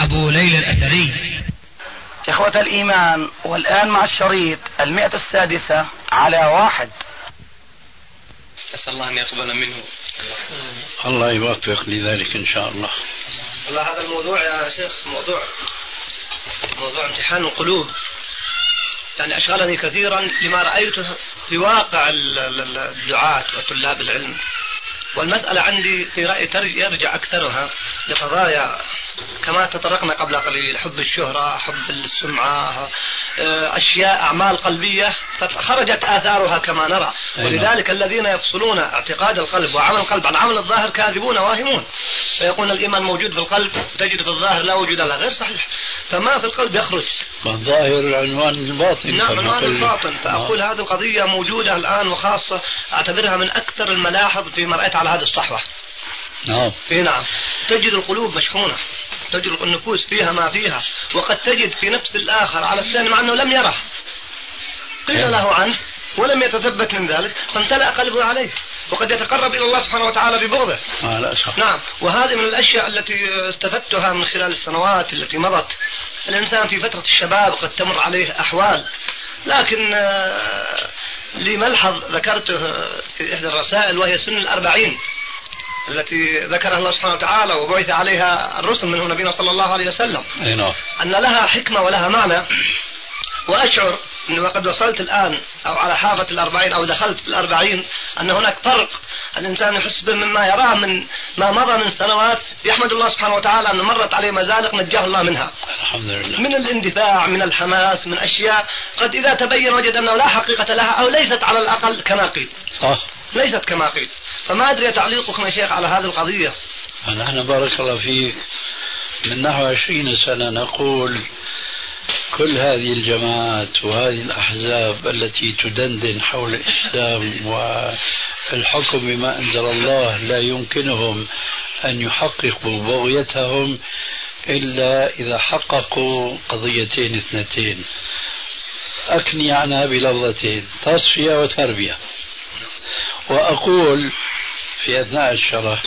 أبو ليلى الأثري. إخوة الإيمان والآن مع الشريط المئة السادسة على واحد. أسأل الله أن يقبل منه. الله يوفق لذلك إن شاء الله. والله هذا الموضوع يا شيخ موضوع موضوع امتحان القلوب. يعني أشغلني كثيرا لما رأيته في واقع الدعاة وطلاب العلم. والمسألة عندي في رأيي يرجع أكثرها لقضايا كما تطرقنا قبل قليل حب الشهرة حب السمعة آه، أشياء أعمال قلبية فخرجت آثارها كما نرى. ولذلك الذين يفصلون اعتقاد القلب وعمل القلب عن عمل الظاهر كاذبون واهمون. فيقول الإيمان موجود في القلب تجد في الظاهر لا وجود له غير صحيح. فما في القلب يخرج. الظاهر عنوان الباطن. نعم عنوان الباطن. فأقول نعم. هذه القضية موجودة الآن وخاصة أعتبرها من أكثر الملاحظ فيما رأيت على هذه الصحوة. نعم. في نعم. تجد القلوب مشحونة. تجد النفوس فيها ما فيها. وقد تجد في نفس الآخر على الثاني مع أنه لم يره. قيل نعم. له عنه ولم يتثبت من ذلك فامتلأ قلبه عليه. وقد يتقرب إلى الله سبحانه وتعالى ببغضه. آه نعم. وهذه من الأشياء التي استفدتها من خلال السنوات التي مضت. الإنسان في فترة الشباب قد تمر عليه أحوال. لكن آه، لي ملحظ ذكرته في إحدى الرسائل وهي سن الأربعين. التي ذكرها الله سبحانه وتعالى وبعث عليها الرسل منه نبينا صلى الله عليه وسلم. نعم. أن لها حكمة ولها معنى. وأشعر أني وقد وصلت الآن أو على حافة الأربعين أو دخلت في الأربعين أن هناك فرق الإنسان يحس به مما يراه من ما مضى من سنوات يحمد الله سبحانه وتعالى أن مرت عليه مزالق نجاه الله منها. الحمد لله. من الاندفاع من الحماس من أشياء قد إذا تبين وجد أنه لا حقيقة لها أو ليست على الأقل كما قيل. صح. ليست كما قيل. فما أدري تعليقكم يا شيخ على هذه القضية. نحن بارك الله فيك. من نحو عشرين سنة نقول كل هذه الجماعات وهذه الأحزاب التي تدندن حول الإسلام والحكم بما أنزل الله لا يمكنهم أن يحققوا بغيتهم إلا إذا حققوا قضيتين اثنتين. أكني عنها بلفظتين تصفية وتربية. وأقول في أثناء الشرح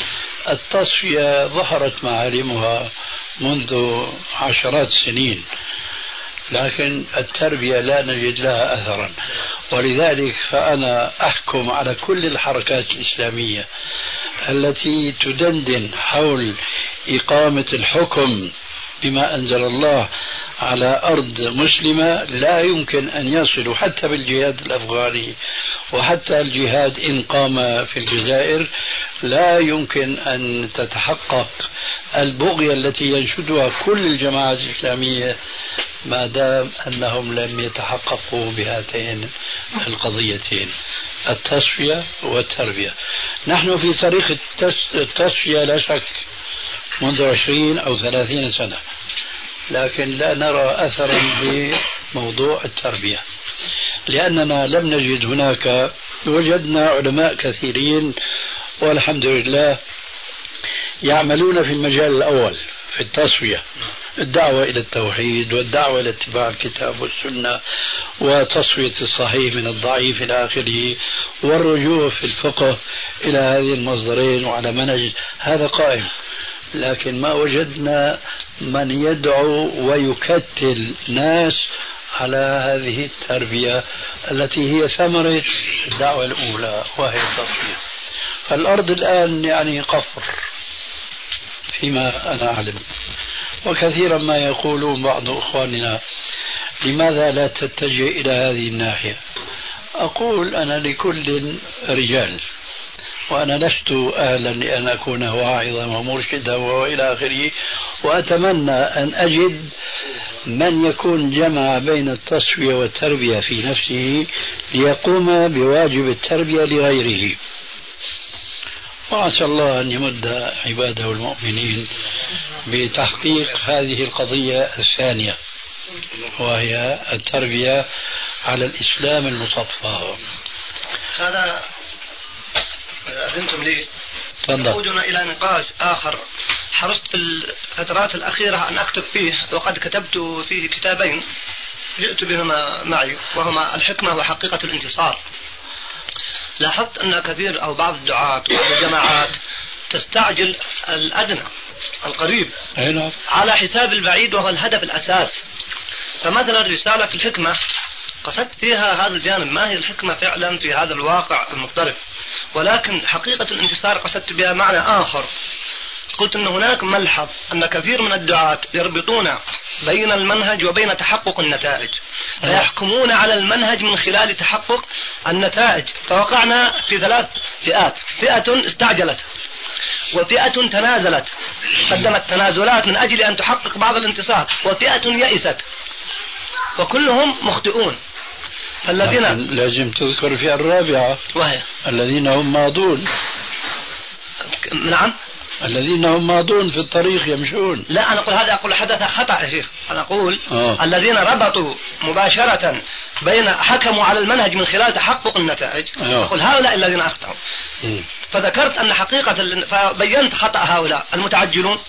التصفية ظهرت معالمها منذ عشرات السنين لكن التربية لا نجد لها أثرا. ولذلك فأنا أحكم على كل الحركات الإسلامية التي تدندن حول إقامة الحكم بما أنزل الله على أرض مسلمة لا يمكن أن يصلوا حتى بالجهاد الأفغاني وحتى الجهاد إن قام في الجزائر. لا يمكن أن تتحقق البغية التي ينشدها كل الجماعات الإسلامية ما دام أنهم لم يتحققوا بهاتين القضيتين التصفية والتربية. نحن في طريق التصفية لا شك منذ عشرين أو ثلاثين سنة. لكن لا نرى أثرا بموضوع التربية. لأننا لم نجد هناك وجدنا علماء كثيرين والحمد لله يعملون في المجال الأول في التصفية الدعوة إلى التوحيد والدعوة إلى اتباع الكتاب والسنة وتصفية الصحيح من الضعيف إلى آخره والرجوع في الفقه إلى هذه المصدرين وعلى منهج. هذا قائم. لكن ما وجدنا من يدعو ويكتل ناس على هذه التربية التي هي ثمرة الدعوة الأولى وهي التصفية. فالأرض الآن يعني قفر فيما أنا أعلم. وكثيرا ما يقولون بعض إخواننا لماذا لا تتجه إلى هذه الناحية؟ أقول أنا لكل رجال. وأنا لست أهلا لأن أكون واعظا ومرشدا وإلى آخره وأتمنى أن أجد من يكون جمع بين التصفية والتربية في نفسه ليقوم بواجب التربية لغيره. وعسى الله أن يمد عباده المؤمنين بتحقيق هذه القضية الثانية وهي التربية على الإسلام المصفى هذا أذنتم لي. تفضل. يقودنا إلى نقاش آخر. حرصت في الفترات الأخيرة أن أكتب فيه وقد كتبت فيه كتابين جئت بهما معي وهما الحكمة وحقيقة الانتصار. لاحظت أن كثير أو بعض الدعاة وبعض الجماعات تستعجل الأدنى القريب نعم على حساب البعيد وهو الهدف الأساس. فمثلا رسالة الحكمة قصدت فيها هذا الجانب. ما هي الحكمة فعلا في هذا الواقع المختلف ولكن حقيقة الانتصار قصدت بها معنى آخر. قلت أن هناك ملحظ أن كثير من الدعاة يربطون بين المنهج وبين تحقق النتائج. فيحكمون على المنهج من خلال تحقق النتائج. فوقعنا في ثلاث فئات. فئة استعجلت وفئة تنازلت. قدمت تنازلات من أجل أن تحقق بعض الانتصار. وفئة يئست. وكلهم مخطئون. الذين لازم تذكر الفئة الرابعة. وهي. الذين هم ماضون. نعم. الذين هم ماضون في الطريق يمشون. لا أنا أقول هذا أقول حدث خطأ يا شيخ. أنا أقول آه. الذين ربطوا مباشرة بين حكموا على المنهج من خلال تحقق النتائج. آه. أقول هؤلاء الذين أخطأوا. فذكرت أن حقيقة فبينت خطأ هؤلاء المتعجلون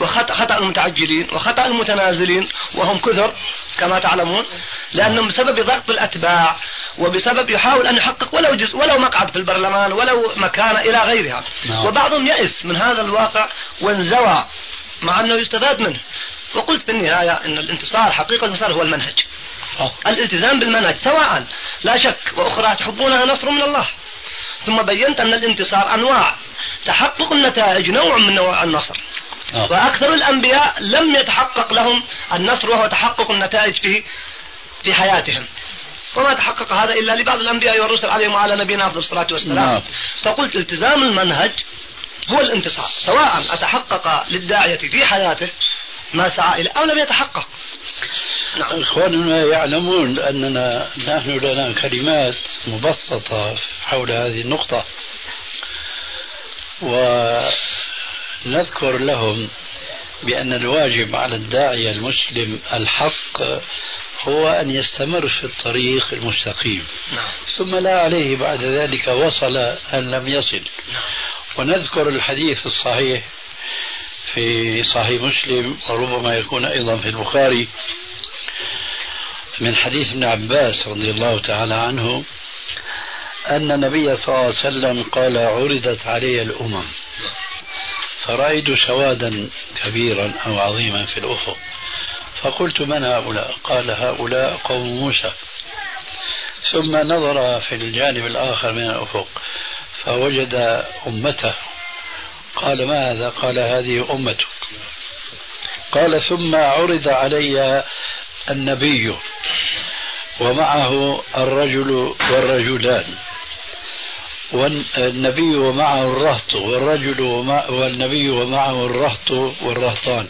وخطأ خطأ المتعجلين وخطأ المتنازلين وهم كثر كما تعلمون لأنهم بسبب ضغط الأتباع وبسبب يحاول أن يحقق ولو جزء ولو مقعد في البرلمان ولو مكانة إلى غيرها نعم. وبعضهم يئس من هذا الواقع وانزوى مع أنه يستفاد منه وقلت في النهاية أن الانتصار حقيقة الانتصار هو المنهج. الالتزام بالمنهج سواء لا شك وأخرى تحبونها نصر من الله ثم بينت أن الانتصار أنواع. تحقق النتائج نوع من نوع النصر. أوه. وأكثر الأنبياء لم يتحقق لهم النصر وهو تحقق النتائج في في حياتهم. وما تحقق هذا إلا لبعض الأنبياء والرسل عليهم وعلى نبينا أفضل الصلاة والسلام. نعم. فقلت التزام المنهج هو الانتصار سواء أتحقق للداعية في حياته ما سعى إليه أو لم يتحقق. نعم. إخواننا يعلمون أننا نحن لنا كلمات مبسطة حول هذه النقطة ونذكر لهم بأن الواجب على الداعية المسلم الحق هو أن يستمر في الطريق المستقيم نعم. ثم لا عليه بعد ذلك وصل أن لم يصل نعم. ونذكر الحديث الصحيح في صحيح مسلم وربما يكون أيضا في البخاري من حديث ابن عباس رضي الله تعالى عنه أن النبي صلى الله عليه وسلم قال عرضت علي الأمم فرأيت سوادا كبيرا أو عظيما في الأفق. فقلت من هؤلاء؟ قال هؤلاء قوم موسى ثم نظر في الجانب الآخر من الأفق فوجد أمته قال ما هذا قال هذه أمتك. قال ثم عرض علي النبي ومعه الرجل والرجلان. والنبي ومعه الرهط والرجل ومع والنبي ومعه الرهط والرهطان.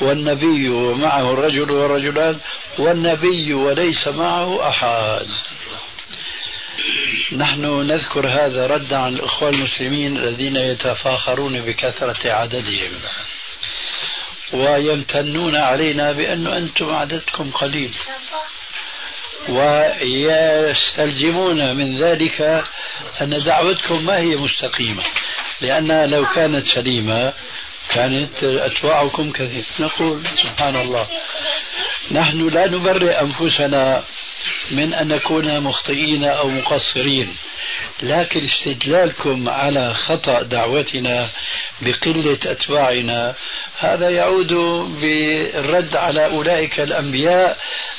والنبي ومعه الرجل والرجلان. والنبي وليس معه أحد. نحن نذكر هذا ردا عن الإخوان المسلمين الذين يتفاخرون بكثرة عددهم. ويمتنون علينا بأن أنتم عددكم قليل. ويستلزمون من ذلك أن دعوتكم ما هي مستقيمة. لأنها لو كانت سليمة كانت أتباعكم كثير. نقول سبحان الله. نحن لا نبرئ أنفسنا من أن نكون مخطئين أو مقصرين. لكن استدلالكم على خطأ دعوتنا بقلة أتباعنا هذا يعود بالرد على أولئك الأنبياء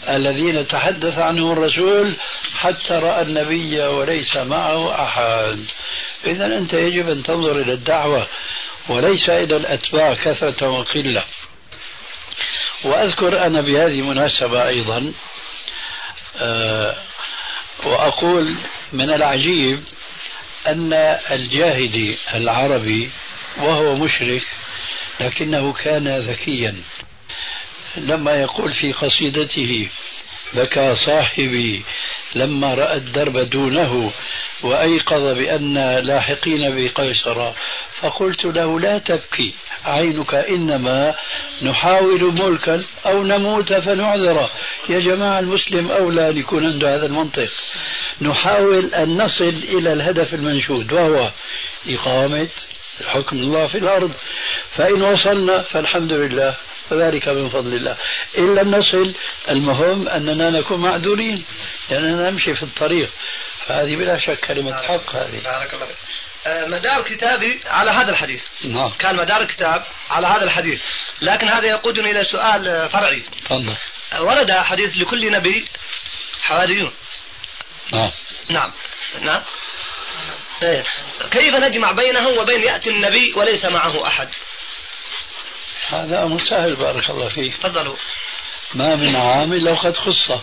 الذين تحدث عنهم الرسول حتى رأى النبي وليس معه أحد. إذا أنت يجب أن تنظر إلى الدعوة وليس إلى الأتباع كثرة وقلة. وأذكر أنا بهذه المناسبة أيضا وأقول من العجيب أن الجاهلي العربي وهو مشرك لكنه كان ذكيا. لما يقول في قصيدته بكى صاحبي لما رأى الدرب دونه وأيقظ بأن لاحقين بقيصر فقلت له لا تبكي عينك إنما نحاول ملكا أو نموت فنعذر. يا جماعة المسلم أولى أن يكون عنده هذا المنطق. نحاول أن نصل إلى الهدف المنشود وهو إقامة حكم الله في الأرض. فإن وصلنا فالحمد لله فذلك من فضل الله. إن لم نصل المهم أننا نكون معذورين لأننا نمشي في الطريق. فهذه بلا شك كلمة حق هذه. بارك الله فيك. آه، مدار كتابي على هذا الحديث. نعم. كان مدار الكتاب على هذا الحديث. لكن هذا يقودني إلى سؤال آه، فرعي. تفضل. آه، ورد حديث لكل نبي حواريون نعم. نعم. نعم. إيه. كيف نجمع بينه وبين يأتي النبي وليس معه أحد؟ هذا أمر سهل بارك الله فيك. تفضلوا. ما من عامل لو قد خصه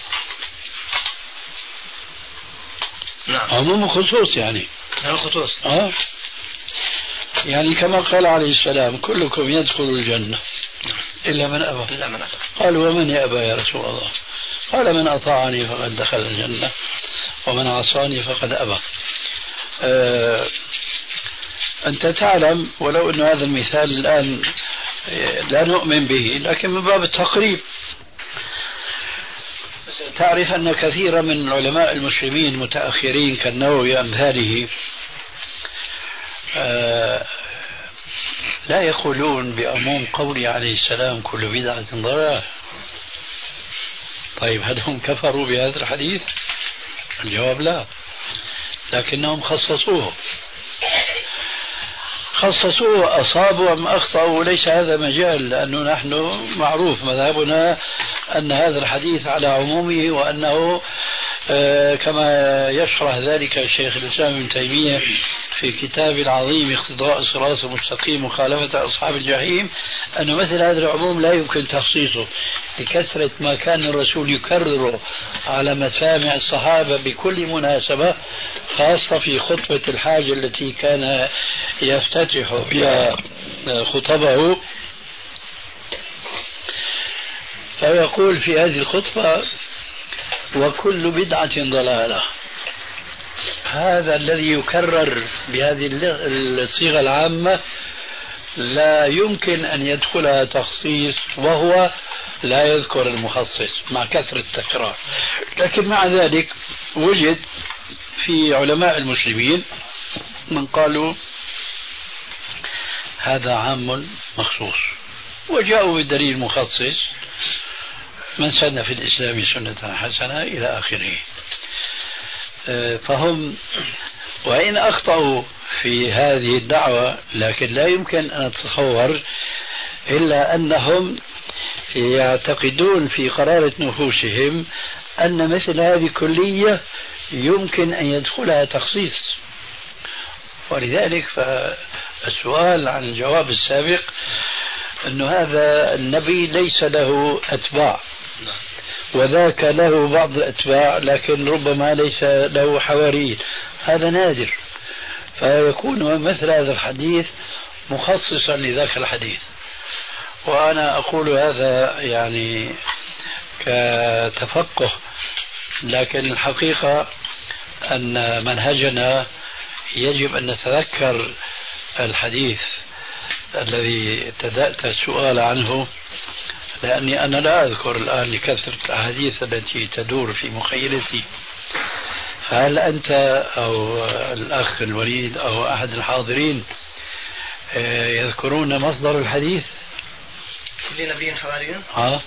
نعم. عموم خصوص يعني. من الخصوص أه؟ يعني كما قال عليه السلام كلكم يدخل الجنة. إلا من أبى. لا من أبى. قال ومن يأبى يا رسول الله؟ قال من أطاعني فقد دخل الجنة ومن عصاني فقد أبى. أه أنت تعلم ولو أن هذا المثال الآن لا نؤمن به لكن من باب التقريب. تعرف أن كثيرا من العلماء المسلمين المتأخرين كالنووي أمثاله آه، لا يقولون بعموم قوله عليه السلام كل بدعة ضلالة. طيب هل هم كفروا بهذا الحديث؟ الجواب لا لكنهم خصصوه. خصصوه أصابوا أم أخطأوا ليس هذا مجال لأنه نحن معروف مذهبنا أن هذا الحديث على عمومه وأنه كما يشرح ذلك الشيخ الإسلام ابن تيمية في كتاب العظيم اقتضاء الصراط المستقيم مخالفة أصحاب الجحيم أن مثل هذا العموم لا يمكن تخصيصه لكثرة ما كان الرسول يكرره على مسامع الصحابة بكل مناسبة خاصة في خطبة الحاجة التي كان يفتتح بها خطبه. فيقول في هذه الخطبة وكل بدعة ضلالة. هذا الذي يكرر بهذه الصيغة العامة لا يمكن أن يدخلها تخصيص وهو لا يذكر المخصص مع كثرة التكرار. لكن مع ذلك وجد في علماء المسلمين من قالوا هذا عام مخصوص. وجاءوا بالدليل مخصص من سن في الإسلام سنة حسنة إلى آخره. آه، فهم وإن أخطأوا في هذه الدعوة لكن لا يمكن أن أتصور إلا أنهم يعتقدون في قرارة نفوسهم أن مثل هذه كلية يمكن أن يدخلها تخصيص. ولذلك فالسؤال عن الجواب السابق أن هذا النبي ليس له أتباع. وذاك له بعض الأتباع لكن ربما ليس له حواريين. هذا نادر. فيكون مثل هذا الحديث مخصصا لذاك الحديث. وأنا أقول هذا يعني كتفقه لكن الحقيقة أن منهجنا يجب أن نتذكر الحديث الذي ابتدأت السؤال عنه. لأني أنا لا أذكر الآن لكثرة الأحاديث التي تدور في مخيلتي فهل أنت أو الأخ الوليد أو أحد الحاضرين آه، يذكرون مصدر الحديث؟ لنبي حواري؟ آه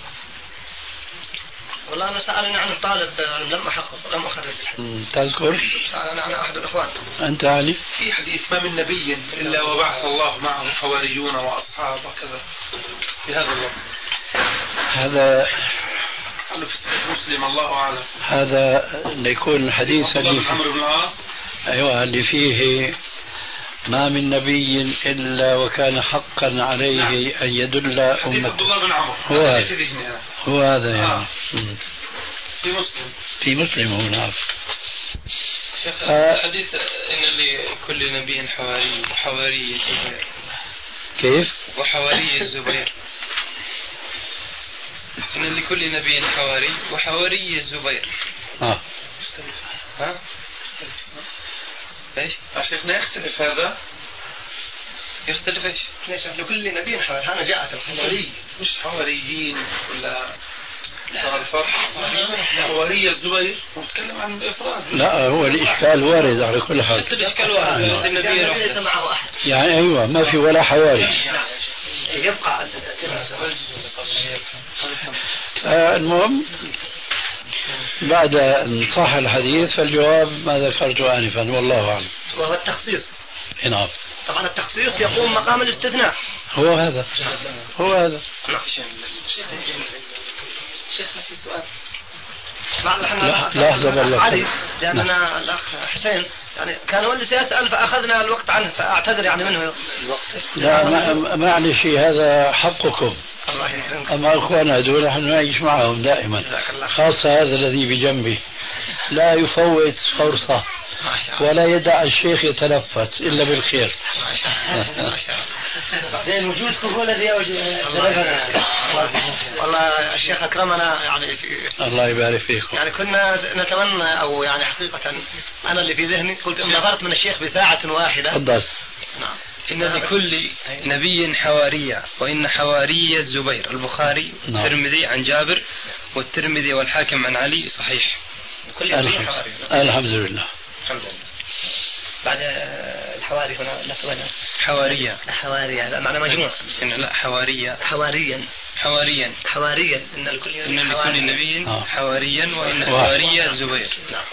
والله أنا سألني عن الطالب لم أحقق لم أخرج الحديث تذكر؟ سألني عن أحد الإخوان أنت علي؟ في حديث ما من نبي إلا وبعث الله معه حواريون وأصحاب وكذا بهذا اللفظ هذا مسلم الله أعلم. هذا يكون الحديث اللي عمرو بن العاص. أيوه اللي فيه ما من نبي إلا وكان حقا عليه نعم. أن يدل حديث عبد امته الله بن عمرو هو هذا. هو هذا يعني. آه. في مسلم. في مسلم هو نعم. شيخ آه. الحديث إن لكل نبي حواري وحواري الزبير. كيف؟ وحواري الزبير. إن لكل نبي حواري وحواري الزبير. آه. ها؟ إيش؟ يا شيخنا يختلف هذا؟ يختلف إيش؟ ليش لكل نبي حواري. هنا جاءت الحواري مش حواريين ولا الزبير عن الإفراد. لا هو الإشكال وارد على كل حال. الاشكال واحد النبي ليس معه احد يعني أيوة ما في ولا حواري يبقى آه، المهم بعد أن صح الحديث فالجواب ما ذكرت آنفا والله أعلم. وهو التخصيص. نعم. طبعا التخصيص يقوم مقام الاستثناء. هو هذا. هو هذا. شيخنا في سؤال. لا- لحظة بلغت. علي لأننا الأخ حسين يعني كان والدي يسأل فأخذنا الوقت عنه فأعتذر يعني منه. لا ما- معلش هذا حقكم. الله يكرمك أما أخوانا هذول نحن نعيش معهم دائما. خاصة هذا الذي بجنبي لا يفوت فرصة ما شاء الله ولا يدع الشيخ يتنفس إلا بالخير. ما شاء الله ما شاء الله بعدين وجودكم هو الذي والله الشيخ أكرمنا يعني في الله يبارك فيكم. يعني كنا نتمنى أو يعني حقيقة أنا اللي في ذهني قلت نظرت من الشيخ بساعة واحدة. تفضل. نعم. إن لكل نبي حواريا وإن حواري الزبير البخاري نعم. والترمذي عن جابر والترمذي والحاكم عن علي صحيح. كل الحمد, الحمد لله. الحمد لله. بعد الحواري هنا لا وين حواريا لا حواري هذا معنى مجموع. إن لا حواريا حواريا. حواريا. حواريا. إن لكل إن لكل نبي آه. حواريا وإن واحد. حواري الزبير نعم.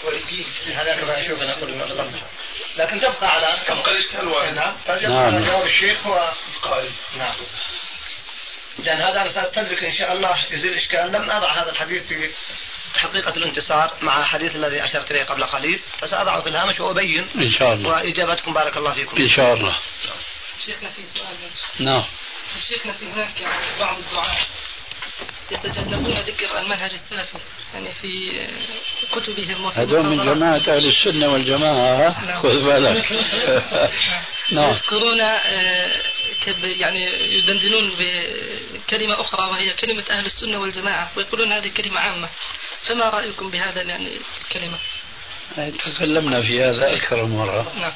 هذا كما أشوف أنا أقول. لكن تبقى على تبقى الاشكال واحد نعم. ترجع نعم. على جواب الشيخ هو نعم. لأن هذا أنا سأستدرك إن شاء الله يزيل الإشكال لم أضع هذا الحديث في حقيقة الانتصار مع الحديث الذي أشرت إليه قبل قليل فسأضعه في الهامش وأبين إن شاء الله. وإجابتكم بارك الله فيكم. إن شاء الله. شيخنا في سؤال. نعم. شيخنا في هناك يعني بعض الدعاة يتجنبون ذكر المنهج السلفي يعني في كتبهم وفي هذول من. جماعة أهل السنة والجماعة ها؟ خذ بالك. نعم. يذكرون آه، يعني يدندنون بكلمة أخرى وهي كلمة أهل السنة والجماعة ويقولون هذه كلمة عامة. فما رأيكم بهذا يعني الكلمة؟ تكلمنا في هذا أكثر من مرة. نعم.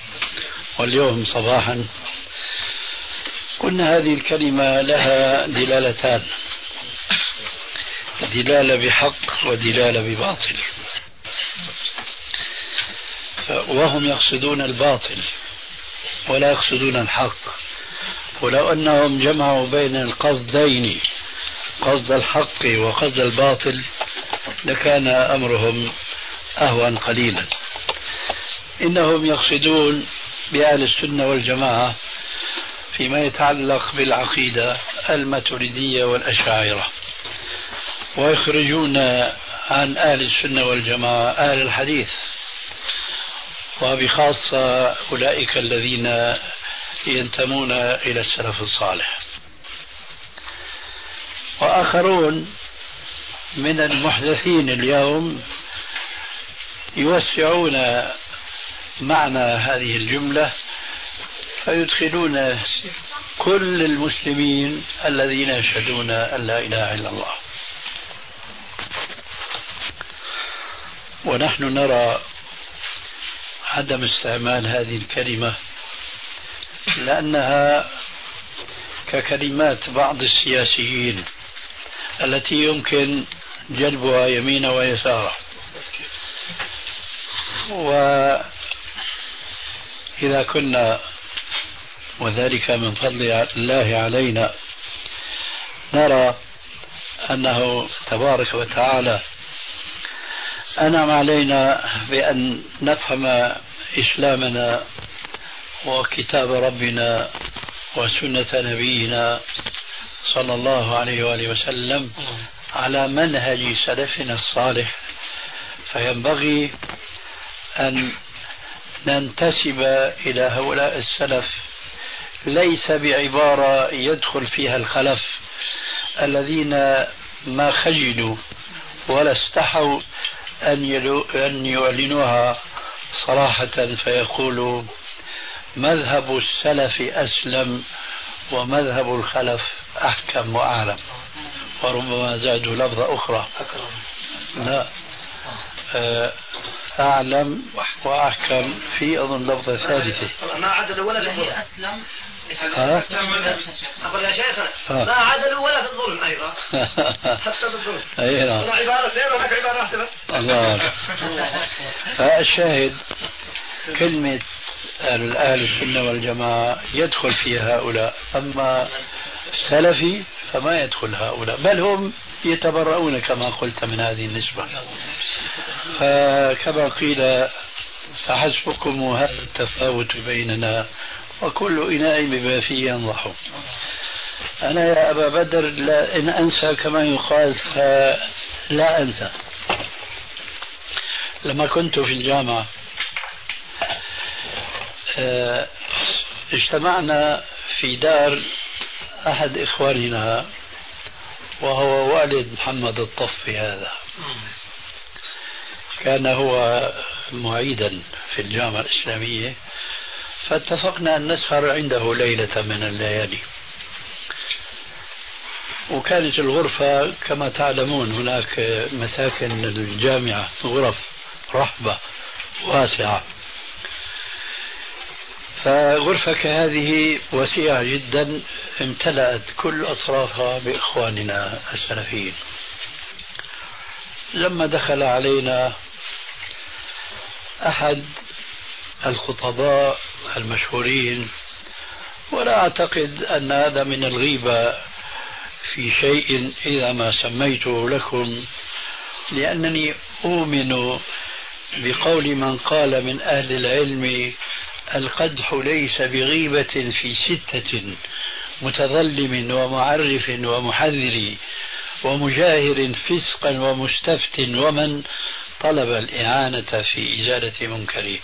واليوم صباحا قلنا هذه الكلمة لها دلالتان. دلالة بحق ودلالة بباطل. وهم يقصدون الباطل ولا يقصدون الحق. ولو أنهم جمعوا بين القصدين قصد الحق وقصد الباطل لكان أمرهم أهون قليلا. إنهم يقصدون بأهل السنة والجماعة فيما يتعلق بالعقيدة الماتريدية والأشاعرة. ويخرجون عن أهل السنة والجماعة أهل الحديث. وبخاصة أولئك الذين ينتمون إلى السلف الصالح. وآخرون من المحدثين اليوم يوسعون معنى هذه الجملة فيدخلون كل المسلمين الذين يشهدون أن لا إله إلا الله. ونحن نرى عدم استعمال هذه الكلمة لأنها ككلمات بعض السياسيين التي يمكن جلبها يمينا ويسارا وإذا كنا وذلك من فضل الله علينا نرى أنه تبارك وتعالى أنعم علينا بأن نفهم إسلامنا وكتاب ربنا وسنة نبينا صلى الله عليه وآله وسلم. على منهج سلفنا الصالح فينبغي أن ننتسب إلى هؤلاء السلف. ليس بعبارة يدخل فيها الخلف. الذين ما خجلوا ولا استحوا أن, أن يعلنوها صراحة فيقولوا مذهب السلف أسلم ومذهب الخلف أحكم وأعلم. وربما زادوا لفظة أخرى. لا. آه، أعلم وأحكم في أظن لفظة ثالثة. ما عدل ولا هي أسلم. ها؟ ما عدلوا ولا في الظلم أيضا. حتى في الظلم. أي نعم. هنا عبارتين وهناك عبارة واحدة بس. الله. فالشاهد كلمة الأهل السنة والجماعة يدخل في هؤلاء. أما السلفي فما يدخل هؤلاء. بل هم يتبرؤون كما قلت من هذه النسبة. فكما قيل فحسبكم هذا التفاوت بيننا وكل إناء بما فيه ينضح. أنا يا أبا بدر لا إن أنسى كما يقال فلا أنسى. لما كنت في الجامعة آه، اجتمعنا في دار أحد إخواننا وهو والد محمد الطفي هذا. كان هو معيدا في الجامعة الإسلامية فاتفقنا أن نسهر عنده ليلة من الليالي. وكانت الغرفة كما تعلمون هناك مساكن الجامعة غرف رحبة واسعة. فغرفة كهذه وسيعة جدا امتلأت كل أطرافها بإخواننا السلفيين. لما دخل علينا أحد الخطباء المشهورين ولا أعتقد أن هذا من الغيبة في شيء إذا ما سميته لكم لأنني أؤمن بقول من قال من أهل العلم القدح ليس بغيبة في ستة متظلم ومعرف ومحذر ومجاهر فسقا ومستفت ومن طلب الإعانة في إزالة منكره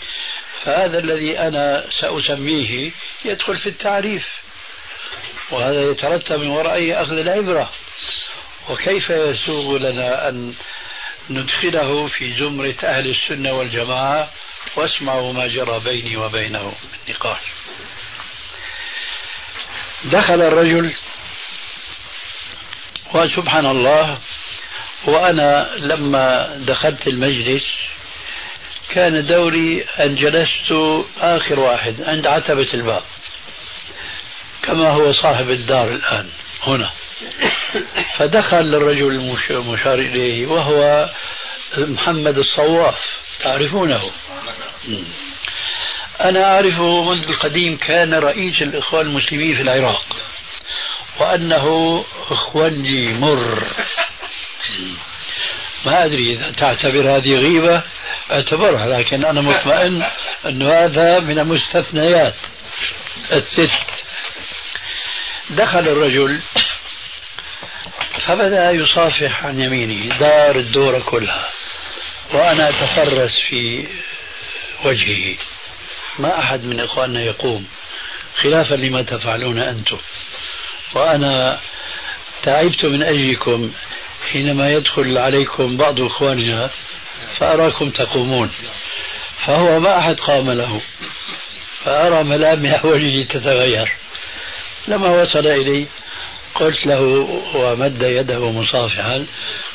فهذا الذي أنا سأسميه يدخل في التعريف وهذا يترتب من ورائه أخذ العبرة. وكيف يسوغ لنا أن ندخله في زمرة أهل السنة والجماعة واسمعوا ما جرى بيني وبينه من نقاش. دخل الرجل وسبحان الله وأنا لما دخلت المجلس كان دوري أن جلست آخر واحد عند عتبة الباب كما هو صاحب الدار الآن هنا. فدخل الرجل المشار إليه وهو محمد الصواف تعرفونه؟ أنا أعرفه منذ القديم كان رئيس الإخوان المسلمين في العراق وأنه إخوانجي مر. ما أدري إذا تعتبر هذه غيبة أعتبرها لكن أنا مطمئن أن هذا من المستثنيات. الست. دخل الرجل فبدأ يصافح عن يمينه دار الدورة كلها. وأنا أتفرس في وجهه. ما أحد من إخواننا يقوم. خلافا لما تفعلون أنتم. وأنا تعبت من أجلكم حينما يدخل عليكم بعض إخواننا فأراكم تقومون. فهو ما أحد قام له. فأرى ملامح وجهه تتغير. لما وصل إلي قلت له ومد يده مصافحا.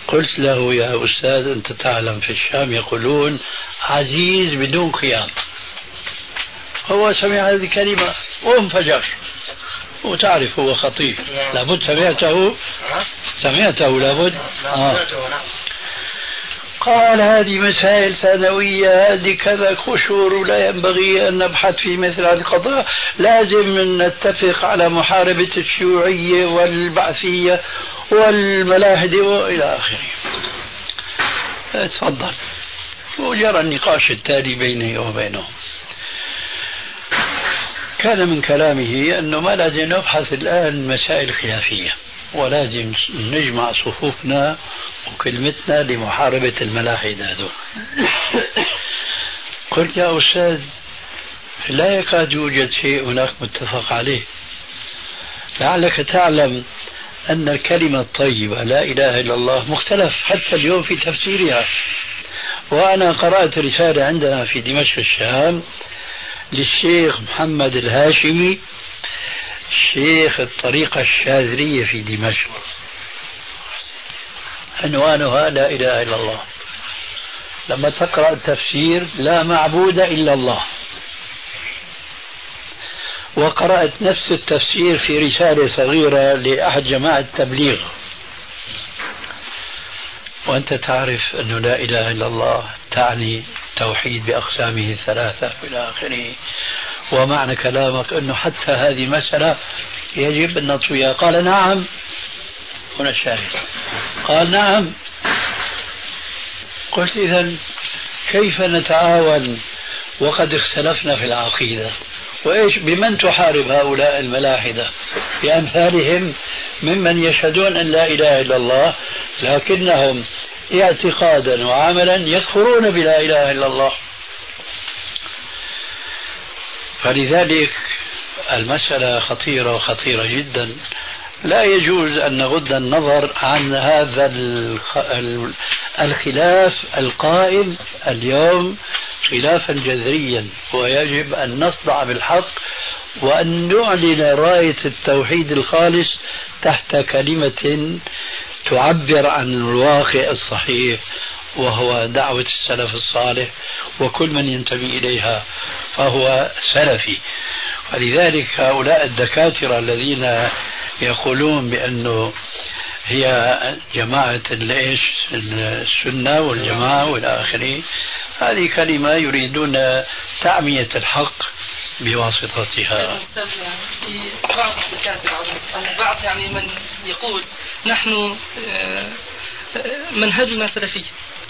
قلت له يا أستاذ أنت تعلم في الشام يقولون عزيز بدون خيار هو سمع هذه الكلمة وانفجر. وتعرف هو خطيب لابد سمعته. سمعته لابد. آه. قال هذه مسائل ثانوية هذه كذا قشور ولا ينبغي أن نبحث في مثل هذه القضايا لازم نتفق على محاربة الشيوعية والبعثية والملاحدة وإلى آخره. تفضل. وجرى النقاش التالي بيني وبينهم كان من كلامه أنه ما لازم نبحث الآن مسائل خلافية. ولازم نجمع صفوفنا وكلمتنا لمحاربة الملاحدة هذول قلت يا أستاذ لا يكاد يوجد شيء هناك متفق عليه. لعلك تعلم أن الكلمة الطيبة لا إله إلا الله مختلف حتى اليوم في تفسيرها. وأنا قرأت رسالة عندنا في دمشق الشام للشيخ محمد الهاشمي شيخ الطريقة الشاذلية في دمشق. عنوانها لا إله إلا الله. لما تقرأ التفسير لا معبود إلا الله. وقرأت نفس التفسير في رسالة صغيرة لأحد جماعة التبليغ. وأنت تعرف أنه لا إله إلا الله تعني توحيد بأقسامه الثلاثة إلى آخره. ومعنى كلامك أنه حتى هذه مسألة يجب أن نطويها قال نعم. هنا الشاهد. قال نعم. قلت إذا كيف نتعاون وقد اختلفنا في العقيدة؟ وإيش بمن تحارب هؤلاء الملاحدة؟ بأمثالهم ممن يشهدون أن لا إله إلا الله لكنهم اعتقادا وعملا يكفرون بلا إله إلا الله. فلذلك المسألة خطيرة وخطيرة جدا. لا يجوز أن نغض النظر عن هذا الخلاف القائم اليوم خلافا جذريا ويجب أن نصدع بالحق وأن نعلن راية التوحيد الخالص تحت كلمة تعبر عن الواقع الصحيح. وهو دعوة السلف الصالح وكل من ينتمي إليها فهو سلفي. ولذلك هؤلاء الدكاترة الذين يقولون بأنه هي جماعة ليش السنة والجماعة والى اخره هذه كلمة يريدون تعمية الحق بواسطتها. في بعض الدكاترة بعض يعني من يقول نحن آه، منهجنا سلفي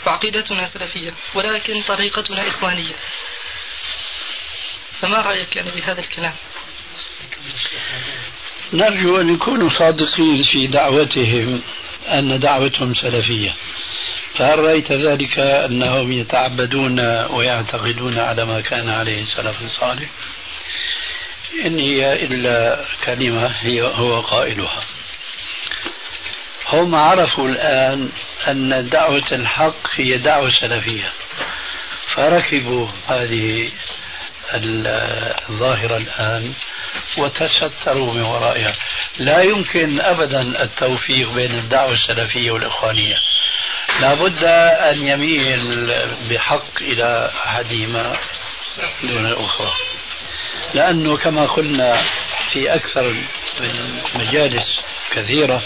وعقيدتنا سلفية ولكن طريقتنا إخوانية. فما رأيك يعني بهذا الكلام؟ نرجو أن يكونوا صادقين في دعوتهم أن دعوتهم سلفية. فهل رأيت ذلك أنهم يتعبدون ويعتقدون على ما كان عليه السلف الصالح؟ إن هي إلا كلمة هي هو قائلها. هم عرفوا الآن أن دعوة الحق هي دعوة سلفية. فركبوا هذه الظاهرة الآن وتستروا من ورائها. لا يمكن أبدا التوفيق بين الدعوة السلفية والإخوانية. لا بد أن يميل بحق إلى أحدهما دون الأخرى. لأنه كما قلنا في أكثر من مجالس كثيرة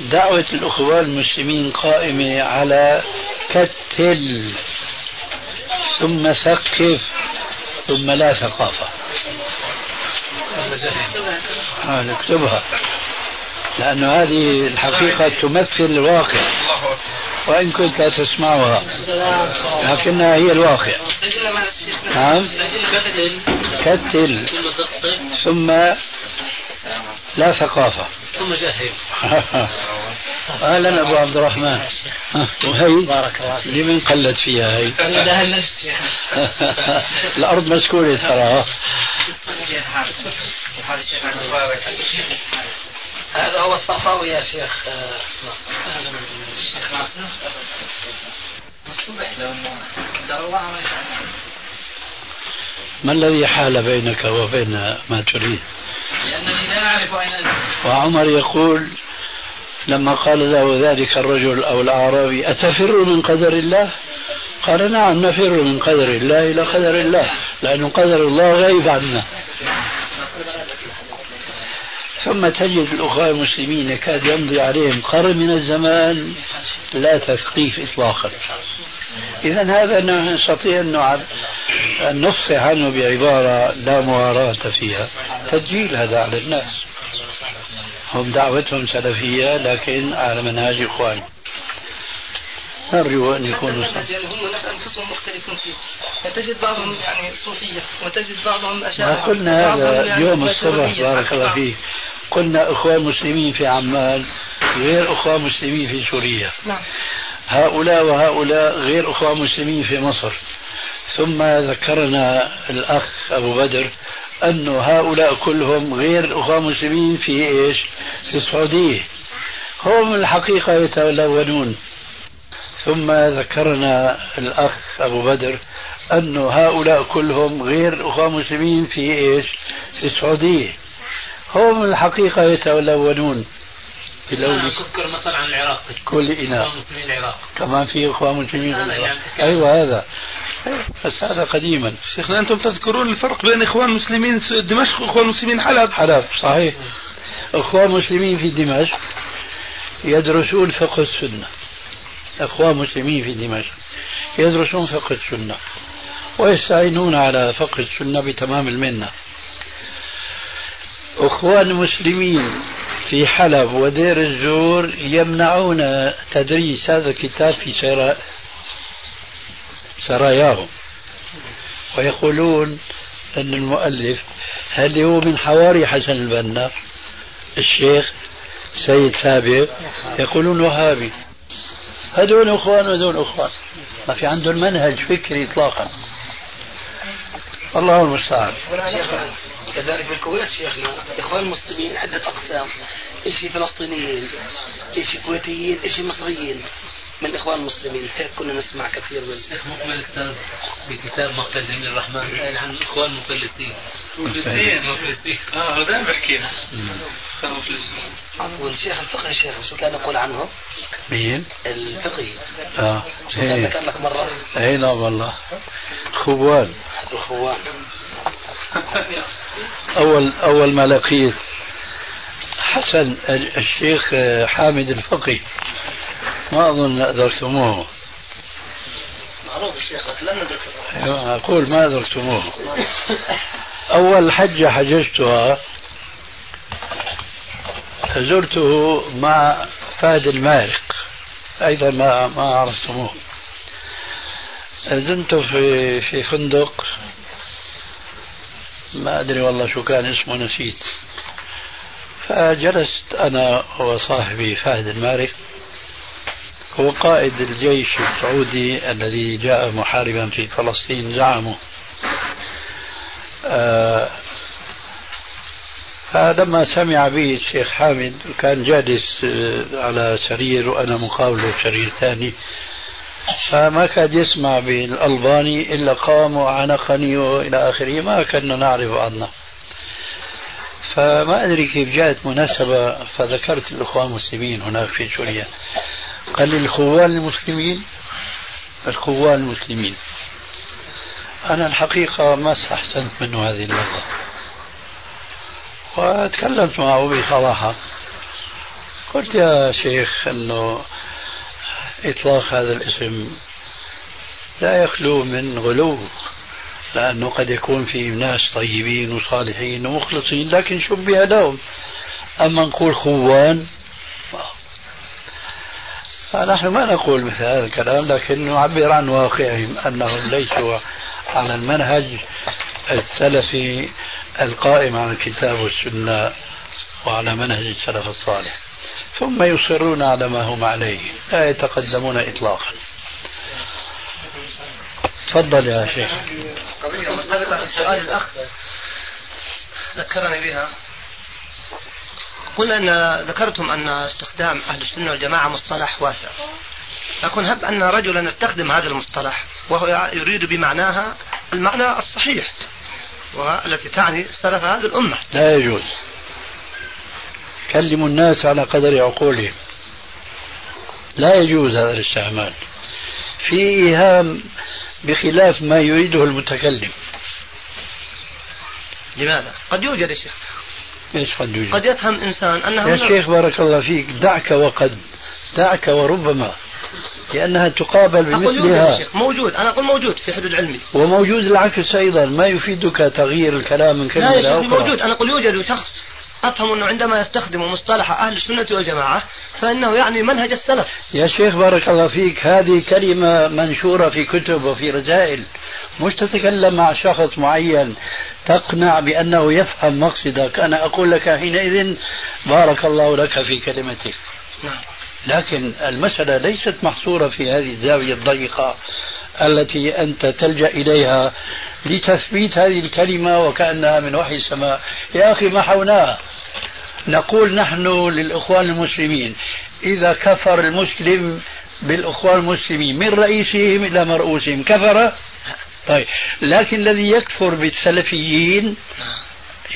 دعوة الأخوة المسلمين قائمة على كتل. ثم ثقف ثم لا ثقافة. نكتبها لأن هذه الحقيقة تمثل الواقع. وإن كنت لا تسمعها. لكنها هي الواقع. نعم. كتل. ثم لا ثقافة. ثم جاهل. أهلا أبو عبد الرحمن. وهي بارك الله فيك. لمن قلت فيها هي؟ الأرض مسكونه ترى. هذا هو الصفاوي يا شيخ. شيخ ناصر الصبح لو ما الذي حال بينك وبين ما تريد؟ لأنني لا أعرف أين وعمر يقول لما قال له ذلك الرجل أو الأعرابي أتفر من قدر الله؟ قال نعم نفر من قدر الله إلى قدر الله لأن قدر الله غيب عنا. ثم تجد الأخوة المسلمين يكاد يمضي عليهم قرن من الزمان لا تثقيف إطلاقا. إذا هذا نستطيع أن نفصح عنه بعبارة لا مواراة فيها. تسجيل هذا على الناس. هم دعوتهم سلفية لكن على منهاج إخوان نرجو أن يكونوا يعني هم أنفسهم مختلفون فيه. تجد بعضهم يعني صوفية وتجد بعضهم أشاعرة. ما قلنا هذا يعني يوم الصبح بارك الله فيك. قلنا إخوان مسلمين في عمان غير إخوان مسلمين في سوريا. نعم. هؤلاء وهؤلاء غير أخوان مسلمين في مصر. ثم ذكرنا الأخ أبو بدر أن هؤلاء كلهم غير أخوة مسلمين في إيش؟ في السعودية. هم الحقيقة يتلونون. ثم ذكرنا الأخ أبو بدر أن هؤلاء كلهم غير أخوة مسلمين في إيش؟ في السعودية. هم الحقيقة يتلونون. في الأول. تذكر مثلا عن العراق. كل إناء مسلمين العراق. كمان في إخوان مسلمين في العراق. أيوة هذا. بس هذا قديما. شيخنا أنتم تذكرون الفرق بين إخوان مسلمين دمشق وإخوان مسلمين حلب. حلب صحيح. إخوان مسلمين في دمشق يدرسون فقه السنة. إخوان مسلمين في دمشق يدرسون فقه السنة ويستعينون على فقه السنة بتمام المنة. أخوان مسلمين في حلب ودير الزور يمنعون تدريس هذا الكتاب في سرا... سراياهم ويقولون أن المؤلف هل هو من حواري حسن البنا؟ الشيخ سيد ثابت يقولون وهابي. هذول إخوان وهذول إخوان. ما في عندهم منهج فكري اطلاقا. الله المستعان. كذلك بالكويت شيخنا. إخوان المسلمين عدة أقسام. شيء فلسطينيين؟ شيء كويتيين؟ شيء مصريين؟ من الاخوان المسلمين. هيك كنا نسمع كثير من الشيخ مكمل أستاذ بكتاب مقتل جميل الرحمن قال عن الاخوان المفلسين مفلسين مفلسين آه هذا بحكينا. عفوا. الشيخ الفقهي شيخ شو كان يقول عنهم؟ مين؟ الفقهي آه شو كان إيه. ذكر لك مرة؟ اي نعم والله. خوان الخوان. اول أول ما لقيت حسن الشيخ حامد الفقي. ما أظن أدركتموه. معروف الشيخ لكن لم ندركه. أقول ما أدركتموه. أول حجة حججتها زرته مع فهد المارق. أيضا ما ما عرفتموه. زنت في في فندق. ما أدري والله شو كان اسمه نسيت. فجلست أنا وصاحبي فهد المارق هو قائد الجيش السعودي الذي جاء محاربا في فلسطين زعموا آه فلما سمع بي الشيخ حامد كان جالس آه، على سرير وأنا مقابله بسرير ثاني. فما كاد يسمع بالألباني إلا قام وعنقني وإلى آخره ما كنا نعرف عنه فما أدري كيف جاءت مناسبة فذكرت الأخوان المسلمين هناك في سوريا. قال لي الخوان المسلمين؟ الخوان المسلمين. أنا الحقيقة ما استحسنت منه هذه اللغة. وتكلمت معه بصراحة. قلت يا شيخ أنه إطلاق هذا الاسم لا يخلو من غلو لأنه قد يكون في ناس طيبين وصالحين ومخلصين لكن شبه لهم. أما نقول خوان فنحن ما نقول مثل هذا الكلام لكن نعبر عن واقعهم أنهم ليسوا على المنهج السلفي القائم على الكتاب والسنة وعلى منهج السلف الصالح. ثم يصرون على ما هم عليه لا يتقدمون إطلاقا. تفضل يا شيخ. قضية مرتبطة بسؤال الأخ ذكرني بها. قلنا أن ذكرتم أن استخدام أهل السنة والجماعة مصطلح واسع. لكن هب أن رجلا يستخدم هذا المصطلح وهو يريد بمعناها المعنى الصحيح والتي تعني سلف هذه الأمة. لا يجوز. كلموا الناس على قدر عقولهم. لا يجوز هذا الاستعمال. في إيهام بخلاف ما يريده المتكلم. لماذا؟ قد يوجد يا شيخ. إيش قد يوجد؟ قد يفهم إنسان أنه يا شيخ بارك الله فيك دعك وقد دعك وربما لأنها تقابل بمثلها. شيخ موجود أنا أقول موجود في حدود علمي. وموجود العكس أيضا ما يفيدك تغيير الكلام من كلمة لا يا شيخ موجود أنا أقول يوجد شخص أفهم أنه عندما يستخدم مصطلح أهل السنة والجماعة فإنه يعني منهج السلف. يا شيخ بارك الله فيك هذه كلمة منشورة في كتب وفي رسائل مش تتكلم مع شخص معين تقنع بأنه يفهم مقصدك. أنا أقول لك حينئذ بارك الله لك في كلمتك. نعم. لكن المسألة ليست محصورة في هذه الزاوية الضيقة التي أنت تلجأ إليها لتثبيت هذه الكلمة وكأنها من وحي السماء. يا أخي محوناها نقول نحن للإخوان المسلمين إذا كفر المسلم بالإخوان المسلمين من رئيسهم إلى مرؤوسهم؟ كفر؟ طيب لكن الذي يكفر بالسلفيين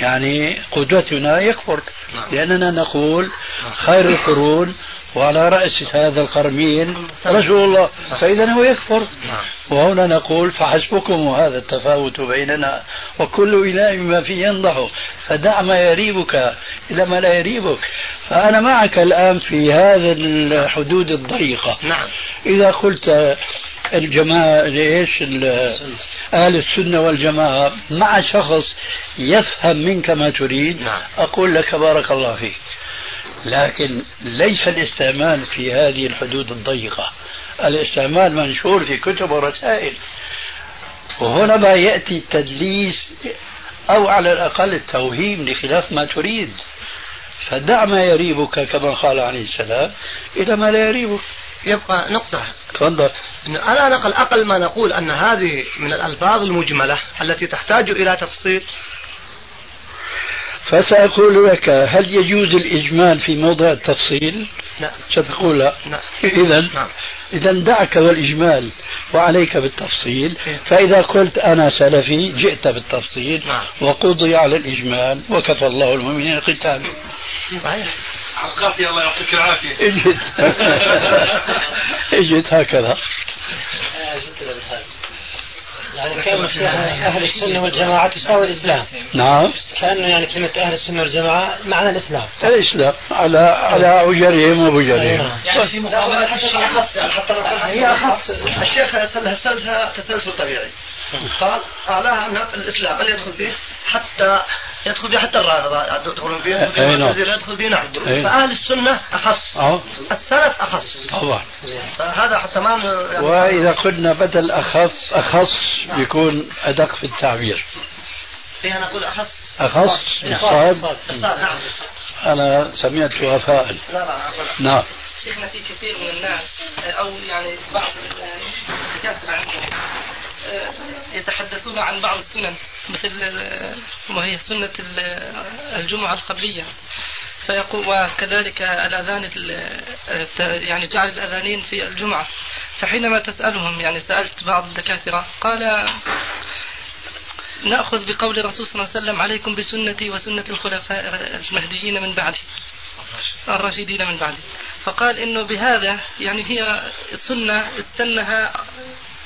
يعني قدوتنا يكفر لأننا نقول خير القرون وعلى رأس هذا القرمين رسول الله فإذا هو يكفر. وهنا نقول فحسبكم هذا التفاوت بيننا وكل إله بما فيه ينضح فدع ما يريبك إلى ما لا يريبك. فأنا معك الآن في هذا الحدود الضيقة. نعم. إذا قلت الجماعة ليش أهل السنة والجماعة مع شخص يفهم منك ما تريد نعم. أقول لك بارك الله فيك. لكن ليس الاستعمال في هذه الحدود الضيقة. الاستعمال منشور في كتب ورسائل. وهنا ما يأتي التدليس أو على الأقل التوهيم لخلاف ما تريد. فدع ما يريبك كما قال عليه السلام إلى ما لا يريبك. يبقى نقطة. تفضل. إنه على الأقل أقل ما نقول أن هذه من الألفاظ المجملة التي تحتاج إلى تفصيل فسأقول لك هل يجوز الإجمال في موضع التفصيل؟ لا ستقول لا. نعم. إذا نعم. إذا دعك والإجمال وعليك بالتفصيل. فإذا قلت أنا سلفي جئت بالتفصيل نعم. وقضي على الإجمال وكفى الله المؤمنين القتال. صحيح. عقافي الله يعطيك العافية. اجت اجت هكذا. يعني كان أهل السنة والجماعة تساوي الإسلام. نعم. كأنه يعني كلمة أهل السنة والجماعة معنى الإسلام. الإسلام على على أجرهم وبجرهم. يعني في مقابلة حتى لو قلنا هي أخص الشيخ سلسلها تسلسل طبيعي. قال أعلاها أن الإسلام اللي يدخل فيه حتى يدخل فيه حتى الرافضة يدخلون فيه يدخل فيه أي نعم. المعتزلة يدخل فيه نعم. أي. فأهل السنة أخص. أه السلف أخص. طبعا فهذا حتى ما يعني وإذا قلنا بدل أخف أخص يكون أدق في التعبير. فيها نقول أخص. أخص؟ صاد. نعم. أنا سمعت وفاء. لا لا نعم. شيخنا في كثير من الناس أو يعني بعض الدكاتره عندهم. يتحدثون عن بعض السنن مثل آه، وهي سنة ال- الجمعة القبلية. فيقول وكذلك الأذان ال- آه، يعني جعل الأذانين في الجمعة. فحينما تسألهم يعني سألت بعض الدكاترة قال نأخذ بقول الرسول صلى الله عليه وسلم عليكم بسنتي وسنة الخلفاء المهديين من بعدي. الراشدين من بعده فقال إنه بهذا يعني هي سنة استنها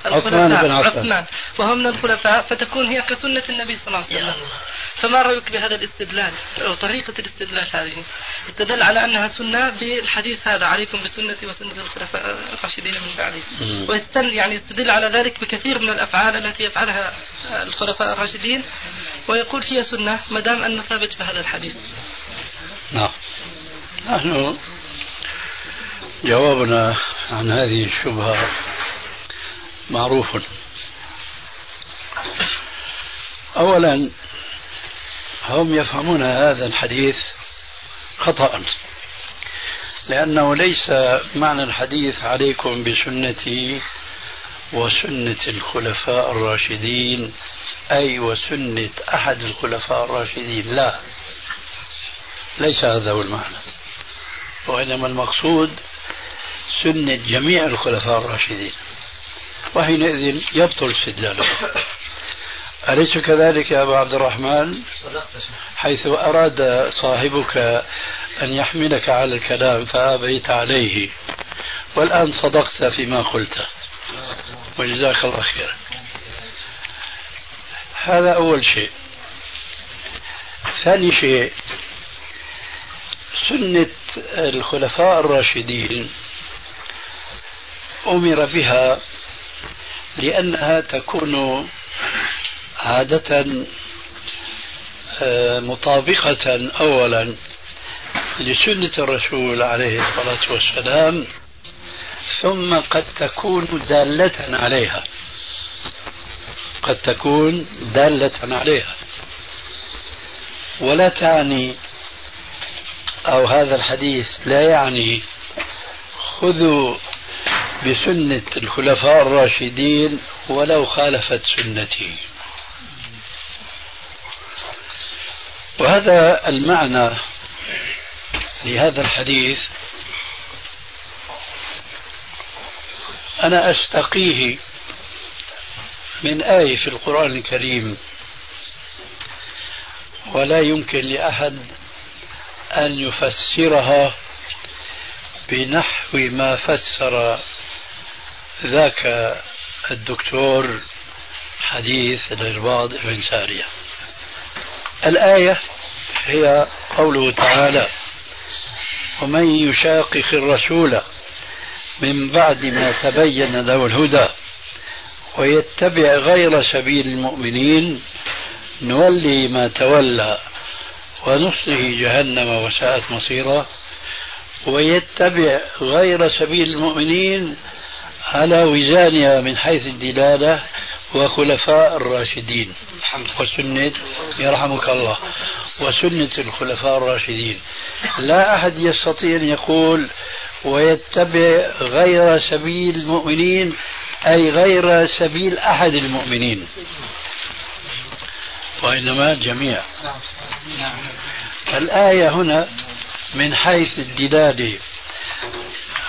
الخلفاء عفان. عثمان. وهو من الخلفاء فتكون هي كسنة النبي صلى الله عليه وسلم. فما رأيك بهذا الاستدلال؟ أو طريقة الاستدلال هذه؟ استدل على أنها سنة بالحديث هذا. عليكم بسنتي وسنة الخلفاء الراشدين من بعدي. ويستن يعني يستدل على ذلك بكثير من الأفعال التي يفعلها الخلفاء الراشدين. ويقول هي سنة ما دام انه ثابت بهذا الحديث. نعم. نحن جوابنا عن هذه الشبهة معروف. أولا هم يفهمون هذا الحديث خطأ لأنه ليس معنى الحديث عليكم بسنتي وسنة الخلفاء الراشدين أي وسنة أحد الخلفاء الراشدين لا. ليس هذا هو المعنى وإنما المقصود سنة جميع الخلفاء الراشدين. وحينئذ يبطل استدلاله أليس كذلك يا أبا عبد الرحمن؟ حيث أراد صاحبك أن يحملك على الكلام فأبيت عليه. والآن صدقت فيما قلت. وجزاك الله خيرا هذا أول شيء. ثاني شيء سنة الخلفاء الراشدين أمر بها لأنها تكون عادة آه، مطابقة أولا لسنة الرسول عليه الصلاة والسلام ثم قد تكون دالة عليها. قد تكون دالة عليها. ولا تعني أو هذا الحديث لا يعني خذوا بسنة الخلفاء الراشدين ولو خالفت سنتي. وهذا المعنى لهذا الحديث أنا أستقيه من آية في القرآن الكريم. ولا يمكن لأحد أن يفسرها بنحو ما فسر ذاك الدكتور حديث الإرباض بن سارية. الآية هي قوله تعالى ومن يشاقق الرسول من بعد ما تبين له الهدى ويتبع غير سبيل المؤمنين نولي ما تولى ونصله جهنم وساءت مصيرا ويتبع غير سبيل المؤمنين على وزانها من حيث الدلالة وخلفاء الراشدين. وسنة يرحمك الله. وسنة الخلفاء الراشدين. لا أحد يستطيع أن يقول ويتبع غير سبيل المؤمنين أي غير سبيل أحد المؤمنين. وإنما الجميع الآية هنا من حيث الدلالة.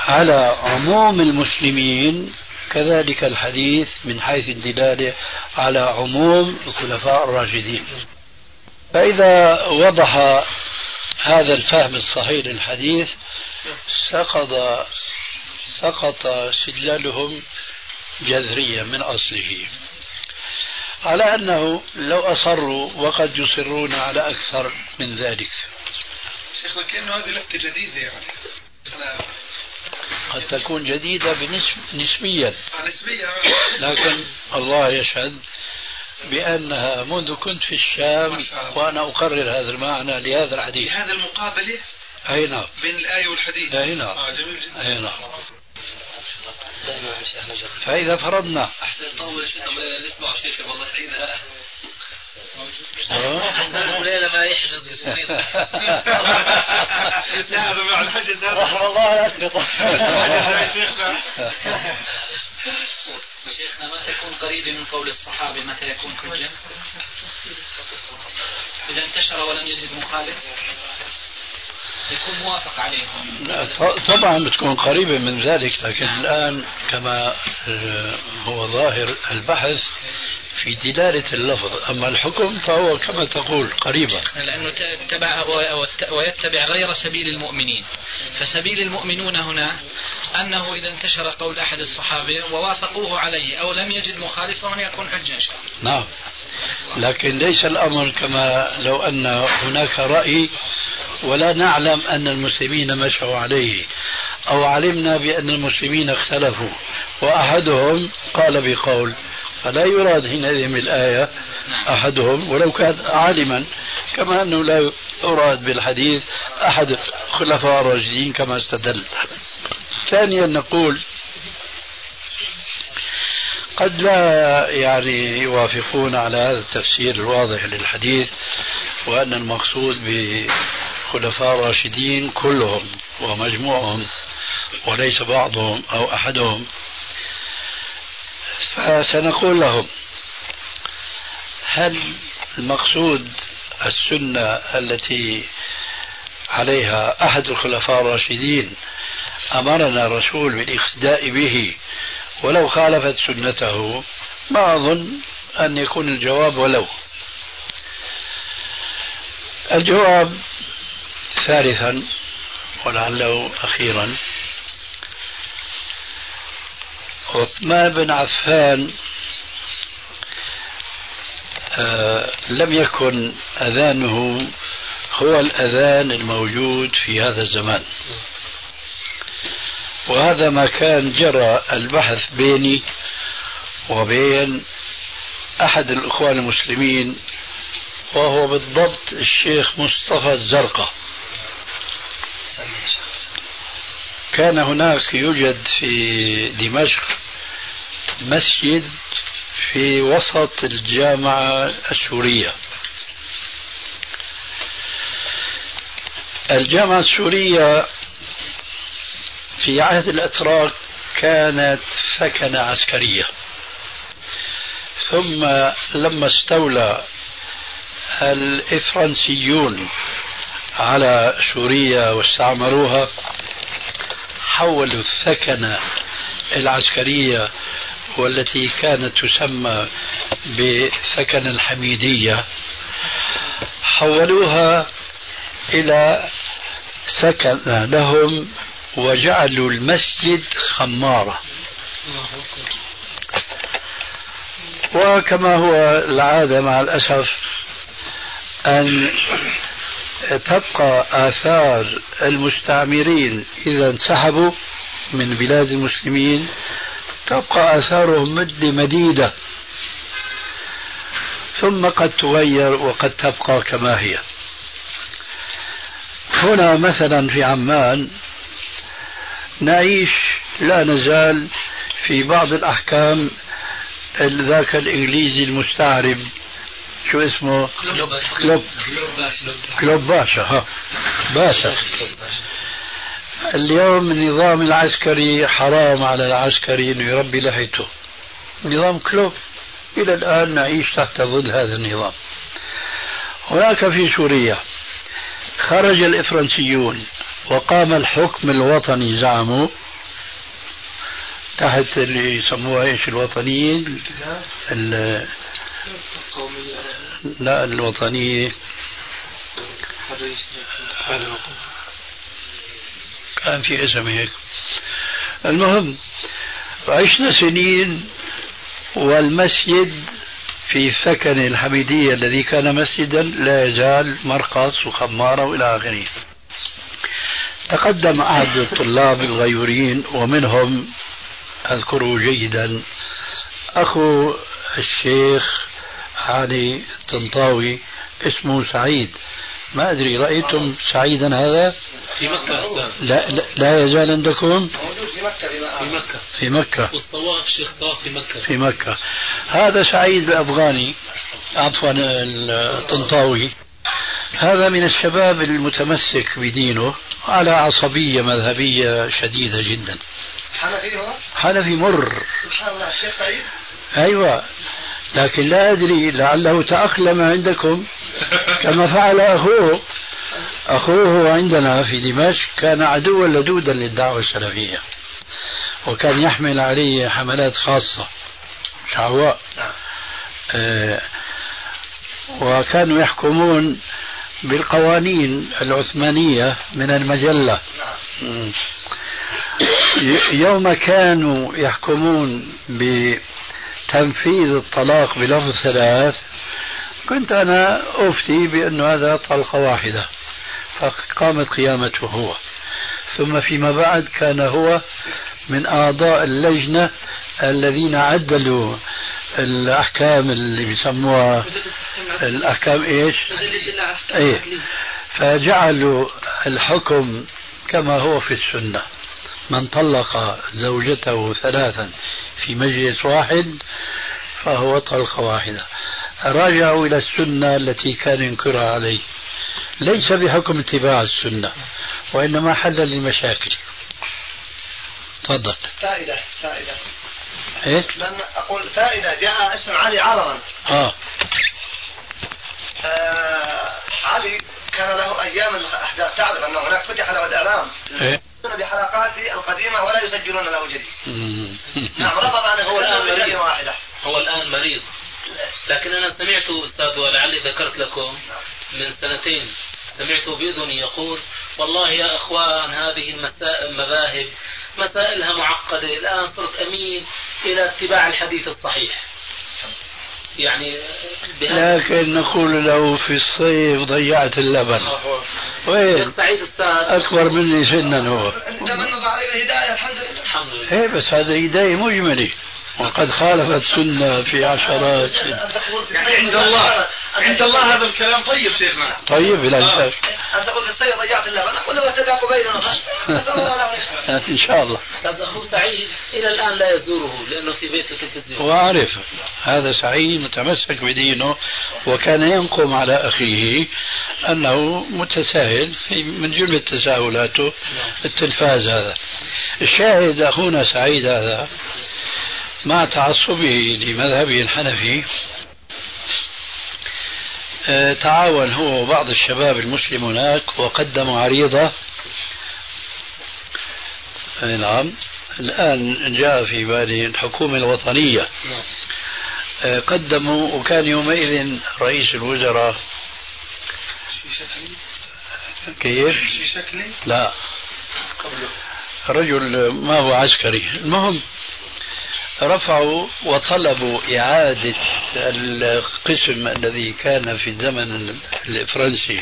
على عموم المسلمين كذلك الحديث من حيث الدلالة على عموم الخلفاء الراشدين. فإذا وضح هذا الفهم الصحيح للحديث سقط سقط سلالهم جذريا من أصله. على أنه لو أصروا وقد يصرون على أكثر من ذلك. شيخنا كأنه هذه لفتة جديدة يعني. قد تكون جديدة بنسب نسبيا. نسبيا. لكن الله يشهد بأنها منذ كنت في الشام وأنا أقرر هذا المعنى لهذا الحديث. هذا المقابلة أي نعم. بين الآية والحديث. أي نعم. آه جميل جدا. أي نعم. فإذا فرضنا أحسن طول شيخ نسمع شيخ والله تعيدها. ليلة ما يحجز هذا مع الحجز هذا رحم الله الأشرطة شيخنا شيخنا متى يكون قريب من قول الصحابة متى يكون حجة؟ إذا انتشر ولم يجد مخالف يكون موافق عليه لا، ط- طبعا بتكون قريبة من ذلك لكن الآن كما هو ظاهر البحث في دلالة اللفظ أما الحكم فهو كما تقول قريبا. لأنه ت- اتبع و- ويتبع غير سبيل المؤمنين. فسبيل المؤمنون هنا أنه إذا انتشر قول أحد الصحابة ووافقوه عليه أو لم يجد مخالفا يكون حجة إن شاء الله نعم. لكن ليس الأمر كما لو أن هناك رأي ولا نعلم أن المسلمين مشوا عليه أو علمنا بأن المسلمين اختلفوا وأحدهم قال بقول فلا يراد حينئذ بالآية أحدهم ولو كان عالما كما أنه لا يراد بالحديث أحد الخلفاء الراشدين كما استدل. ثانيا نقول قد لا يعني يوافقون على هذا التفسير الواضح للحديث وأن المقصود بخلفاء راشدين كلهم ومجموعهم وليس بعضهم أو أحدهم. فسنقول لهم هل المقصود السنة التي عليها أحد الخلفاء الراشدين أمرنا الرسول بالإقتداء به ولو خالفت سنته؟ ما أظن أن يكون الجواب ولو. الجواب ثالثا ولعله أخيرا عثمان بن عفان آه لم يكن أذانه هو الأذان الموجود في هذا الزمان. وهذا ما كان جرى البحث بيني وبين أحد الإخوان المسلمين وهو بالضبط الشيخ مصطفى الزرقة كان هناك يوجد في دمشق مسجد في وسط الجامعة السورية. الجامعة السورية في عهد الأتراك كانت ثكنة عسكرية. ثم لما استولى الإفرنسيون على سوريا واستعمروها حولوا الثكنة العسكرية والتي كانت تسمى بثكن الحميدية حولوها إلى سكن لهم وجعلوا المسجد خمارة. وكما هو العادة مع الأسف أن تبقى آثار المستعمرين إذا انسحبوا من بلاد المسلمين تبقى آثارهم مدة مديدة. ثم قد تغير وقد تبقى كما هي. هنا مثلا في عمان نعيش لا نزال في بعض الأحكام ذاك الإنجليزي المستعرب. شو اسمه؟ كلوب. كلوب باشا ها. باشا. اليوم النظام العسكري حرام على العسكري إنه يربي لحيته نظام كلوب. إلى الآن نعيش تحت ظل هذا النظام. هناك في سوريا. خرج الإفرنسيون وقام الحكم الوطني زعموا. تحت اللي يسموها إيش؟ الوطنيين. لا الوطنية كان في اسم هيك. المهم عشنا سنين والمسجد في سكن الحميدية الذي كان مسجدا لا يزال مرقص وخمارة وإلى آخره. تقدم أحد الطلاب الغيورين ومنهم أذكره جيدا أخو الشيخ علي الطنطاوي اسمه سعيد. ما أدري رأيتم سعيدا هذا؟ في مكة لا, لا, لا يزال عندكم؟ موجود في مكة في مكة. في مكة. والطواف شيخ طواف في مكة. في مكة. هذا سعيد الأفغاني عفوا الطنطاوي. هذا من الشباب المتمسك بدينه على عصبية مذهبية شديدة جدا. حنفي هو؟ حنفي مر. سبحان الله الشيخ سعيد؟ أيوة. لكن لا أدري لعله تأقلم عندكم. كما فعل أخوه. أخوه عندنا في دمشق كان عدوا لدودا للدعوة السلفية. وكان يحمل عليه حملات خاصة شعواء. آه وكانوا يحكمون بالقوانين العثمانية من المجلة. يوم كانوا يحكمون بتنفيذ الطلاق بلفظ ثلاث كنت أنا أفتي بأن هذا طلقة واحدة فقامت قيامته هو. ثم فيما بعد كان هو من أعضاء اللجنة الذين عدلوا الأحكام اللي بيسموها الأحكام إيش؟ إيه. فجعلوا الحكم كما هو في السنة. من طلق زوجته ثلاثا في مجلس واحد فهو طلقة واحدة. راجعوا إلى السنة التي كان ينكرها عليه. ليس بحكم اتباع السنة وإنما حلا للمشاكل تفضل. فائدة فائدة. إيه؟ لأن أقول فائدة جاء اسم علي عرضا. آه. آه علي كان له أيام الأحداث. تعرف أن هناك فتح له الإعلام إيه؟ بحلقاته القديمة ولا يسجلون له جديد. نعم رفض أنه هو الآن بكلمة واحدة. هو الآن مريض. لكن أنا سمعت أستاذ ولعلي ذكرت لكم من سنتين. سمعت بأذني يقول والله يا إخوان هذه المسائل المذاهب مسائلها معقدة. الآن صرت أميل إلى اتباع الحديث الصحيح. يعني لكن نقول له في الصيف ضيعت اللبن. وين؟ أكبر مني سنا هو. تمنى عليه الهداية الحمد لله. الحمد لله إيه بس هذا هداية مجملة وقد خالفت سنة في عشرات. يعني عند الله عند الله هذا الكلام طيب شيخنا طيب بلا شك. أن تقول في الصيف ضيعت اللبن أقول له اتبعك بيننا؟ نسأل الله له إن شاء الله. أستاذ أخو سعيد إلى الآن لا يزوره لأنه في بيته تلفزيون وأعرف هذا سعيد متمسك بدينه وكان ينقم على أخيه أنه متساهل في من جملة تساهلاته التلفاز هذا. الشاهد أخونا سعيد هذا مع تعصبه لمذهبه الحنفي آه، تعاون هو وبعض الشباب المسلم هناك وقدموا عريضة. آه، نعم. الآن جاء في بالي الحكومة الوطنية. آه، قدموا وكان يومئذ رئيس الوزراء. كيف؟ لا. رجل ما هو عسكري. المهم رفعوا وطلبوا إعادة القسم الذي كان في الزمن الفرنسي.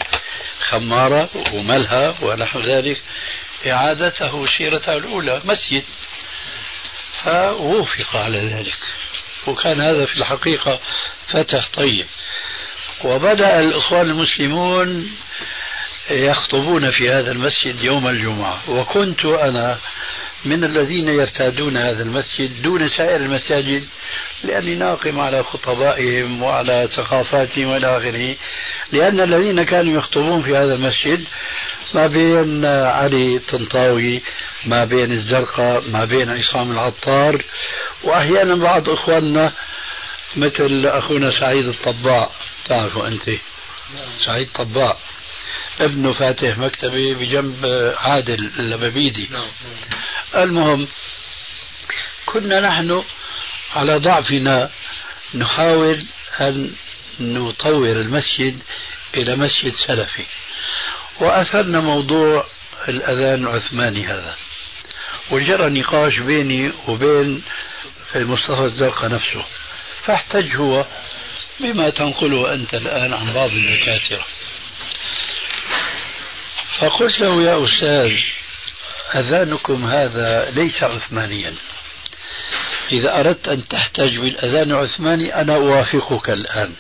خمارة وملهى ونحو ذلك. إعادته سيرته الأولى مسجد. فوفق على ذلك. وكان هذا في الحقيقة فتح طيب. وبدأ الإخوان المسلمون يخطبون في هذا المسجد يوم الجمعة. وكنت أنا من الذين يرتادون هذا المسجد دون سائر المساجد لأني ناقم على خطبائهم وعلى ثقافاتهم وإلى آخره. لأن الذين كانوا يخطبون في هذا المسجد ما بين علي طنطاوي ما بين الزرقاء ما بين عصام العطار وأحيانا بعض إخواننا مثل أخونا سعيد الطباع تعرفوا أنت؟ سعيد طباع ابنه فاتح مكتبة بجنب عادل اللبابيدي. نعم. المهم كنا نحن على ضعفنا نحاول أن نطور المسجد إلى مسجد سلفي. وأثرنا موضوع الأذان العثماني هذا. وجرى نقاش بيني وبين مصطفى الزرقاء نفسه. فاحتج هو بما تنقله أنت الآن عن بعض الدكاترة. فقلت له يا أستاذ أذانكم هذا ليس عثمانيا. إذا أردت أن تحتج بالأذان العثماني أنا أوافقك الآن.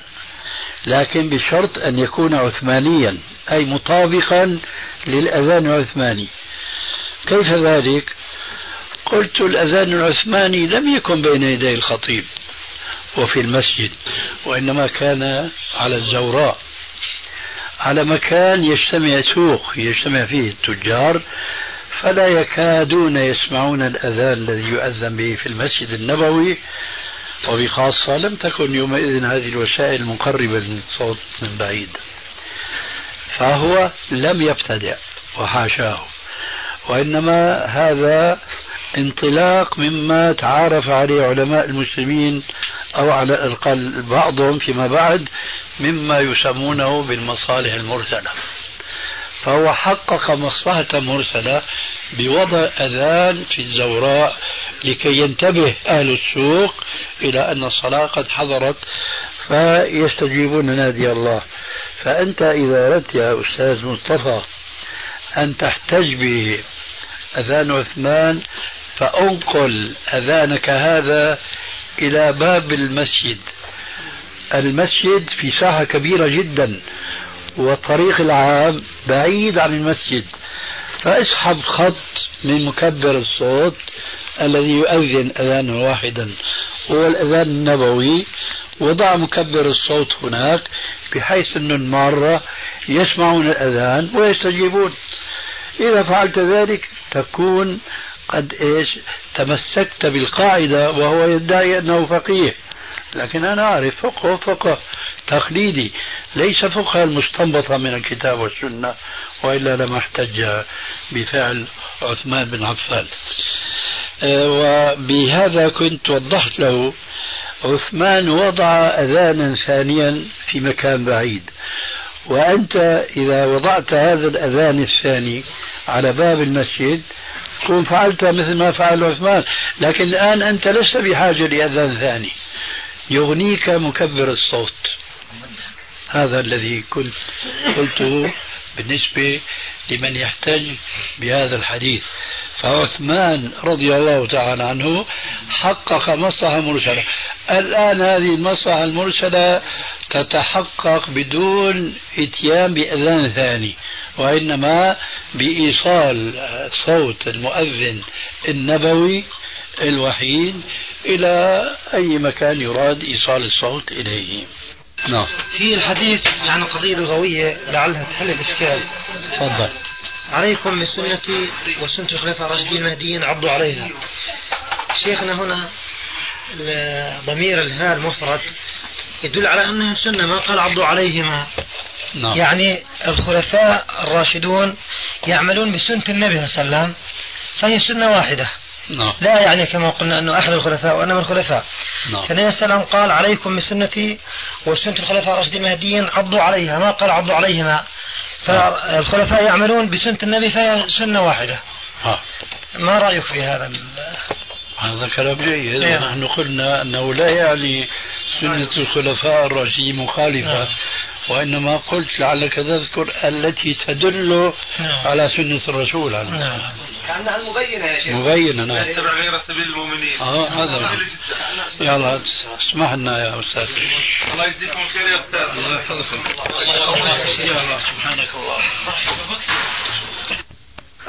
لكن بشرط أن يكون عثمانيا أي مطابقا للأذان العثماني. كيف ذلك؟ قلت الأذان العثماني لم يكن بين يدي الخطيب وفي المسجد وإنما كان على الزوراء. على مكان يجتمع سوق يجتمع فيه التجار فلا يكادون يسمعون الأذان الذي يؤذن به في المسجد النبوي؟ وبخاصة لم تكن يومئذ هذه الوسائل مقربة للصوت من بعيد. فهو لم يبتدع وحاشاه. وإنما هذا انطلاق مما تعارف عليه علماء المسلمين أو على الأقل بعضهم فيما بعد مما يسمونه بالمصالح المرسلة. فهو حقق مصلحة مرسلة بوضع أذان في الزوراء لكي ينتبه أهل السوق إلى أن الصلاة قد حضرت فيستجيبون نادي الله. فأنت إذا أردت يا أستاذ مصطفى أن تحتج بأذان عثمان فأنقل أذانك هذا إلى باب المسجد. المسجد في ساحة كبيرة جدا. والطريق العام بعيد عن المسجد فاسحب خط من مكبر الصوت الذي يؤذن أذانا واحدا هو الأذان النبوي وضع مكبر الصوت هناك بحيث أن المارة يسمعون الأذان ويستجيبون. إذا فعلت ذلك تكون قد إيش؟ تمسكت بالقاعدة وهو يدعي أنه فقيه. لكن أنا أعرف فقه فقه تقليدي ليس فقه المستنبطة من الكتاب والسنة وإلا لما أحتج بفعل عثمان بن عفان. آه، وبهذا كنت وضحت له عثمان وضع أذانا ثانيا في مكان بعيد. وأنت إذا وضعت هذا الأذان الثاني على باب المسجد تكون فعلت مثل ما فعل عثمان. لكن الآن أنت لست بحاجة لأذان ثاني. يغنيك مكبر الصوت. هذا الذي كنت قلته بالنسبة لمن يحتج بهذا الحديث. فعثمان رضي الله تعالى عنه حقق مصلحة مرسلة الآن هذه المصلحة المرسلة تتحقق بدون إتيان بأذان ثاني وإنما بإيصال صوت المؤذن النبوي الوحيد إلى أي مكان يراد إيصال الصوت إليه؟ نعم. في الحديث عن قضية لغوية لعلها تحل الإشكال. تفضل. عليكم بسنتي وسنة الخلفاء الراشدين المهديين عضوا عليها. شيخنا هنا ضمير الهاء المفرد يدل على أنها سنة ما قال عضوا عليهما. نعم. يعني الخلفاء الراشدون يعملون بسنة النبي صلى الله عليه وسلم فهي سنة واحدة. نعم. لا يعني كما قلنا أنه أحد الخلفاء وأنا من الخلفاء نعم. فالنبي وسلم قال عليكم بسنتي وسنة الخلفاء الراشدين المهديين عضوا عليها ما قال عضوا عليهما فالخلفاء يعملون بسنة النبي فهي سنة واحدة ها. ما رأيك في هذا هذا كلام جيد نعم. نحن قلنا أنه لا يعني سنة الخلفاء الراشدين مخالفه نعم. وإنما قلت لعلك تذكر التي تدل نعم. على سنة الرسول عليه نعم كأنها المبينة يا شيخ. مبينة نعم. يتبع غير سبيل المؤمنين. آه هذا يلا اسمح لنا يا أستاذ. الله يجزيكم خير يا أستاذ. الله يحفظكم سبحانك الله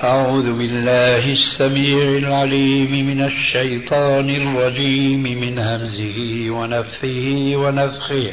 أعوذ بالله السميع العليم من الشيطان الرجيم من همزه ونفخه ونفخه.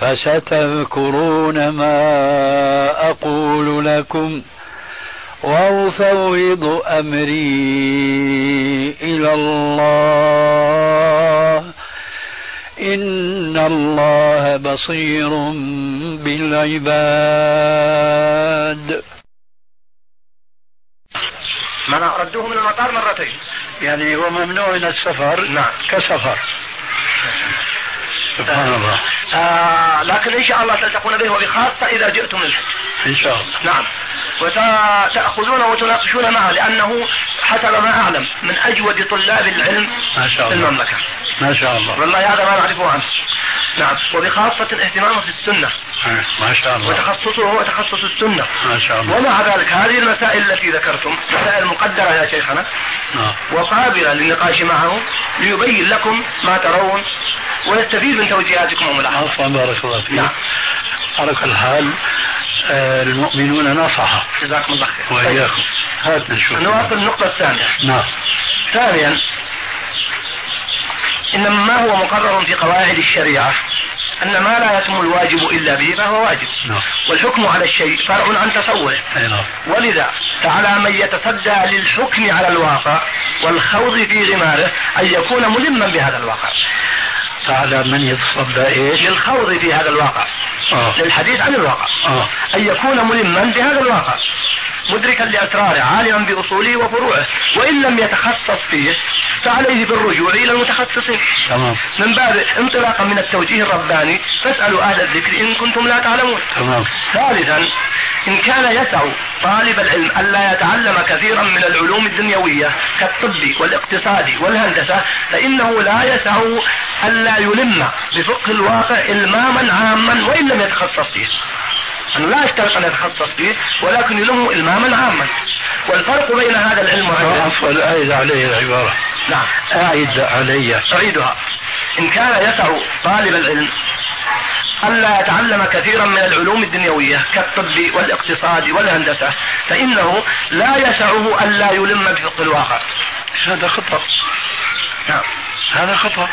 فستذكرون ما أقول لكم وأفوض أمري إلى الله. إن الله بصير بالعباد. ما ردوه من المطار مرتين. يعني هو ممنوع من السفر نعم. كسفر. سبحان الله. آه لكن إن شاء الله تلتقون به وبخاصة إذا جئتم للحج. إن شاء الله. نعم. وتأخذونه وتناقشون معه لأنه حسب ما أعلم من أجود طلاب العلم ما شاء في الله المملكة. ما شاء الله. والله هذا ما نعرفه عنه. نعم. وبخاصة اهتمامه في السنة. ما شاء الله. وتخصصه هو تخصص السنة. ما شاء الله. ومع ذلك هذه المسائل التي ذكرتم مسائل مقدرة يا شيخنا نعم. وقابلة للنقاش معه ليبين لكم ما ترون ويستفيد من توجيهاتكم وملاحظاتكم عفوا بارك الله. فيك نعم. على كل حال آه، المؤمنون نصحة. جزاكم الله خير وإياكم. هات نشوف. نواصل النقطة الثانية. نعم. ثانيا إن ما هو مقرر في قواعد الشريعة أن ما لا يتم الواجب إلا به فهو واجب. نعم. والحكم على الشيء فرع عن تصوره. نعم. ولذا فعلى من يتصدى للحكم على الواقع والخوض في غماره أن يكون ملما بهذا الواقع. فعلى من يتصدى إيش؟ للخوض في هذا الواقع. آه. للحديث عن الواقع. آه. أن يكون ملما بهذا الواقع. مدركا لأسراره عالما بأصوله وفروعه. وإن لم يتخصص فيه فعليه بالرجوع إلى المتخصصين. تمام. من باب انطلاقا من التوجيه الرباني فاسألوا أهل الذكر إن كنتم لا تعلمون. تمام. ثالثا إن كان يسع طالب العلم ألا يتعلم كثيرا من العلوم الدنيوية كالطب والاقتصاد والهندسة فإنه لا يسع ألا يلم بفقه الواقع إلماما عاما وإن لم يتخصص فيه. أنه لا يشترط أن يتخصص فيه ولكن يلمه إلماما عاما. والفرق بين هذا العلم وهذا عفوا أعيد عليه العبارة. نعم. أعيد علي. أعيدها. إن كان يسع طالب العلم ألا يتعلم كثيرا من العلوم الدنيوية كالطب والاقتصاد والهندسة فإنه لا يسعه ألا يلم بفقه الواقع هذا خطأ. نعم. هذا خطأ.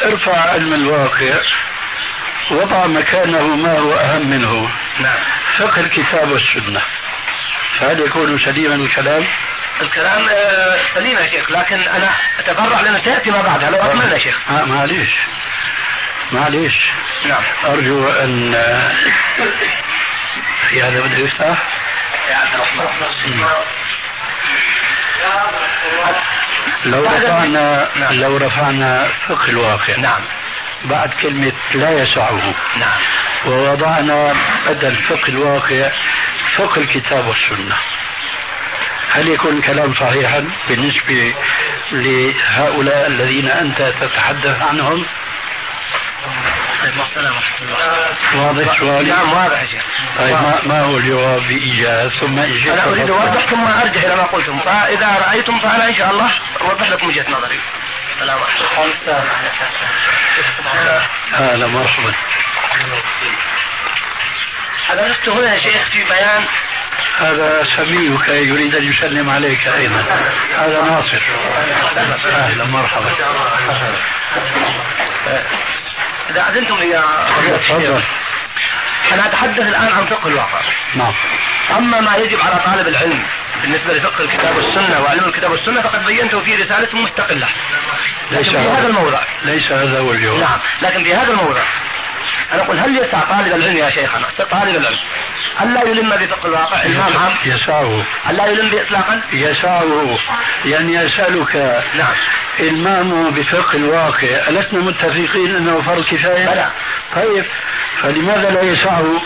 فارفع علم الواقع. وضع مكانه ما هو أهم منه. نعم. فقه الكتاب والسنة. فهل يكون سليما الكلام؟ الكلام آه، سليم يا شيخ لكن أنا اتفرع لأن تاتي ما بعدها لو اكمل يا شيخ؟ آه معليش. معليش. نعم. أرجو أن آه، في هذا بده يفتح. لو رفعنا لو رفعنا فقه الواقع. نعم. بعد كلمة لا يسعه. نعم. ووضعنا بدل فقه الواقع فقه الكتاب والسنة. هل يكون الكلام صحيحا بالنسبة لهؤلاء الذين أنت تتحدث عنهم؟ واضح سؤالي؟ نعم واضح يا شيخ طيب ما, ما هو الجواب بإيجاز ثم إيجاز أنا أريد أوضح ثم أرجع إلى ما قلتم. فإذا رأيتم فأنا إن شاء الله أوضح لكم وجهة نظري. السلام. عليكم هلا مرحبا حضرت هنا يا شيخ في بيان. هذا سميك يريد أن يسلم عليك أيضا. هذا ناصر. أهلا مرحبا إذا أذنتم لي يا تفضل. أنا أتحدث الآن عن فقه الواقع. نعم. أما ما يجب على طالب العلم بالنسبة لفقه الكتاب والسنة وعلم الكتاب والسنة فقد بينته في رسالة مستقلة. ليس لكن في هذا. الموضع. ليس هذا هو الجواب. نعم. لكن في هذا الموضع أنا أقول هل يسع طالب العلم يا شيخنا؟ طالب العلم. ألا يلم بفقه الواقع إلمام عام يسعه. ألا يلم إطلاقا يسعه. يعني يسألك نعم. إلمامه بفقه الواقع ألسنا متفقين أنه فرض كفاية؟ بلى. طيب فلماذا لا يسعه؟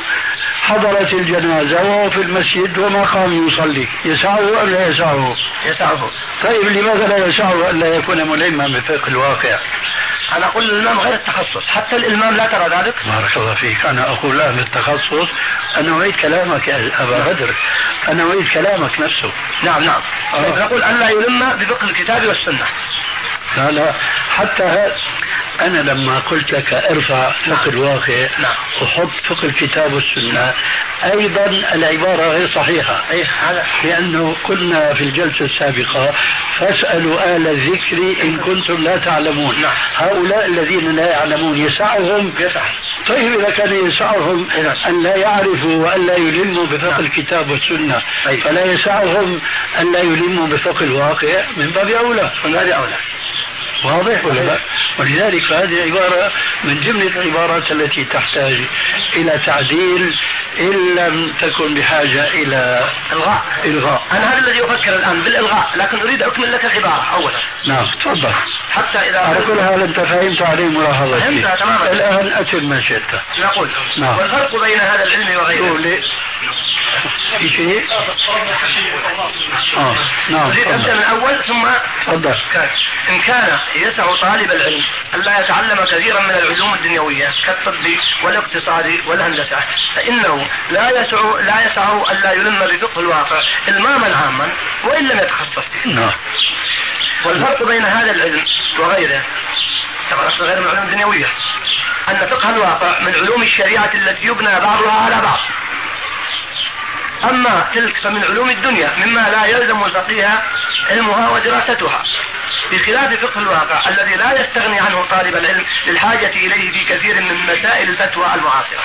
حضرت الجنازة وهو في المسجد وما قام يصلي. يسعه أم لا يسعه؟ يسعه. طيب لماذا لا يسعه ألا يكون ملما بفقه الواقع؟ أنا أقول الإلمام غير التخصص حتى الإلمام لا ترى ذلك. بارك الله فيك. أنا أقول الآن بالتخصص أنا أعيد كلامك يا أبا بدر. أنا أعيد كلامك نفسه. نعم نعم. آه. طيب نقول ألا يلم بفقه الكتاب والسنة. لا حتى أنا لما قلت لك ارفع فقه الواقع نعم. وحط فقه الكتاب والسنة أيضا العبارة غير صحيحة. لأنه قلنا في الجلسة السابقة فاسألوا أهل الذكر إن كنتم لا تعلمون. نعم. هؤلاء الذين لا يعلمون يسعهم؟ يسع طيب إذا كان يسعهم أن لا يعرفوا وأن لا يلموا بفقه الكتاب والسنة. أي. فلا يسعهم أن لا يلموا بفقه الواقع من باب أولى. من باب أولى. واضح ولا لا؟ ولذلك هذه عبارة من جملة العبارات التي تحتاج إلى تعديل إن لم تكن بحاجة إلى إلغاء. إلغاء. أنا هذا الذي أفكر الآن بالإلغاء لكن أريد أكمل لك العبارة أولا. نعم تفضل. حتى إذا على كل حال أنت فهمت عليه ملاحظتي. فهمتها تماما. الآن أتم ما شئت. نقول. نعم. والفرق بين هذا العلم وغيره. في شيء؟ آه نعم أريد أبدأ من تفضل أول ثم تفضل. كان إن كان يسع طالب العلم ألا يتعلم كثيرا من العلوم الدنيوية كالطب والاقتصاد والهندسة فإنه لا يسع لا يسعه ألا يلم بفقه الواقع إلماما عاما وإن لم يتخصص فيه. نعم. والفرق بين هذا العلم وغيره طبعا غير من العلوم الدنيوية أن فقه الواقع من علوم الشريعة التي يبنى بعضها على بعض. أما تلك فمن علوم الدنيا مما لا يلزم الفقيه علمها ودراستها. بخلاف فقه الواقع الذي لا يستغني عنه طالب العلم للحاجة إليه في كثير من مسائل الفتوى المعاصرة.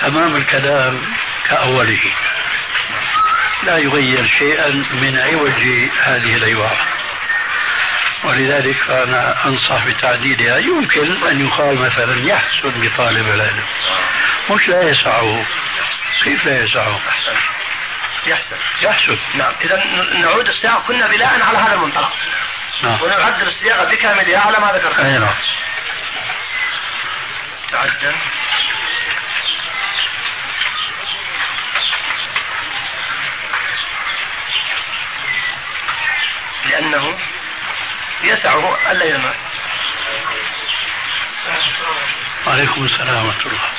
تمام الكلام كأوله. لا يغير شيئا من عوج هذه العبارة. ولذلك فأنا أنصح بتعديلها. يمكن أن يقال مثلا يحسن بطالب العلم. مش لا يسعه. كيف لا يسعه؟ يحسن يحسن. نعم. إذا ن- نعود السياق. كنا بناء على هذا المنطلق. نعم. ونعدل الصياغة بكاملها على ما ذكرت. أي نعم. تعدل لأنه يسعه ألا يلمس عليكم السلام ورحمة الله.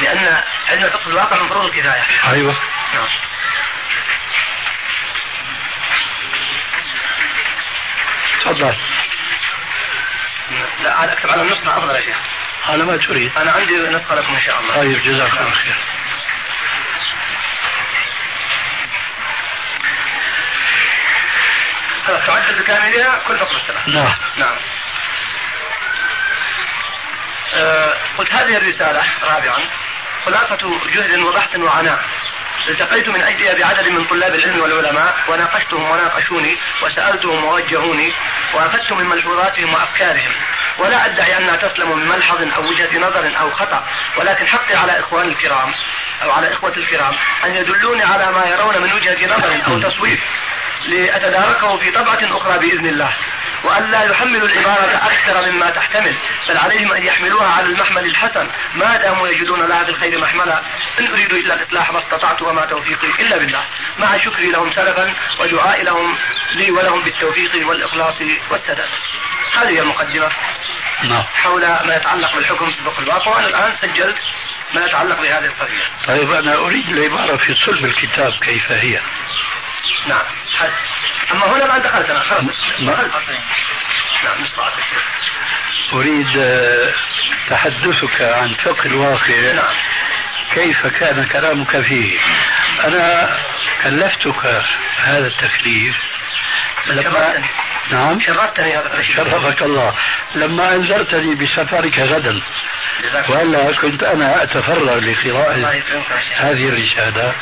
لأن علم فقه الواقع من فروض الكفاية. أيوة. نعم تفضل. لا أنا أكتب على النسخة أفضل يا شيخ. على ما تريد. أنا عندي نسخة لكم إن شاء الله. طيب جزاك الله خير. تعدل بكاملها كل السنة نعم. نعم. آه قلت هذه الرسالة رابعا. خلاصة جهد وبحث وعناء. التقيت من أجلها بعدد من طلاب العلم والعلماء وناقشتهم وناقشوني وسألتهم ووجهوني وأخذت من ملحوظاتهم وأفكارهم. ولا أدعي أنها تسلم من ملحظ أو وجهة نظر أو خطأ ولكن حقي على إخواني الكرام أو على إخوة الكرام أن يدلوني على ما يرون من وجهة نظر أو تصوير لأتداركه في طبعة أخرى بإذن الله. وأن لا يحملوا العبارة أكثر مما تحتمل بل عليهم أن يحملوها على المحمل الحسن. ما داموا يجدون لها في الخير محملا إن أريد إلا الإصلاح ما استطعت وما توفيقي إلا بالله. مع شكري لهم سلفا ودعائي لهم لي ولهم بالتوفيق والإخلاص والسداد. هذه المقدمة. نعم. حول ما يتعلق بالحكم في فقه الواقع وأنا الآن سجلت ما يتعلق بهذه القضية. طيب أنا أريد العبارة في صلب الكتاب كيف هي؟ نعم. حد. أما هنا ما دخلت أنا خلاص نعم. أريد آه، تحدثك عن فقه الواقع. نعم. كيف كان كلامك فيه؟ أنا كلفتك هذا التكليف لما شرفتني. نعم. شرفتني شرفك الله. لما أنذرتني بسفرك غدا وهلا كنت يكرمك يا شيخ. هذه الرسالة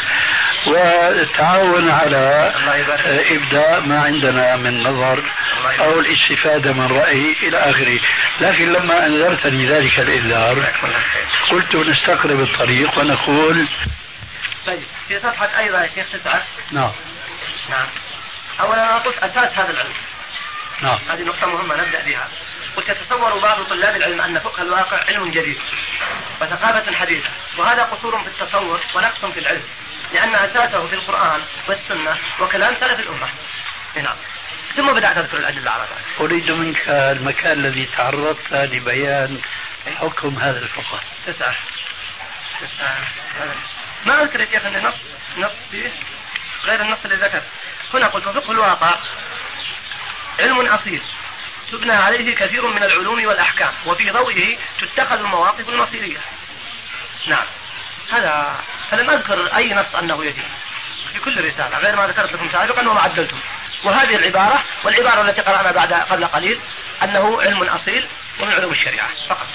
والتعاون على إبداء ما عندنا من نظر أو الاستفادة من رأي إلى آخره. لكن لما أنذرتني ذلك خير. قلت نستقرب الطريق ونقول طيب في صفحة أيضا يا شيخ تسعة؟ نعم. نعم. أولا أنا قلت أساس هذا العلم. نعم. هذه نقطة مهمة نبدأ بها. قلت يتصور بعض طلاب العلم أن فقه الواقع علم جديد وثقافة حديثة وهذا قصور في التصور ونقص في العلم لأن أساسه في القرآن والسنة وكلام سلف الأمة. نعم. ثم بدأت أذكر الأدلة على ذلك. أريد منك المكان الذي تعرضت لبيان حكم هذا الفقه. تسعة. تسعة. ما أذكر يا أن نص نص فيه؟ غير النص اللي ذكر. هنا قلت فقه الواقع علم أصيل. تبنى عليه كثير من العلوم والأحكام وفي ضوئه تتخذ المواقف المصيرية. نعم. هذا فلم أذكر أي نص أنه يجب في كل رسالة غير ما ذكرت لكم سابقا وما عدلتم. وهذه العبارة والعبارة التي قرأنا بعد قبل قليل أنه علم أصيل ومن علوم الشريعة فقط.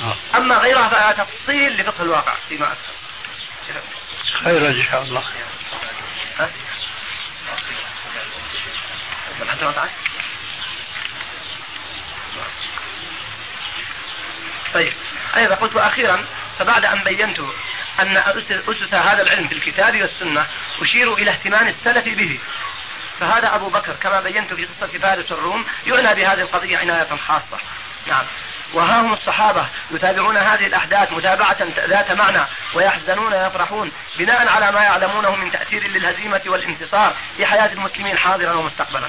آه. أما غيرها فهذا تفصيل لفقه الواقع فيما أذكر. خيرا إن شاء الله. ها؟ طيب. أيضا قلت وأخيرا فبعد أن بينت أن أسس هذا العلم في الكتاب والسنة أشير إلى اهتمام السلف به. فهذا أبو بكر كما بينت في قصة فارس الروم يعنى بهذه القضية عناية خاصة. نعم. وها هم الصحابة يتابعون هذه الأحداث متابعة ذات معنى ويحزنون ويفرحون بناء على ما يعلمونه من تأثير للهزيمة والانتصار في حياة المسلمين حاضرا ومستقبلا.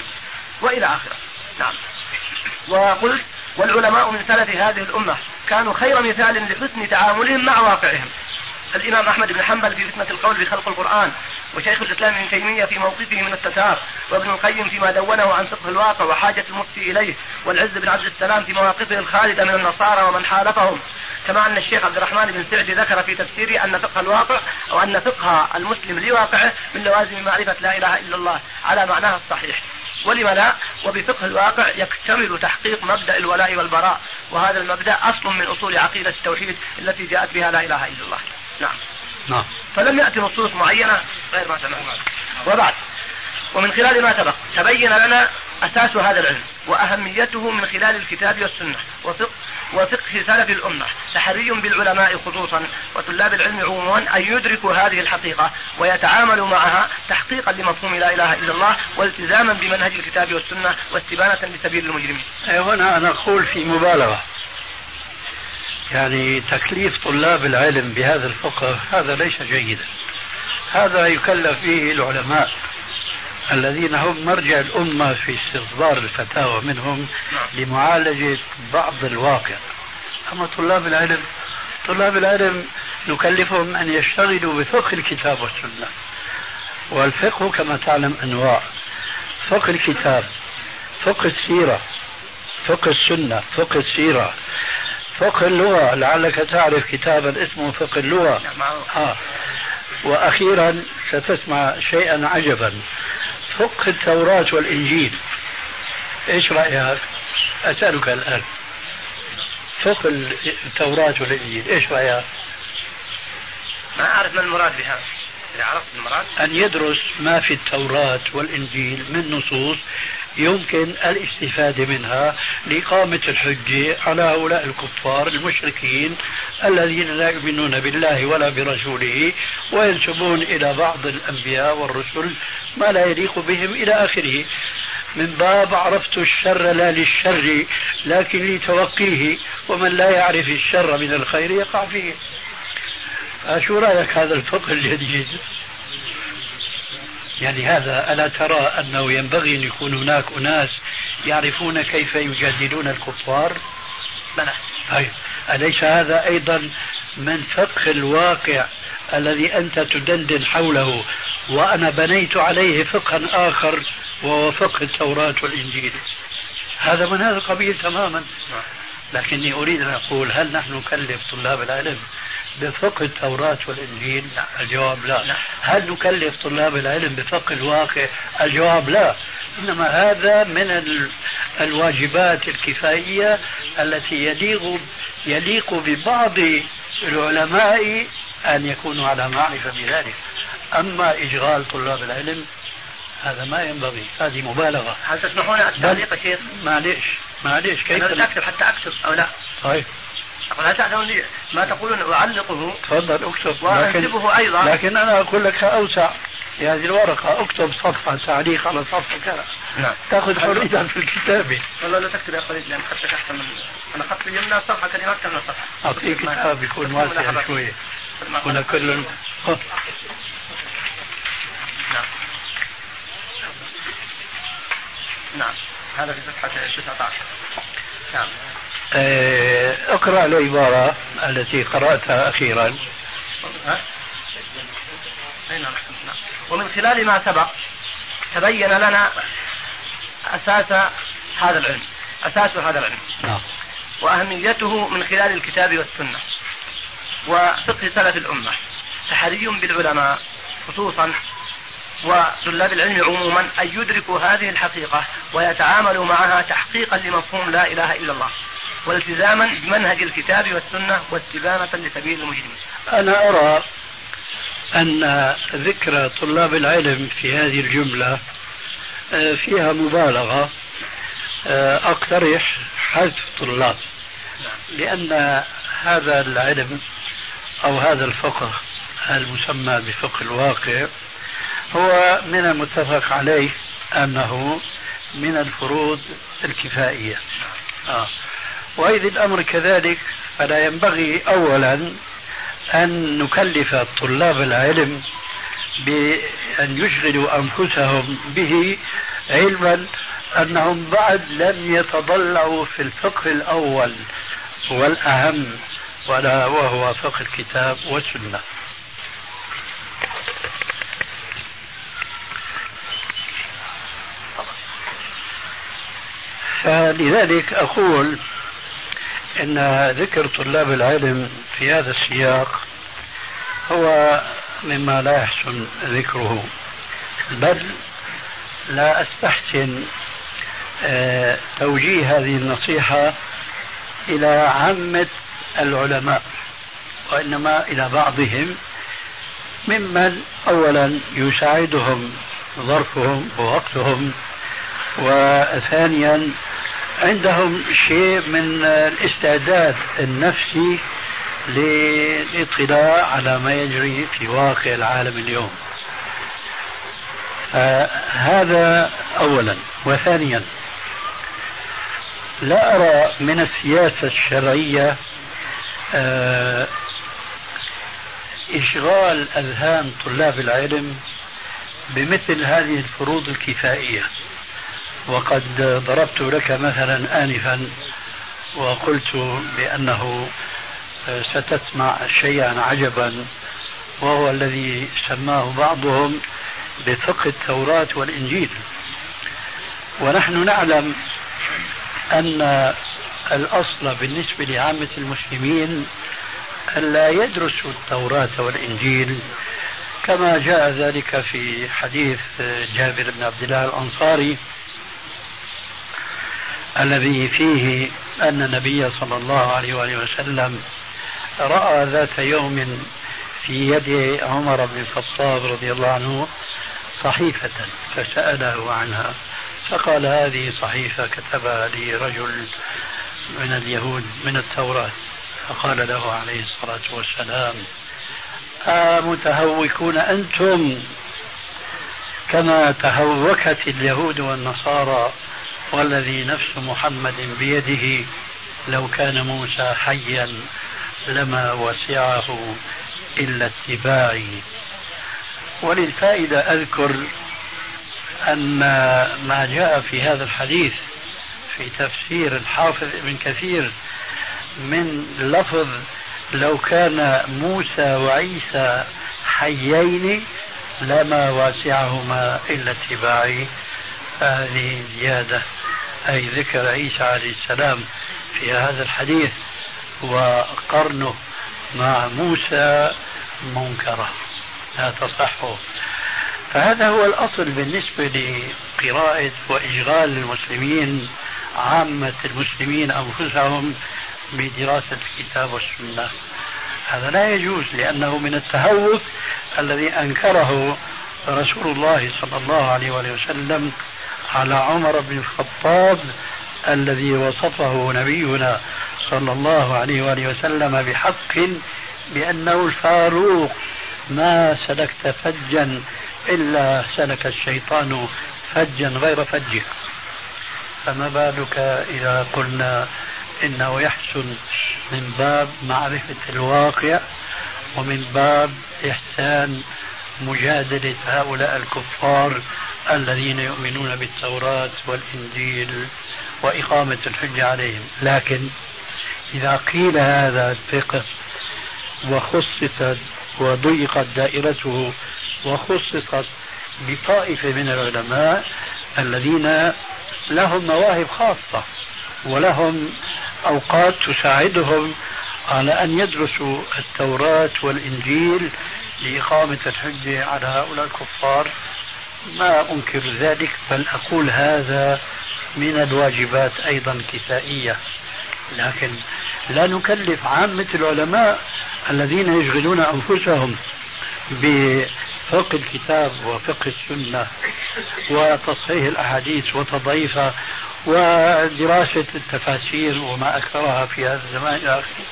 وإلى آخره. نعم. وقلت والعلماء من سلف هذه الأمة كانوا خير مثال لحسن تعاملهم مع واقعهم. الإمام أحمد بن حنبل في فتنة القول بخلق القرآن وشيخ الإسلام ابن تيمية في موقفه من التتار وابن القيم فيما دونه عن فقه الواقع وحاجة المفتي إليه والعز بن عبد السلام في مواقفه الخالدة من النصارى ومن حالفهم. كما أن الشيخ عبد الرحمن بن سعدي ذكر في تفسيره أن فقه الواقع أو أن فقه المسلم لواقعه من لوازم معرفة لا إله إلا الله على معناها الصحيح. ولم لا؟ وبفقه الواقع يكتمل تحقيق مبدأ الولاء والبراء وهذا المبدأ أصل من أصول عقيدة التوحيد التي جاءت بها لا إله إلا الله. نعم. نعم. فلم يأتي نصوص معينة غير ما سمعنا وبعد. ومن خلال ما سبق تبين لنا أساس هذا العلم وأهميته من خلال الكتاب والسنة وفقه وفقه سلف الأمة. تحري بالعلماء خصوصا وطلاب العلم عموما أن يدركوا هذه الحقيقة ويتعاملوا معها تحقيقا لمفهوم لا إله إلا الله والتزاما بمنهج الكتاب والسنة واستبانة لسبيل المجرمين. أي هنا أنا أقول في مبالغة. يعني تكليف طلاب العلم بهذا الفقه هذا ليس جيدا. هذا يكلف به العلماء الذين هم مرجع الأمة في استصدار الفتاوى منهم لمعالجة بعض الواقع. أما طلاب العلم طلاب العلم نكلفهم أن يشتغلوا بفقه الكتاب والسنة. والفقه كما تعلم أنواع. فقه الكتاب فقه السيرة فقه السنة فقه السيرة. فقه اللغة لعلك تعرف كتابا اسمه فقه اللغة. آه. وأخيرا ستسمع شيئا عجبا. فقه التوراة والإنجيل. إيش رايك؟ أسألك الآن. فقه التوراة والإنجيل إيش رايك؟ ما أعرف ما المراد بها. إذا عرفت المراد؟ أن يدرس ما في التوراة والإنجيل من نصوص يمكن الاستفادة منها لإقامة الحجه على هؤلاء الكفار المشركين الذين لا يؤمنون بالله ولا برسوله وينسبون إلى بعض الأنبياء والرسل ما لا يليق بهم إلى آخره من باب عرفت الشر لا للشر لكن لتوقيه ومن لا يعرف الشر من الخير يقع فيه شو رأيك هذا الفقه الجديد؟ يعني هذا ألا ترى أنه ينبغي أن يكون هناك أناس يعرفون كيف يجادلون الكفار؟ بلى. طيب. أليس هذا أيضا من فقه الواقع الذي أنت تدندن حوله وأنا بنيت عليه فقها آخر وهو فقه التوراة والإنجيل؟ هذا من هذا القبيل تماما لكني أريد أن أقول هل نحن نكلف طلاب العلم بفقه التوراة والإنجيل؟ الجواب لا. هل نكلف طلاب العلم بفقه الواقع؟ الجواب لا. إنما هذا من الواجبات الكفائية التي يليق يليق ببعض العلماء أن يكونوا على معرفة بذلك. أما إشغال طلاب العلم هذا ما ينبغي. هذه مبالغة. هل تسمحون التعليق يا شيخ؟ معليش معليش كيف أنا أكتب حتى أكتب أو لا؟ طيب. هل تعلمون لي ما تقولون أعلقه تفضل. اكتب وأنسبه أيضا. لكن أنا أقول لك أوسع في هذه الورقة أكتب صفحة تعليق على صفحة كذا. نعم. تأخذ حريتك في الكتابة. والله لا تكتب يا خالد لأن خطك أحسن من أنا خط اليمنى صفحة كلمات كم صفحة أعطيك كتاب يكون واسع شوية. هنا كل نعم. نعم. هذا في صفحة 19 نعم. اقرأ العبارة التي قرأتها أخيرا. ومن خلال ما سبق تبين لنا أساس هذا العلم. أساس هذا العلم. نعم. وأهميته من خلال الكتاب والسنة. وفقه سلف الأمة. فحري بالعلماء خصوصا وطلاب العلم عموما أن يدركوا هذه الحقيقة ويتعاملوا معها تحقيقا لمفهوم لا إله إلا الله. والتزاما بمنهج الكتاب والسنة واستبانة لسبيل المجرمين أنا أرى أن ذكر طلاب العلم في هذه الجملة آه، فيها مبالغة آه، أقترح حذف طلاب لأن هذا العلم أو هذا الفقه المسمى بفقه الواقع هو من المتفق عليه أنه من الفروض الكفائية آه. وإذ الأمر كذلك فلا ينبغي أولا أن نكلف طلاب العلم بأن يشغلوا أنفسهم به علما أنهم بعد لم يتضلعوا في الفقه الأول والأهم ولا وهو فقه الكتاب والسنة. فلذلك أقول إن ذكر طلاب العلم في هذا السياق هو مما لا يحسن ذكره. بل لا أستحسن آه، توجيه هذه النصيحة إلى عامة العلماء وإنما إلى بعضهم ممن اولا يساعدهم ظرفهم ووقتهم وثانيا عندهم شيء من الاستعداد النفسي للاطلاع على ما يجري في واقع العالم اليوم. هذا اولا. وثانيا لا أرى من السياسة الشرعية آه، إشغال أذهان طلاب العلم بمثل هذه الفروض الكفائية. وقد ضربت لك مثلا آنفا وقلت بأنه ستسمع شيئا عجبا وهو الذي سماه بعضهم بفقه التوراة والإنجيل. ونحن نعلم أن الأصل بالنسبة لعامة المسلمين ألا يدرسوا التوراة والإنجيل كما جاء ذلك في حديث جابر بن عبد الله الأنصاري الذي فيه أن النبي صلى الله عليه وآله وسلم رأى ذات يوم في يد عمر بن الخطاب رضي الله عنه صحيفة فسأله عنها. فقال هذه صحيفة كتبها لي رجل من اليهود من التوراة. فقال له عليه الصلاة والسلام أمتهوكون أنتم كما تهوكت اليهود والنصارى والذي نفس محمد بيده لو كان موسى حيا لما وسعه إلا اتباعي. وللفائدة أذكر أن ما جاء في هذا الحديث في تفسير الحافظ ابن كثير من لفظ لو كان موسى وعيسى حيين لما واسعهما إلا اتباعي. هذه زيادة أي ذكر عيسى عليه السلام في هذا الحديث وقرنه مع موسى منكرة لا تصح. فهذا هو الأصل بالنسبة لقراءة وإشغال المسلمين عامة المسلمين أنفسهم بدراسة الكتاب والسنة. هذا لا يجوز لأنه من التهوك الذي أنكره رسول الله صلى الله عليه وسلم على عمر بن الخطاب الذي وصفه نبينا صلى الله عليه وآله وسلم بحق بأنه الفاروق. ما سلكت فجا إلا سلك الشيطان فجا غير فجه. فما بالك إذا قلنا إنه يحسن من باب معرفة الواقع ومن باب إحسان مجادلة هؤلاء الكفار الذين يؤمنون بالتوراة والإنجيل وإقامة الحجة عليهم. لكن إذا قيل هذا الفقه وخصصت وضيقت دائرته وخصصت بطائفة من العلماء الذين لهم مواهب خاصة ولهم أوقات تساعدهم على أن يدرسوا التوراة والإنجيل لإقامة الحجة على هؤلاء الكفار. ما أنكر ذلك بل أقول هذا من الواجبات أيضا كفائية. لكن لا نكلف عامة العلماء الذين يشغلون أنفسهم بفقه الكتاب وفقه السنة وتصحيح الأحاديث وتضعيفها ودراسة التفاسير وما أكثرها في هذا الزمان. إلى آخره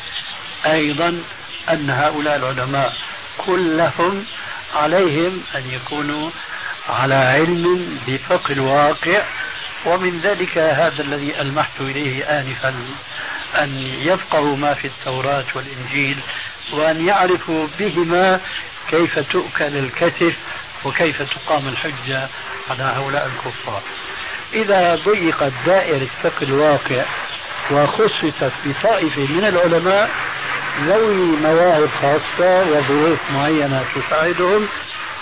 أيضا أن هؤلاء العلماء كلهم عليهم أن يكونوا على علم بفقه الواقع ومن ذلك هذا الذي ألمحت إليه آنفا أن يفقهوا ما في التوراة والإنجيل وأن يعرفوا بهما كيف تؤكل الكتف وكيف تقام الحجة على هؤلاء الكفار. إذا ضيقت دائرة فقه الواقع وخصصت بطائفة من العلماء ذوي مواهب خاصة وظروف معينة تساعدهم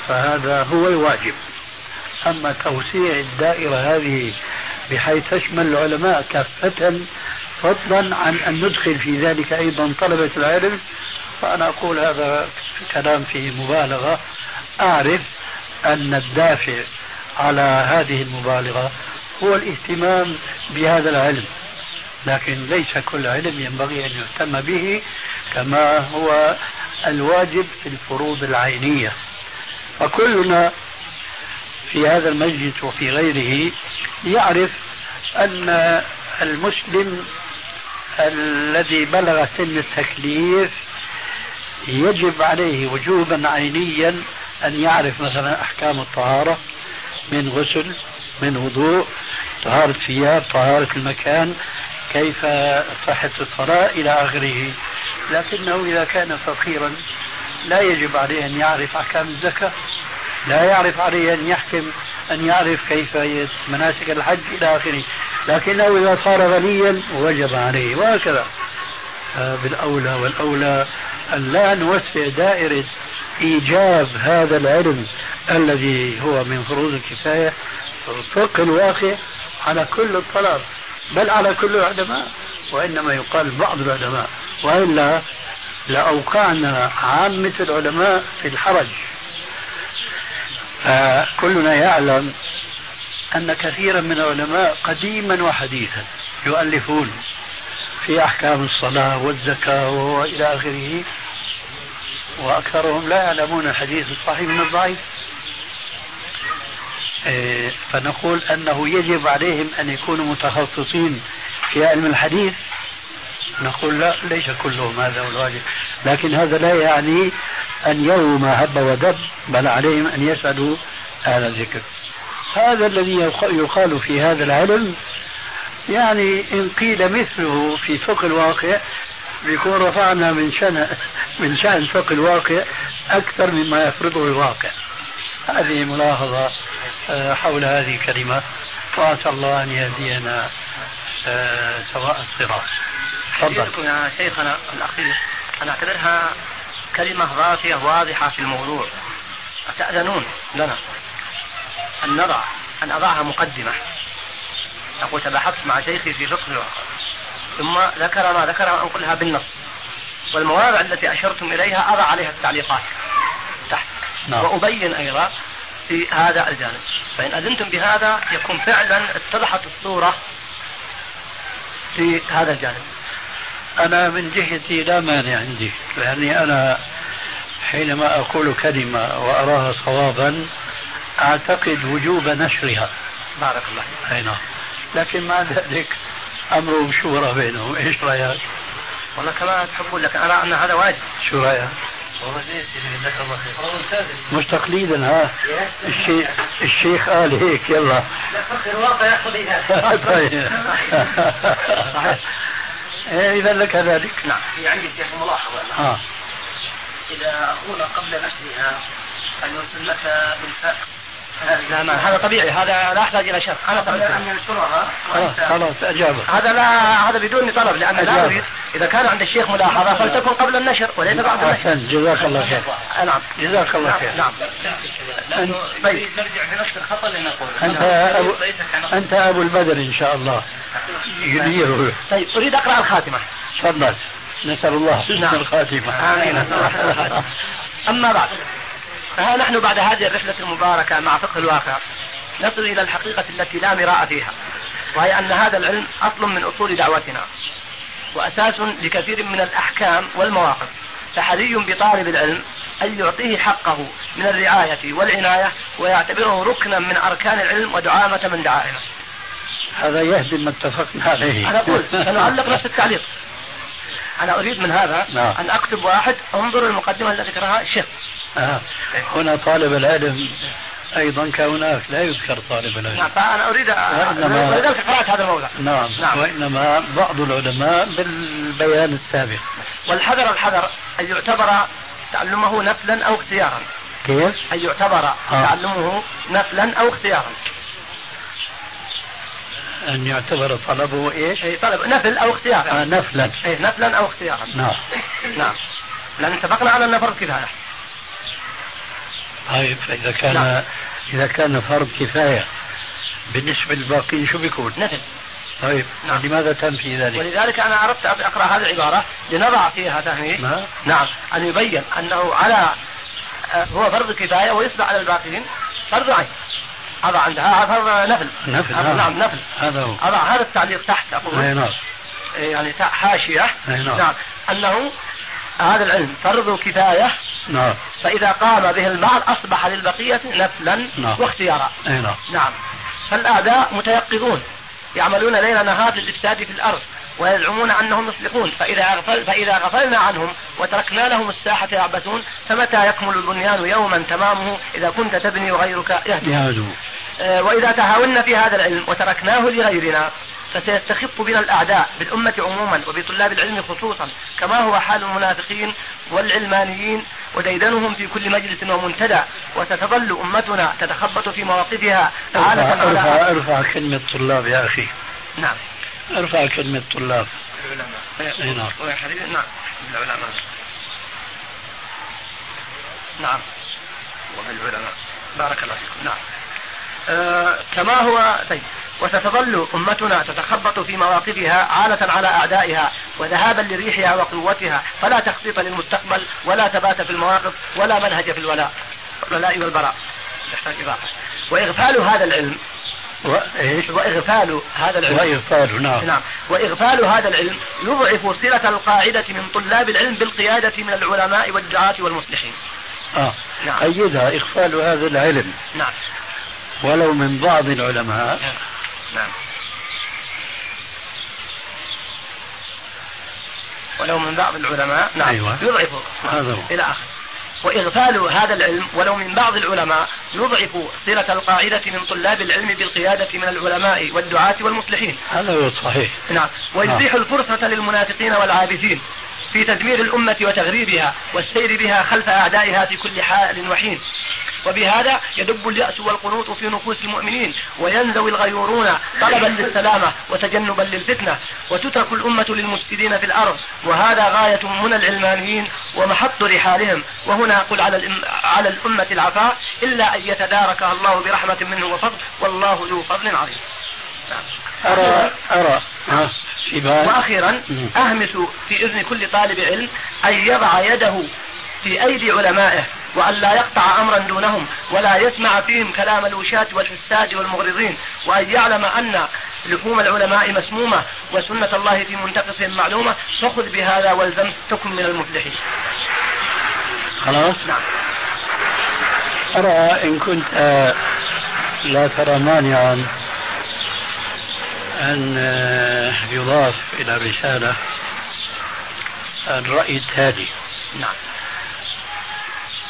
فهذا هو الواجب. أما توسيع الدائرة هذه بحيث تشمل العلماء كافة فضلا عن أن ندخل في ذلك أيضا طلبة العلم. فأنا أقول هذا كلام فيه مبالغة. أعرف أن الدافع على هذه المبالغة هو الاهتمام بهذا العلم. لكن ليس كل علم ينبغي أن يهتم به كما هو الواجب في الفروض العينية. فكلنا في هذا المجلس وفي غيره يعرف أن المسلم الذي بلغ سن التكليف يجب عليه وجوبا عينيا أن يعرف مثلا أحكام الطهارة من غسل من وضوء طهارة ثياب طهارة المكان كيف صحة الصلاة إلى آخره. لكنه إذا كان فقيرا لا يجب عليه أن يعرف أحكام الزكاة لا يعرف عليه أن يحكم أن يعرف كيف مناسك الحج إلى آخره. لكنه إذا صار غنيا وجب عليه وهكذا. بالأولى والأولى أن لا نوسع دائرة إيجاب هذا العلم الذي هو من فروض الكفاية. فقه الواقع على كل الطلب. بل على كل العلماء وإنما يقال بعض العلماء وإلا لأوقعنا عامة العلماء في الحرج. فكلنا يعلم أن كثيرا من العلماء قديما وحديثا يؤلفون في أحكام الصلاة والزكاة وإلى آخره وأكثرهم لا يعلمون الحديث الصحيح من الضعيف. فنقول أنه يجب عليهم أن يكونوا متخصصين في علم الحديث. نقول لا ليس كلهم هذا هو الواجب. لكن هذا لا يعني أن يروا ما هب ودب بل عليهم أن يسألوا أهل الذكر. هذا الذي يقال في هذا العلم يعني إن قيل مثله في فقه الواقع بيكون رفعنا من شأن من شأن فقه الواقع أكثر مما يفرضه الواقع. هذه ملاحظة آه، حول هذه الكلمة. وأسأل الله أن يهدينا آه، سواء الصراط. تفضل. يا شيخنا. الأخير أنا أعتبرها كلمة ضافية واضحة في الموضوع. أتأذنون لنا أن نضع أن أضعها مقدمة. أقول تباحثت مع شيخي في فقه ثم ذكر ما ذكر وأنقلها بالنص. والمواضع التي أشرتم إليها أضع عليها التعليقات. تحت. نعم. وأبين أيضا في هذا الجانب. فإن أذنتم بهذا يكون فعلا اتضحت الصورة في هذا الجانب. أنا من جهتي لا مانع عندي لأني أنا حينما أقول كلمة وأراها صوابا أعتقد وجوب نشرها. بارك الله أي نعم. لكن مع ذلك أمر شورى بينهم. إيش رأيك؟ والله كما تحبون لكن أرى أن هذا واجب. شو رأيك؟ مش تقليدا ها؟ الشيخ الشيخ قال هيك يلا. الواقع يقتضي طيب إيه، إذا لك ذلك نعم. في عندي شيخ ملاحظة. آه. إذا أخونا قبل نشرها أن يرسل لك بالفاكس لا ما هذا طبيعي هذا لا يحتاج إلى شرح. أنا قبل أن ينشرها. خلاص أجابه. هذا لا هذا بدون طلب لأن لا أريد. إذا كان عند الشيخ ملاحظة فلتكن قبل النشر وليس بعد النشر. احسن جزاك الله خير. نعم. جزاك الله خير. نعم. نعم طيب نرجع في نفس الخطأ لنقول أنت أبو أنت أبو البدر إن شاء الله. يديره طيب أريد أقرأ الخاتمة. تفضل. نسأل الله حسن نعم. الخاتمة. آمين. أما بعد. فها نحن بعد هذه الرحلة المباركة مع فقه الواقع نصل إلى الحقيقة التي لا مراء فيها وهي أن هذا العلم أصل من أصول دعوتنا وأساس لكثير من الأحكام والمواقف فحري بطالب العلم أن يعطيه حقه من الرعاية والعناية ويعتبره ركنا من أركان العلم ودعامة من دعائمه هذا يهدم ما اتفقنا عليه. أنا أقول سنعلق نفس التعليق. أنا أريد من هذا نعم. أن أكتب واحد انظر المقدمة التي ذكرها الشيخ آه. هنا طالب العلم أيضا كهناك لا يذكر طالب العلم. نعم فأنا أريد وإنما ولذلك قرات هذا الموضع نعم. نعم. وإنما بعض العلماء بالبيان السابق. والحذر الحذر أن يعتبر تعلمه نفلا أو اختيارا. كيف؟ أن يعتبر آه. تعلمه نفلا أو اختيارا. أن يعتبر طلبه إيش؟ أي طلب نفل أو اختيار. آه نفلا. أي نفلا أو اختيارا. نعم. نعم. لأن اتفقنا على أن فرض كفاية. طيب فإذا كان نعم. إذا كان فرض كفاية. بالنسبة للباقين شو بيكون؟ نفل طيب نعم. لماذا تنفي ذلك؟ ولذلك أنا اردت أقرأ هذه العبارة لنضع فيها تهميش نعم. نعم. أن يبين أنه على آه، هو فرض كفاية ويصبح على الباقين فرض عين. هذا عندها فرض نفل. نفل هذا نعم نفل. هذا هو. هذا هذا التعليق تحت أقول. أي نعم. يعني حاشيه نعم. نعم. أنه هذا العلم فرض كفاية نعم. فإذا قام به البعض أصبح للبقية نفلا نعم. واختيارا. أي نعم. نعم. فالأعداء متيقظون يعملون ليل نهار للإفساد في الأرض ويزعمون أنهم يصلحون فإذا غفل فإذا غفلنا عنهم وتركنا لهم الساحة يعبثون فمتى يكمل البنيان يوما تمامه؟ إذا كنت تبني وغيرك يهدم. آه وإذا تهاونا في هذا العلم وتركناه لغيرنا فسيستخف بنا الأعداء بالأمة عموما وبطلاب العلم خصوصا كما هو حال المنافقين والعلمانيين وديدنهم في كل مجلس ومنتدى وستظل أمتنا تتخبط في مواقفها ارفع, ارفع, ارفع كلمة طلاب يا أخي. نعم. ارفع كلمة طلاب. العلماء. نعم. نعم. العلماء. نعم. وبالعلماء. بارك الله فيكم. نعم. آه كما هو طيب وستظل أمتنا تتخبط في مواقفها عالة على أعدائها وذهابا لريحها وقوتها فلا تخطيط للمستقبل ولا ثبات في المواقف ولا منهج في الولاء. الولاء والبراء يحتاج إضافة وإغفال هذا العلم وإيش؟ وإغفال هذا العلم. وإغفال نعم. نعم. وإغفال هذا العلم يضعف صلة القاعدة من طلاب العلم بالقيادة من العلماء والدعاة والمصلحين. آه. نعم. قيدها إغفال هذا العلم. نعم. ولو من بعض العلماء. نعم, نعم. ولو من بعض العلماء نعم. أيوة. يضعف هذا إلى آخره وإغفال هذا العلم ولو من بعض العلماء يضعف صلة القاعدة من طلاب العلم بالقيادة من العلماء والدعاة والمصلحين. هذا هو الصحيح نعم. ويتيح الفرصة للمنافقين والعابثين. في تدمير الأمة وتغريبها والسير بها خلف أعدائها في كل حال وحين. وبهذا يدب اليأس والقنوط في نفوس المؤمنين وينزوي الغيورون طلبا للسلامة وتجنبا للفتنة وتترك الأمة للمفسدين في الأرض. وهذا غاية من العلمانيين ومحط رحالهم. وهنا أقول على على الأمة العفاء إلا أن يتداركها الله برحمة منه وفضل والله ذو فضل عظيم. أرى أرى وأخيرا أهمس في إذن كل طالب علم أن يضع يده في أيدي علمائه وأن لا يقطع أمرا دونهم ولا يسمع فيهم كلام الوشاة والحساد والمغرضين وأن يعلم أن لحوم العلماء مسمومة وسنة الله في منتقصهم معلومة. فخذ بهذا والزم تكن من المفلحين. خلاص؟ نعم. أرى إن كنت لا ترى مانعا أن يضاف إلى الرسالة الرأي التالي. نعم.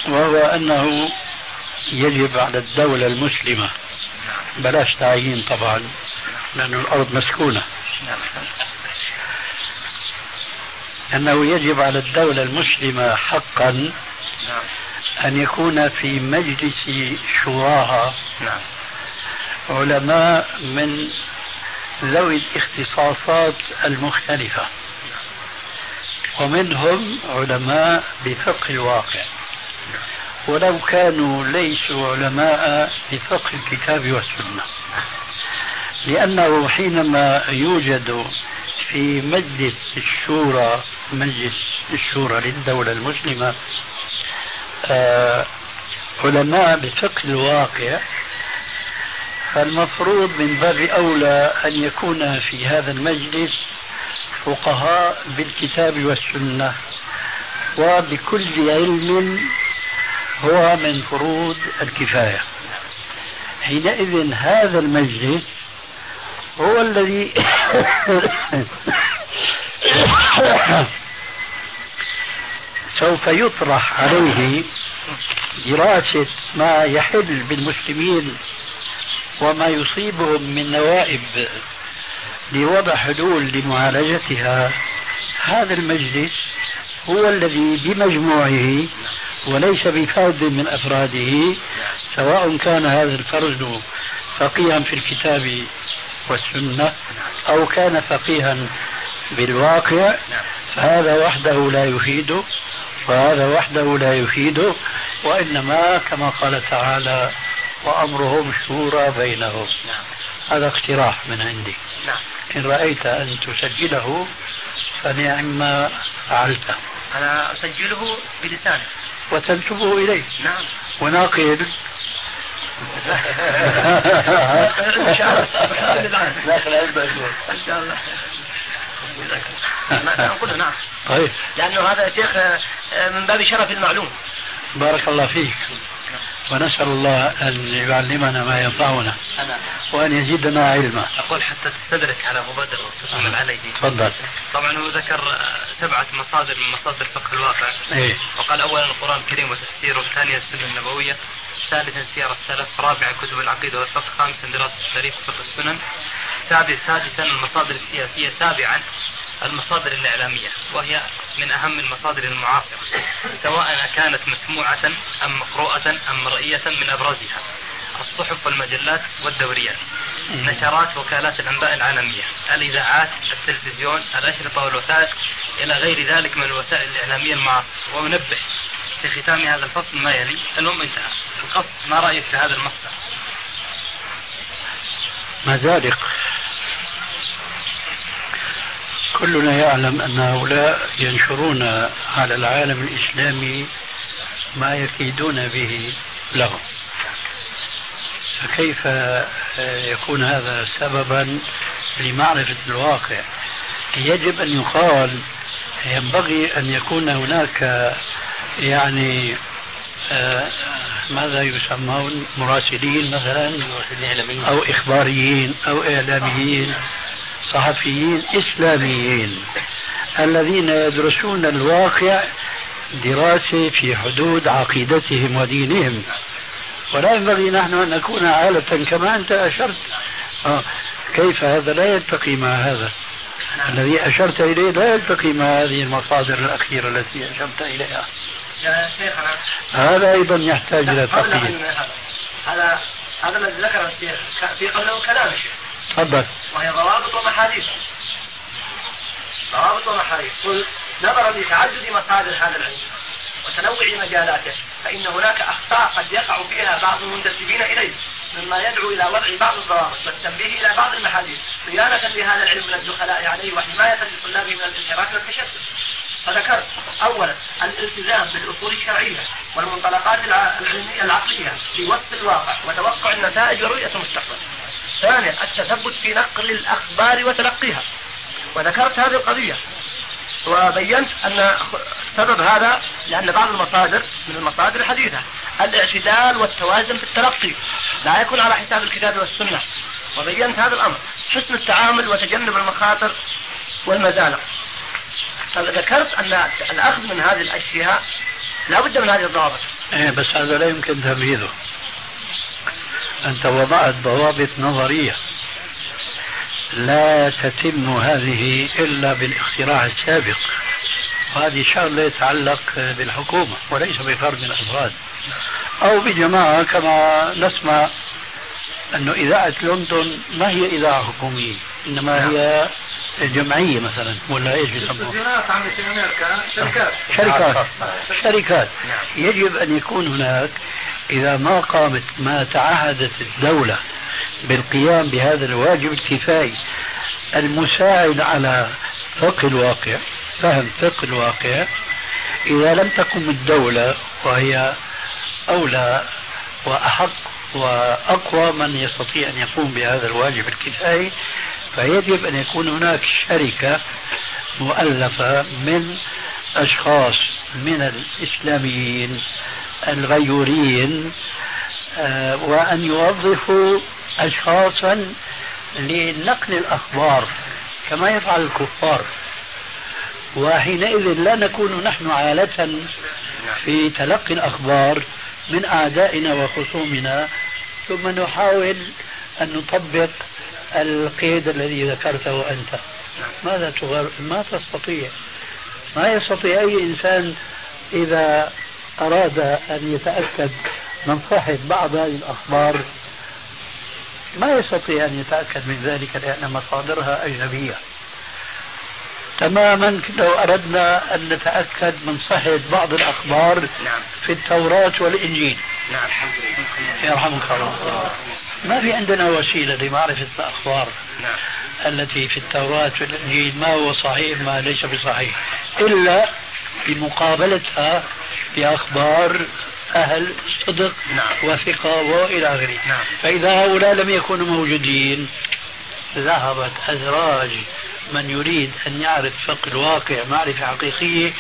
وهو أنه يجب على الدولة المسلمة بلاش تعيين طبعا لأن الأرض مسكونة. أنه يجب على الدولة المسلمة حقا أن يكون في مجلس شوراها علماء من ذوي الاختصاصات المختلفة. ومنهم علماء بفقه الواقع. ولو كانوا ليسوا علماء بفقه الكتاب والسنة. لأنه حينما يوجد في مجلس الشورى مجلس الشورى للدولة المسلمة آه علماء بفقه الواقع فالمفروض من باب أولى أن يكون في هذا المجلس فقهاء بالكتاب والسنة وبكل علم هو من فروض الكفاية. حينئذ هذا المجلس هو الذي سوف يطرح عليه دراسة ما يحل بالمسلمين وما يصيبهم من نوائب لوضع حلول لمعالجتها. هذا المجلس هو الذي بمجموعه وليس بفرد من أفراده سواء كان هذا الفرد فقيها في الكتاب والسنة أو كان فقيها بالواقع فهذا وحده لا يفيد وهذا وحده لا يفيد وإنما كما قال تعالى وأمرهم شورى بينهم. هذا اقتراح من عندي. إن رأيت أن تسجله فنعم ما فعلت. أنا أسجله بلساني وتنسبه إليه. نعم. وناقل إن شاء الله. داخل إن شاء الله. نقول نعم. طيب. لأنه هذا شيخ من باب شرف المعلوم. بارك الله فيك. ونسأل الله أن يعلمنا ما ينفعنا وأن يزيدنا علما. أقول حتى تستدرك على مبادرة وتطلع عليه تفضل. طبعا هو ذكر سبعة مصادر من مصادر فقه الواقع. إيه؟ وقال أولا القرآن الكريم وتفسيره ثانيا السنة النبوية ثالثا سير السلف رابعا كتب العقيدة والفقه خامسا دراسة التاريخ وفقه السنن سادسا المصادر السياسية سابعا المصادر الإعلامية وهي من أهم المصادر المعاصرة سواء كانت مسموعة أم مقروءة أم مرئية من أبرزها الصحف والمجلات والدوريات نشرات وكالات الأنباء العالمية الإذاعات التلفزيون الأشرطة والوثائق إلى غير ذلك من الوسائل الإعلامية المعاصرة. وأنبه في ختام هذا الفصل ما يلي المهم انتهى. القصد ما رأيك في هذا المصدر؟ مزارق كلنا يعلم أن هؤلاء ينشرون على العالم الإسلامي ما يكيدون به لهم. فكيف يكون هذا سببا لمعرفة الواقع؟ يجب أن يقال ينبغي أن يكون هناك يعني آه ماذا يسمون مراسلين مثلا أو إخباريين أو إعلاميين. صحفيين إسلاميين الذين يدرسون الواقع دراسة في حدود عقيدتهم ودينهم. ولا ينبغي نحن أن نكون عالة كما أنت أشرت. آه كيف هذا؟ لا يلتقي مع هذا. الذي أشرت إليه لا يلتقي مع هذه المصادر الأخيرة التي أشرت إليها. يا شيخنا هذا أيضا يحتاج إلى تقييد. هذا هذا الذي ذكره الشيخ في قبله كلام الشيخ. تفضل. وهي ضوابط ومحاديث ضوابط ومحاديث قل نظرا لتعدد مصادر هذا العلم وتنوع مجالاته فإن هناك أخطاء قد يقع فيها بعض المنتسبين إليه مما يدعو إلى وضع بعض الضوابط والتنبيه إلى بعض المحاديث صيانة لهذا العلم من الدخلاء عليه وحماية لطلابه من الانحراف والتشتت. فذكرت اولا الالتزام بالأصول الشرعية والمنطلقات العلمية العقلية في وصف الواقع وتوقع النتائج ورؤية المستقبل. ثانيا التثبت في نقل الأخبار وتلقيها. وذكرت هذه القضية وبينت أن سبب هذا لأن بعض المصادر من المصادر الحديثه الاعتدال والتوازن في التلقي لا يكون على حساب الكتاب والسنة وبينت هذا الأمر حسن التعامل وتجنب المخاطر والمزالق ذكرت أن الأخذ من هذه الأشياء لا بد من هذه الضوابط. إيه بس هذا لا يمكن تنفيذه. انت وضعت ضوابط نظرية لا تتم هذه إلا بالاختراع السابق. وهذه شغله يتعلق بالحكومة وليس بفرد من الأفراد. أو بجماعة كما نسمع أنه إذاعة لندن ما هي إذاعة حكومية إنما هي جمعيه مثلا ولا إيش بيسموها؟ شركات. شركات. شركات. يجب أن يكون هناك إذا ما قامت ما تعهدت الدولة بالقيام بهذا الواجب الكفائي المساعد على فقه الواقع فهم فقه الواقع إذا لم تقم الدولة وهي أولى وأحق وأقوى من يستطيع أن يقوم بهذا الواجب الكفائي فيجب أن يكون هناك شركة مؤلفة من أشخاص من الإسلاميين الغيورين آه، وأن يوظفوا أشخاصا لنقل الأخبار كما يفعل الكفار. وحينئذ لا نكون نحن عالة في تلقي الأخبار من أعدائنا وخصومنا ثم نحاول أن نطبق القيد الذي ذكرته أنت. ماذا تغر... ما تستطيع؟ ما يستطيع أي إنسان إذا أراد أن يتأكد من صحة بعض هذه الأخبار؟ ما يستطيع أن يتأكد من ذلك لأن مصادرها أجنبية. تماما لو أردنا أن نتأكد من صحة بعض الأخبار نعم. في التوراة والإنجيل. نعم. الحمد لله. يرحمك الله. ما في عندنا وسيلة لمعرفة الأخبار نعم. التي في التوراة والإنجيل ما هو صحيح ما ليس بصحيح إلا بمقابلتها بأخبار أهل صدق نعم. وثقة وإلى آخره نعم. فإذا هؤلاء لم يكونوا موجودين ذهبت أدراج من يريد أن يعرف فقه الواقع معرفة حقيقية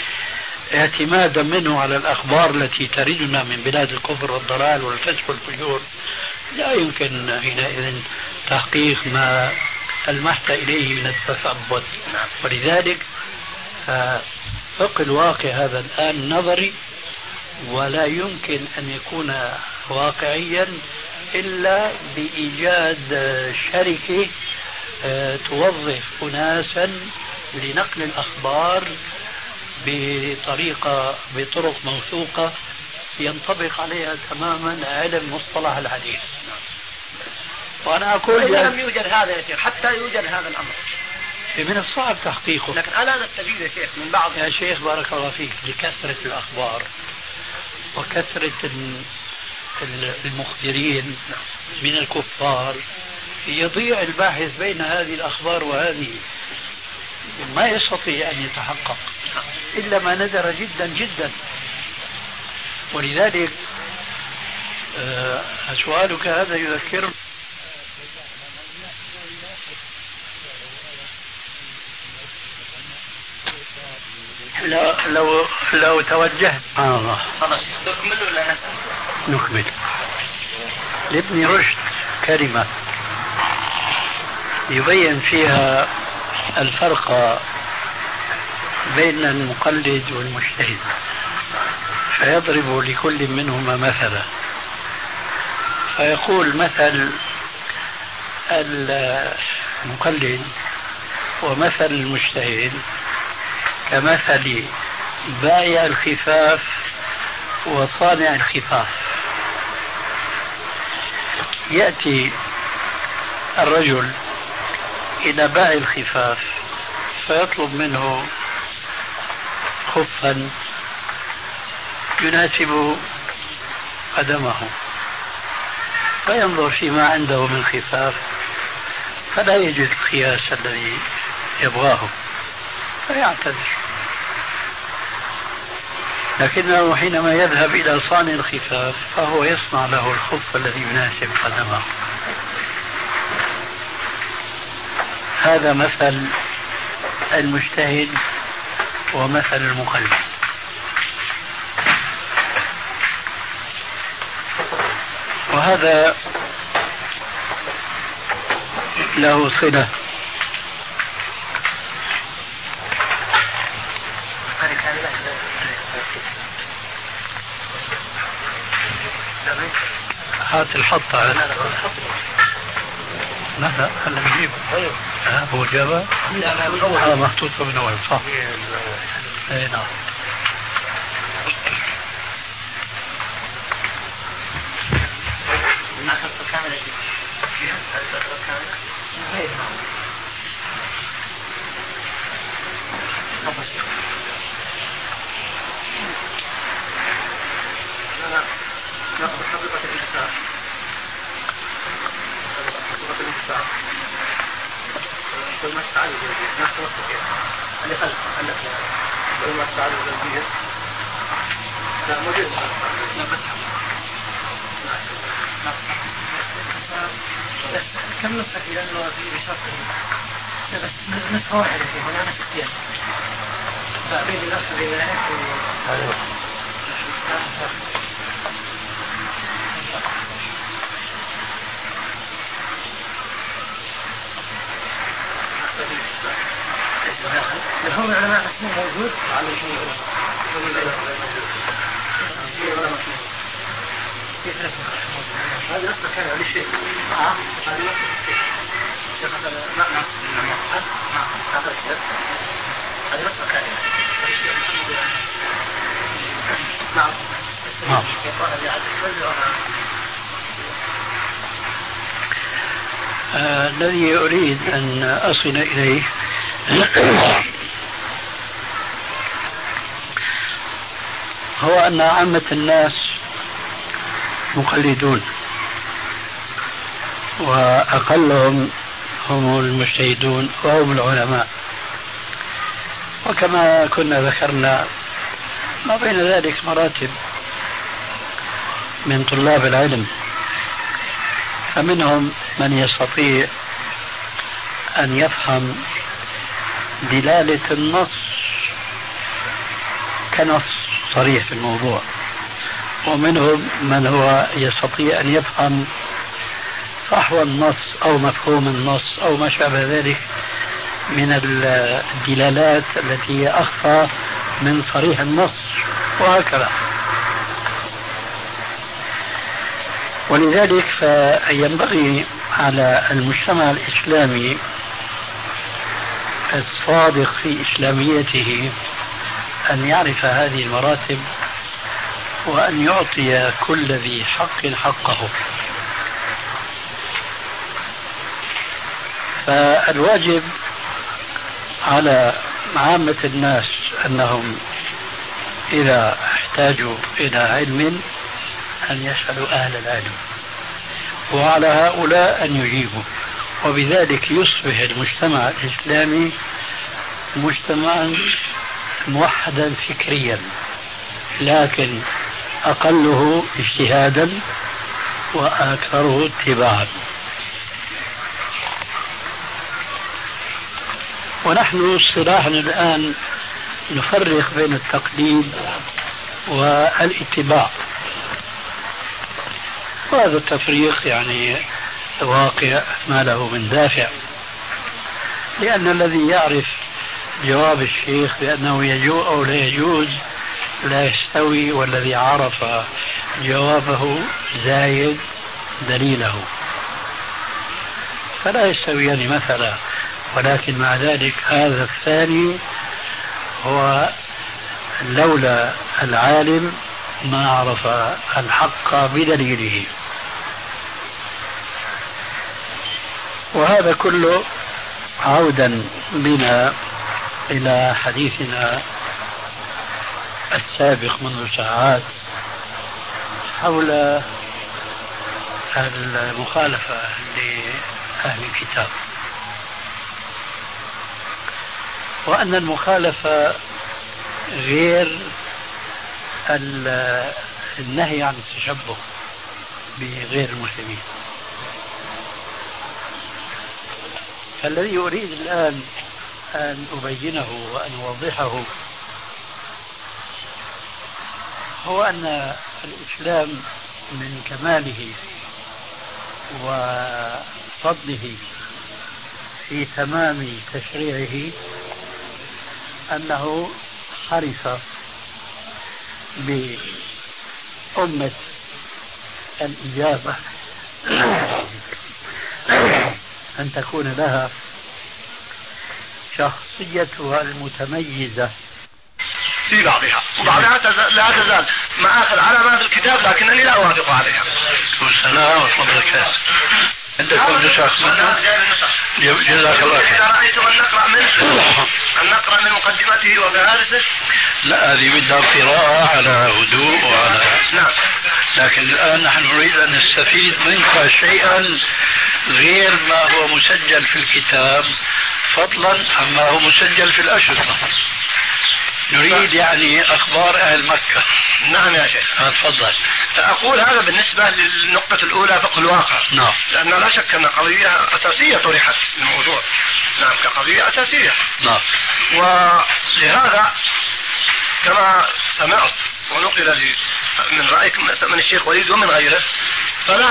اعتمادا منه على الأخبار التي تردنا من بلاد الكفر والضلال والفسق والفجور لا يمكن حينئذ تحقيق ما ألمحت إليه من التثبت. ولذلك فقه الواقع هذا الآن نظري ولا يمكن أن يكون واقعيا إلا بإيجاد شركة آه، توظف أناسا لنقل الأخبار بطريقة بطرق موثوقة ينطبق عليها تماما علم مصطلح الحديث. وأنا أقول إذا لم يوجد هذا يا شيخ حتى يوجد هذا الأمر. من الصعب تحقيقه. لكن أنا نستفيد يا شيخ من بعض يا شيخ بارك الله فيك لكثرة الأخبار وكثرة المخبرين من الكفار يضيع الباحث بين هذه الأخبار وهذه. ما يستطيع أن يتحقق. إلا ما ندر جدا جدا. ولذلك أه سؤالك هذا يذكرني لو لو لو توجهت. آه الله. خلاص نكمل ولا نكمل. لابن رشد كلمة يبين فيها الفرق بين المقلد والمجتهد. فيضرب لكل منهما مثلا. فيقول مثل المقلد ومثل المجتهد كمثل بائع الخفاف وصانع الخفاف. يأتي الرجل إلى بائع الخفاف فيطلب منه خفا يناسب قدمه. فينظر فيما عنده من خفاف فلا يجد القياس الذي يبغاه فيعتذر. لكنه حينما يذهب إلى صانع الخفاف فهو يصنع له الخف الذي يناسب قدمه. هذا مثل المجتهد ومثل المقلد. وهذا له صلة. هات الحط على لا لا خلنا نجيبه ها هو جابها؟ لا لا هذا محطوط من أول صح. اي نعم كاملة ناخذ حقيقة الإنسان حقيقة الإنسان كل ما استعانوا نفس الصحيح اللي خلف عندك كل ما استعانوا بالبيت لا موجود لا بس كم نسخة لأنه في بشرط بس نسخة واحدة فيه هنا نسختين النسخة اللي هيك هم العلماء اسمه موجود. على الذي أريد أن أصل إليه هو أن عامة الناس مقلدون. وأقلهم هم المجتهدون وهم العلماء. وكما كنا ذكرنا ما بين ذلك مراتب من طلاب العلم. فمنهم من يستطيع أن يفهم دلالة النص كنص صريح في الموضوع. ومنهم من هو يستطيع أن يفهم فحوى النص أو مفهوم النص أو ما شابه ذلك من الدلالات التي هي أخفى من صريح النص وهكذا. ولذلك فينبغي على المجتمع الإسلامي الصادق في إسلاميته أن يعرف هذه المراتب وأن يعطي كل ذي حق حقه. فالواجب على عامة الناس أنهم إذا احتاجوا إلى علم أن يسألوا أهل العلم وعلى هؤلاء أن يجيبوا. وبذلك يصبح المجتمع الإسلامي مجتمعا موحدا فكريا لكن أقله اجتهادا وآكثره اتباعا. ونحن اصطلاحا الآن نفرق بين التقليد والاتباع. وهذا التفريق يعني واقع ما له من دافع. لأن الذي يعرف جواب الشيخ بأنه يجوز أو لا يجوز لا يستوي والذي عرف جوابه زايد دليله. فلا يستويان مثلا ولكن مع ذلك هذا الثاني هو لولا العالم ما عرف الحق بدليله. وهذا كله عودا بنا إلى حديثنا السابق منذ ساعات حول المخالفة لأهل الكتاب. وأن المخالفة غير النهي عن التشبه بغير المسلمين. فالذي أريد الآن أن أبينه وأن أوضحه هو أن الإسلام من كماله وفضله في تمام تشريعه أنه حرص بأمة الإجابة أن تكون لها شخصيتها المتميزة في بعضها وبعضها لا تزال. مآخذ على ما في الكتاب لكنني لا أوافق عليها. والسلام وفضلك عندكم نسخ منه؟ جزاك الله خير. إذا رأيت أن نقرأ منه أن نقرأ من مقدمته وفهارسه لا هذه بدها قراءة على هدوء وعلى نعم. لكن الآن نحن نريد أن نستفيد منك شيئا غير ما هو مسجل في الكتاب. فضلا عما هو مسجل في الأشرطة. نريد يعني أخبار أهل مكة. نعم يا شيخ. تفضل. أقول هذا بالنسبة للنقطة الأولى فقه الواقع. نعم. لأن لا شك أن قضية أساسية طرحت في الموضوع. نعم كقضية أساسية. نعم. ولهذا كما سمعت ونقل لي من رأيك من الشيخ وليد ومن غيره فلا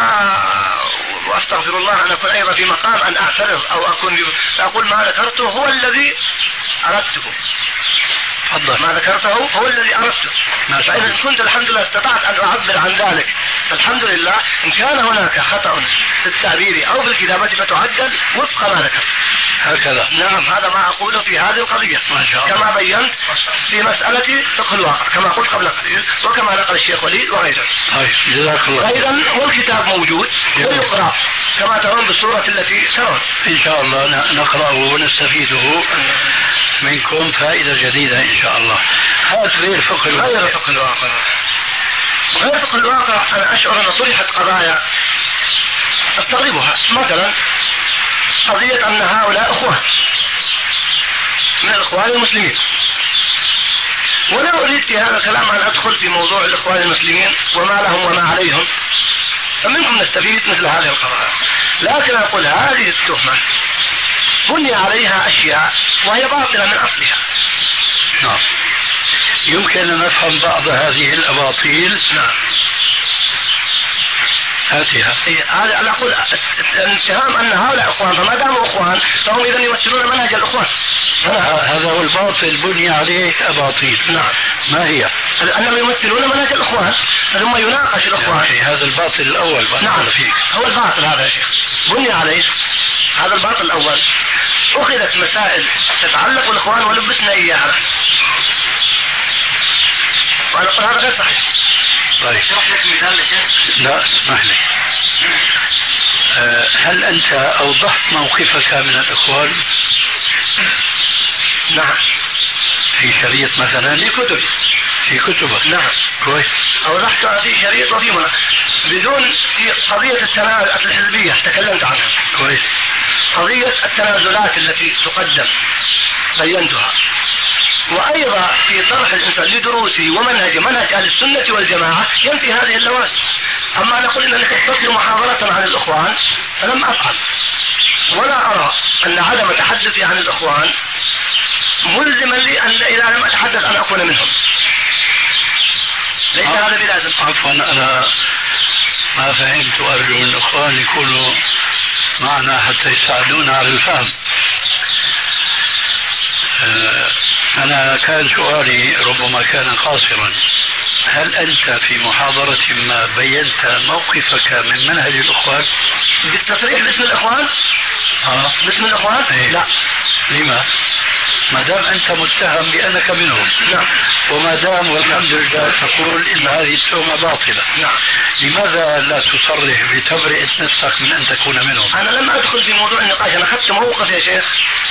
وأستغفر الله ان أكون أيضا في مقام أن أعترض أو أكون أقول ما ذكرته هو الذي أردته. تفضل. ما ذكرته؟ هو الذي اردته فإذا كنت الحمد لله استطعت أن أعبر عن ذلك. فالحمد لله إن كان هناك خطأ في التعبير أو في الكتابة فتعدل وفق ما ذكرت. هكذا. نعم هذا ما أقوله في هذه القضية. ما شاء الله. كما بينت في مسألة فقه الواقع كما قلت قبل قليل وكما نقل الشيخ وليد وغيره. طيب جزاك الله. أيضا والكتاب موجود ويقرأ كما ترون بالصورة التي ترون إن شاء الله نقرأه ونستفيده. منكم فائدة جديدة إن شاء الله. هذا غير فقه غير الواقع. فقه الواقع. غير فقه الواقع أنا اشعر ان طرحت قضايا. أستغربها. مثلا قضية أن هؤلاء إخوان. من الإخوان المسلمين. ولا أريد في هذا الكلام أن أدخل في موضوع الإخوان المسلمين وما لهم وما عليهم. فمنهم نستفيد مثل هذه القضايا. لكن أقول هذه التهمة. بني عليها أشياء وهي باطلة من أصلها. نعم. يمكن أن نفهم بعض هذه الأباطيل. نعم. هاتها. إيه، هذا أنا أقول الاتهام أن هؤلاء إخوان فما داموا إخوان فهم اذا يمثلون منهج الإخوان. هذا هو. الباطل بني عليه أباطيل. نعم. ما هي؟ أنهم يمثلون منهج الإخوان ثم يناقش الإخوان. أخي هذا الباطل بارك نعم. فيك. هو الباطل هذا يا شيخ. بني عليه هذا الباطل الأول. أخذت مسائل تتعلق بالإخوان ولبسنا إياها. وأنا أقول هذا غير صحيح. طيب. اشرح لك مثال يا شيخ لا اسمح لي. أه، هل أنت أوضحت موقفك من الإخوان؟ نعم. في شريط مثلا؟ في كتب. في كتبك. نعم. كويس. أوضحت في شريط وفي بدون في قضية التنازلات الحزبية تكلمت عنها. كويس. قضية التنازلات التي تقدم بينتها. وأيضا في طرح الإنسان لدروسه ومنهجه منهج أهل السنة والجماعة ينفي هذه اللوازم. أما أن أقول أنني خطبت محاضرة عن الإخوان فلم أفعل. ولا أرى أن عدم تحدثي عن الإخوان ملزما لي أن إذا لم أتحدث أن أكون منهم. ليس هذا بلازم. عفوا أنا ما فهمت وأرجو من الإخوان يكونوا معنا حتى يساعدونا على الفهم آه، أنا كان سؤالي ربما كان قاصرا هل أنت في محاضرة ما بينت موقفك من منهج الإخوان؟ بالتصريح باسم الإخوان؟ آه باسم الإخوان؟ إيه؟ لا لما؟ ما دام أنت متهم بأنك منهم. نعم. وما دام والحمد لله تقول إن هذه التهمة باطلة. نعم. لماذا لا تصرح بتبرئة نفسك من أن تكون منهم؟ أنا لم أدخل في موضوع النقاش أنا أخذت موقف يا شيخ.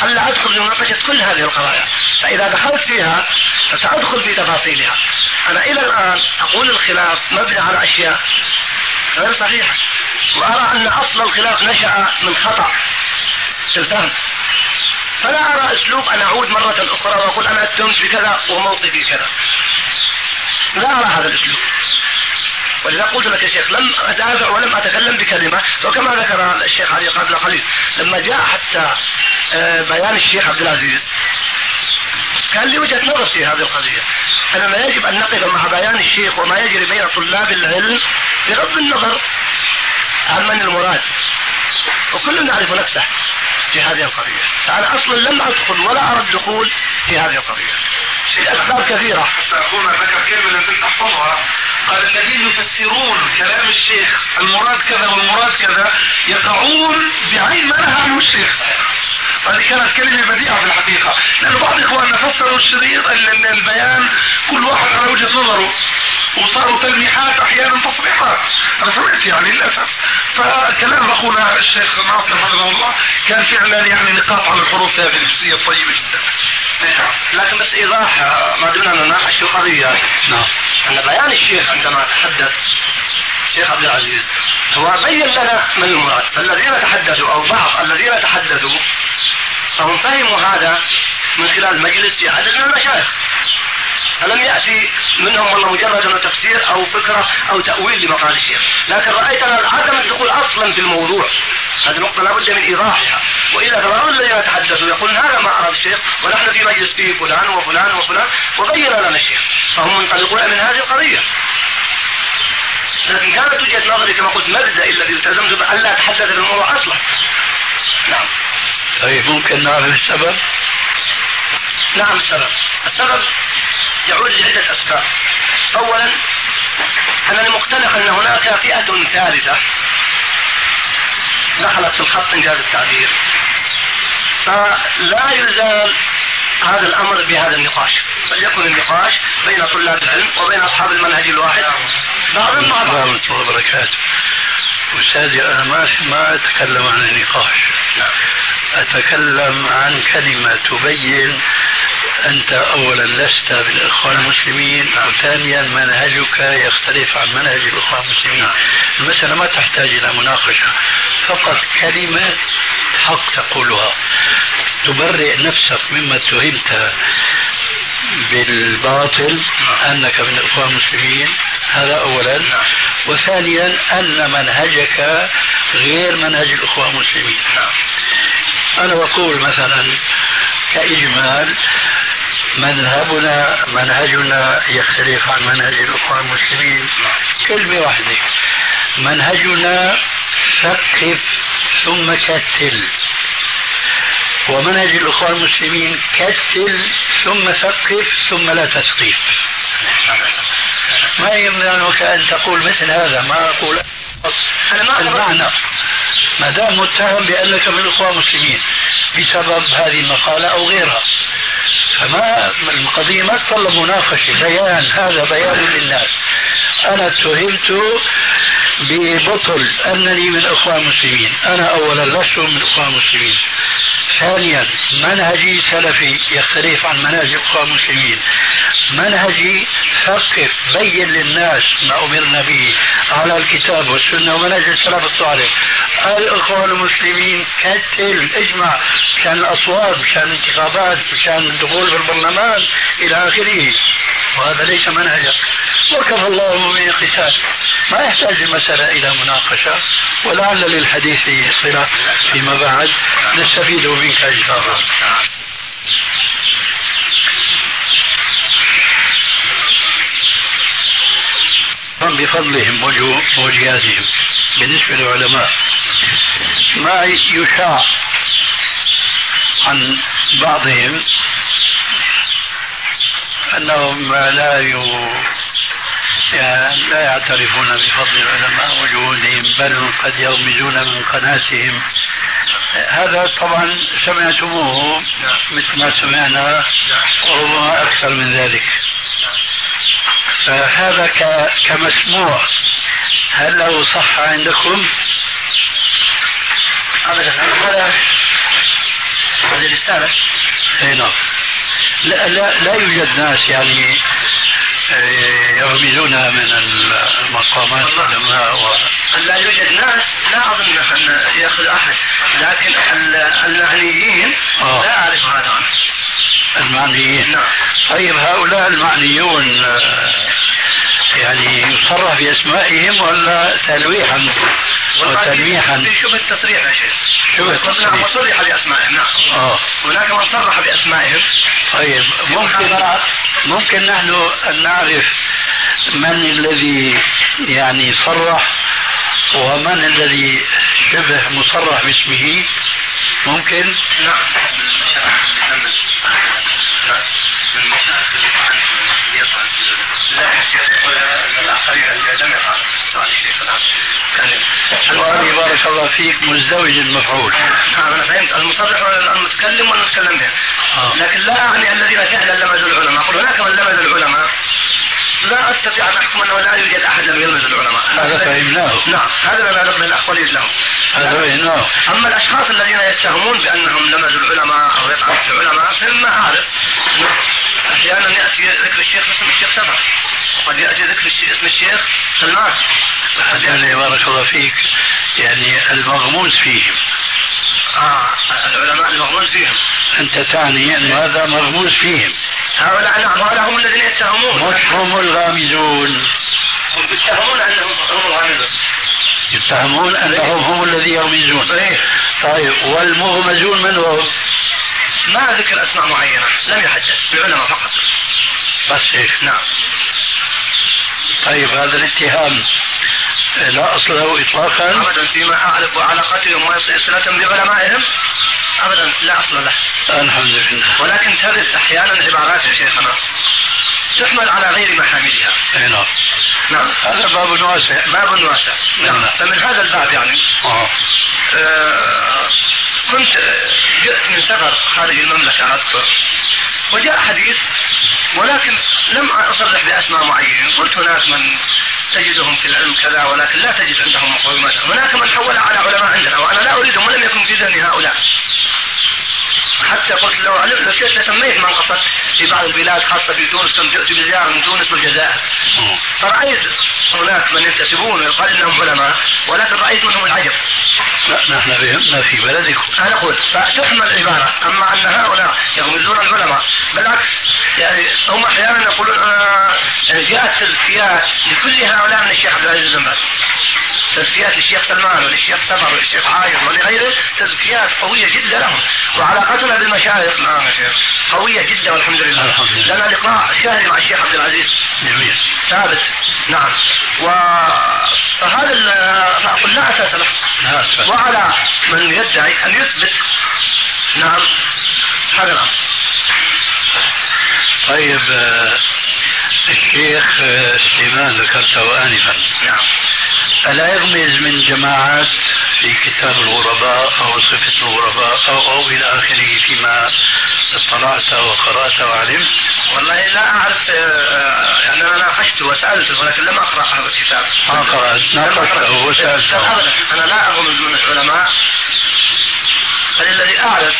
ألا أدخل في مناقشة كل هذه القضايا؟ فإذا دخلت فيها فسأدخل في تفاصيلها. أنا إلى الآن أقول الخلاف مبني على أشياء غير صحيحة وأرى أن أصل الخلاف نشأ من خطأ في الفهم. فلا أرى أسلوب أن أعود مرة أخرى وأقول أنا اتهمت بكذا وموقفي كذا لا أرى هذا الأسلوب. ولذا قلت لك يا شيخ لم أدافع ولم أتكلم بكلمة وكما ذكر الشيخ علي قبل قليل لما جاء حتى آه، بيان الشيخ عبد العزيز كان لي وجهة نظر في هذه القضية. أننا يجب أن نقف مع بيان الشيخ وما يجري بين طلاب العلم بغض النظر عن من المراد. وكل يعرف نفسه. في هذه القضية. فأنا أصلا لم أدخل ولا أرى الدخول في هذه القضية. لأسباب كثيرة. أخونا ذكر كلمة لازم تحفظها قال الذين يفسرون كلام الشيخ المراد كذا والمراد كذا يقعون بعين ما نهى عنه الشيخ. هذه كانت كلمة بديعة في الحقيقة. لأن بعض إخواننا فسروا الشريط البيان كل واحد على وجهة نظره وصاروا تلميحات أحيانا تصريحات. سمعت يعني للأسف. فكلام أخونا الشيخ ناصر رحمه الله كان فعلا يعني نقاط على الحروف هذه الجزئية الطيبة جدا. نعم. لكن بس إيضاح ما دمنا نناقش في القضية نعم. أن بيان الشيخ عندما تحدث الشيخ عبد العزيز هو بين لنا من المراد. فالذين تحدثوا أو بعض الذين تحدثوا فهم فهموا هذا من خلال مجلس في عدد من المشايخ. فلم يأتي منهم والله مجرد تفسير أو فكرة أو تأويل لمقال الشيخ. لكن رأيتنا عدم الدخول أصلا في الموضوع. هذه نقطة لابد من إيضاحها. وإذا ترى الذين يتحدثوا يقولون هذا ما أراد الشيخ ونحن في مجلس فيه فلان وفلان وفلان وبين لنا الشيخ. فهم منطلقون من هذه القضية. لكن كانت وجهة نظري كما قلت مبدأ الذي التزمت بألا أتحدث في الموضوع أصلا. نعم. طيب ممكن نعرف السبب؟ نعم السبب. السبب يعود لعدة أسباب أولا أنا مقتنع أن هناك فئة ثالثة دخلت في الخط إنجاز التعبير. فلا يزال هذا الأمر بهذا النقاش. بل يكون النقاش بين طلاب العلم وبين أصحاب المنهج الواحد. بعضهم مع بعض. وبركاته أستاذي أنا ما ما أتكلم عن النقاش. نعم. أتكلم عن كلمة تبين أنت أولا لست بالإخوان المسلمين وثانيا منهجك يختلف عن منهج الإخوان المسلمين. المسألة ما تحتاج إلى مناقشة فقط كلمة حق تقولها. تبرئ نفسك مما اتهمت بالباطل أنك من الإخوان المسلمين. هذا أولا. وثانيا أن منهجك غير منهج الإخوان المسلمين. أنا بقول مثلا كإجمال مذهبنا منهجنا يختلف عن منهج الأخوان المسلمين. كلمة واحدة. منهجنا ثقف ثم كتل. ومنهج الأخوان المسلمين كتل ثم ثقف ثم لا تثقيف. ما يمنعك أن تقول مثل هذا ما أقول. المعنى ما دام متهم بأنك من الأخوان المسلمين بسبب هذه المقالة أو غيرها. فما القضية ما تطلب مناقشة بيان هذا بيان للناس. أنا اتهمت ببطل أنني من الأخوان المسلمين. أنا أولا لست من الأخوان المسلمين. ثانيا منهجي سلفي يختلف عن منهج الأخوان المسلمين. منهجي ثقف بين للناس ما أمرنا به. على الكتاب والسنة ومنهج السلف الصالح. الإخوان المسلمين كتل اجمع مشان الأصوات مشان الانتخابات مشان الدخول في البرلمان إلى آخره. وهذا ليس منهجك وكفى الله المؤمنين قتال ما يحتاج المسألة إلى مناقشة. ولعل للحديث صلة فيما بعد. نستفيد منك إن شاء الله. بفضلهم وجهازهم بالنسبة للعلماء. ما يشاع عن بعضهم أنهم لا يعني لا يعترفون بفضل العلماء وجهودهم بل قد يغمزون من قناتهم. هذا طبعا سمعتموه مثل ما سمعنا وربما أكثر من ذلك. فهذا كمسموع. هل له صح عندكم؟ أبدا. هذا هذه رسالة. إي نعم. لا, لا, لا يوجد ناس يعني آه، يغمزونها من المقامات العلماء و... لا يوجد ناس لا أظن أن يأخذ أحد. لكن المعنيين آه. لا أعرف هذا. المعنيين نعم. طيب هؤلاء المعنيون آه، يعني يصرح بأسمائهم ولا تلويحا؟ وتلميحا. شبه التصريح يا شيخ. شبه التصريح. نعم وصرح بأسمائهم نعم. آه. هناك من صرح بأسمائهم. طيب ممكن ممكن نحن ان نعرف من الذي يعني صرح ومن الذي شبه مصرح باسمه؟ ممكن؟ نعم سؤالي بارك الله فيك مزدوج المفعول. نعم أنا فهمت المصرح المتكلم والمتكلم به آه. لكن لا اعني الذين فعلا لمزوا العلماء. أقول هناك من لمز العلماء. لا أستطيع أن أحكم أنه لا يوجد أحد لم يلمز العلماء. هذا فهمناه نعم هذا ما نبه الاخواليز لهم هذا فهمناه أما الأشخاص الذين يتهمون بأنهم لمزوا العلماء أو يطعنوا في العلماء فهم اعرف أحيانا يأتي ذكر الشيخ اسم الشيخ سفر. وقد يأتي ذكر اسم الشيخ سلمان. يعني بارك الله فيك. يعني المغموس فيهم. آه العلماء المغموس فيهم. أنت تعني أن هذا مغموس فيهم. هؤلاء نعم هؤلاء هم الذين يتهمون. مش هم الغامزون. هم يتهمون أنهم هم الغامزون. يتهمون أنهم هم الذين يغمزون. صحيح. طيب والمغمزون من هم؟ ما ذكر أسماء معينة لم يحدد العلماء فقط. بس هيك. نعم. طيب هذا الاتهام. لا أصل له إطلاقا. أبدا فيما أعرف وعلاقتهم وصلة بعلمائهم. أبدا لا أصل له. الحمد لله ولكن ترد أحيانا عبارات يا شيخنا. تحمل على غير محاملها. أي نعم. نعم. هذا باب واسع. باب واسع. نعم. فمن هذا الباب يعني آه. آه كنت جئت من سفر خارج المملكة أذكر. وجاء حديث ولكن لم أصرح بأسماء معينة. قلت هناك من تجدهم في العلم كذا ولكن لا تجد عندهم مقومات هناك من حول على علماء عندنا وأنا لا أريدهم ولم يكن في ذهني هؤلاء. حتى قلت لو علمت لو لسميت من قصدت في بعض البلاد خاصة في تونس جئت بزيارة من تونس والجزائر فرأيت هناك من ينتسبون ويقال انهم علماء ولكن رأيت منهم العجب. لا نحن فهمنا في بلدكم أنا أقول فتحمل العبارة. أما أن هؤلاء يغمزون العلماء بالعكس يعني هم أحيانا يقولون آه جاءت تزكيات لكل هؤلاء من الشيخ عبد العزيز بن باز. تزكيات للشيخ سلمان وللشيخ سفر وللشيخ عايض ولغيره تزكيات قوية جدا لهم. وعلاقتنا بالمشايخ نعم قوية جدا والحمد لله. الحمد لله. لنا لقاء شهري مع الشيخ عبد العزيز. جميل. ثابت. نعم. و فهذا فأقول لا أساس له. وعلى من يدعي أن يثبت. نعم. هذا الأمر. طيب الشيخ سليمان ذكرته انفا. نعم. ألا يغمز من جماعات في كتاب الغرباء أو صفة الغرباء أو أو إلى آخره فيما اطلعت وقرأت وعلمت؟ والله لا أعرف يعني أنا ناقشته وسألته ولكن لم أقرأ هذا الكتاب. ما قرأت ناقشته وسألته. أنا لا أغمز من العلماء بل الذي أعرف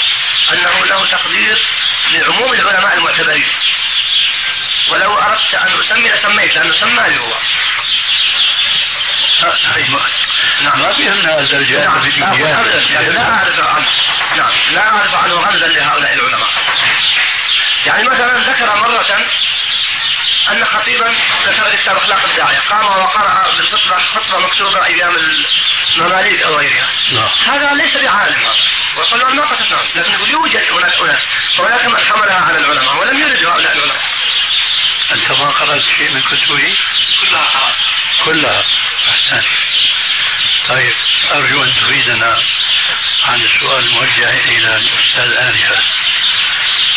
أنه له تقدير لعموم العلماء المعتبرين. ولو أردت أن أسمي لسميت لأنه سماني هو. نعم ما فهمنا هذا الجانب نعم. الإيجابي يعني لا أعرف عنه نعم لا أعرف عنه غمزا لهؤلاء العلماء يعني مثلا ذكر مرة ان خطيبا ذكر كتاب اخلاق الداعيه قام وقرا بالخطبه خطبه مكتوبه أيام المماليك أو غيرها نعم. هذا ليس بعالم وصلوا الناقة نعم لكن يقول يوجد هناك أناس وهناك من حملها على العلماء ولم يرد هؤلاء العلماء أنت ما قرأت شيء من كتبه؟ كلها قرأت كلها أحسنت طيب أرجو أن تفيدنا عن السؤال الموجه إلى الأستاذ آنفا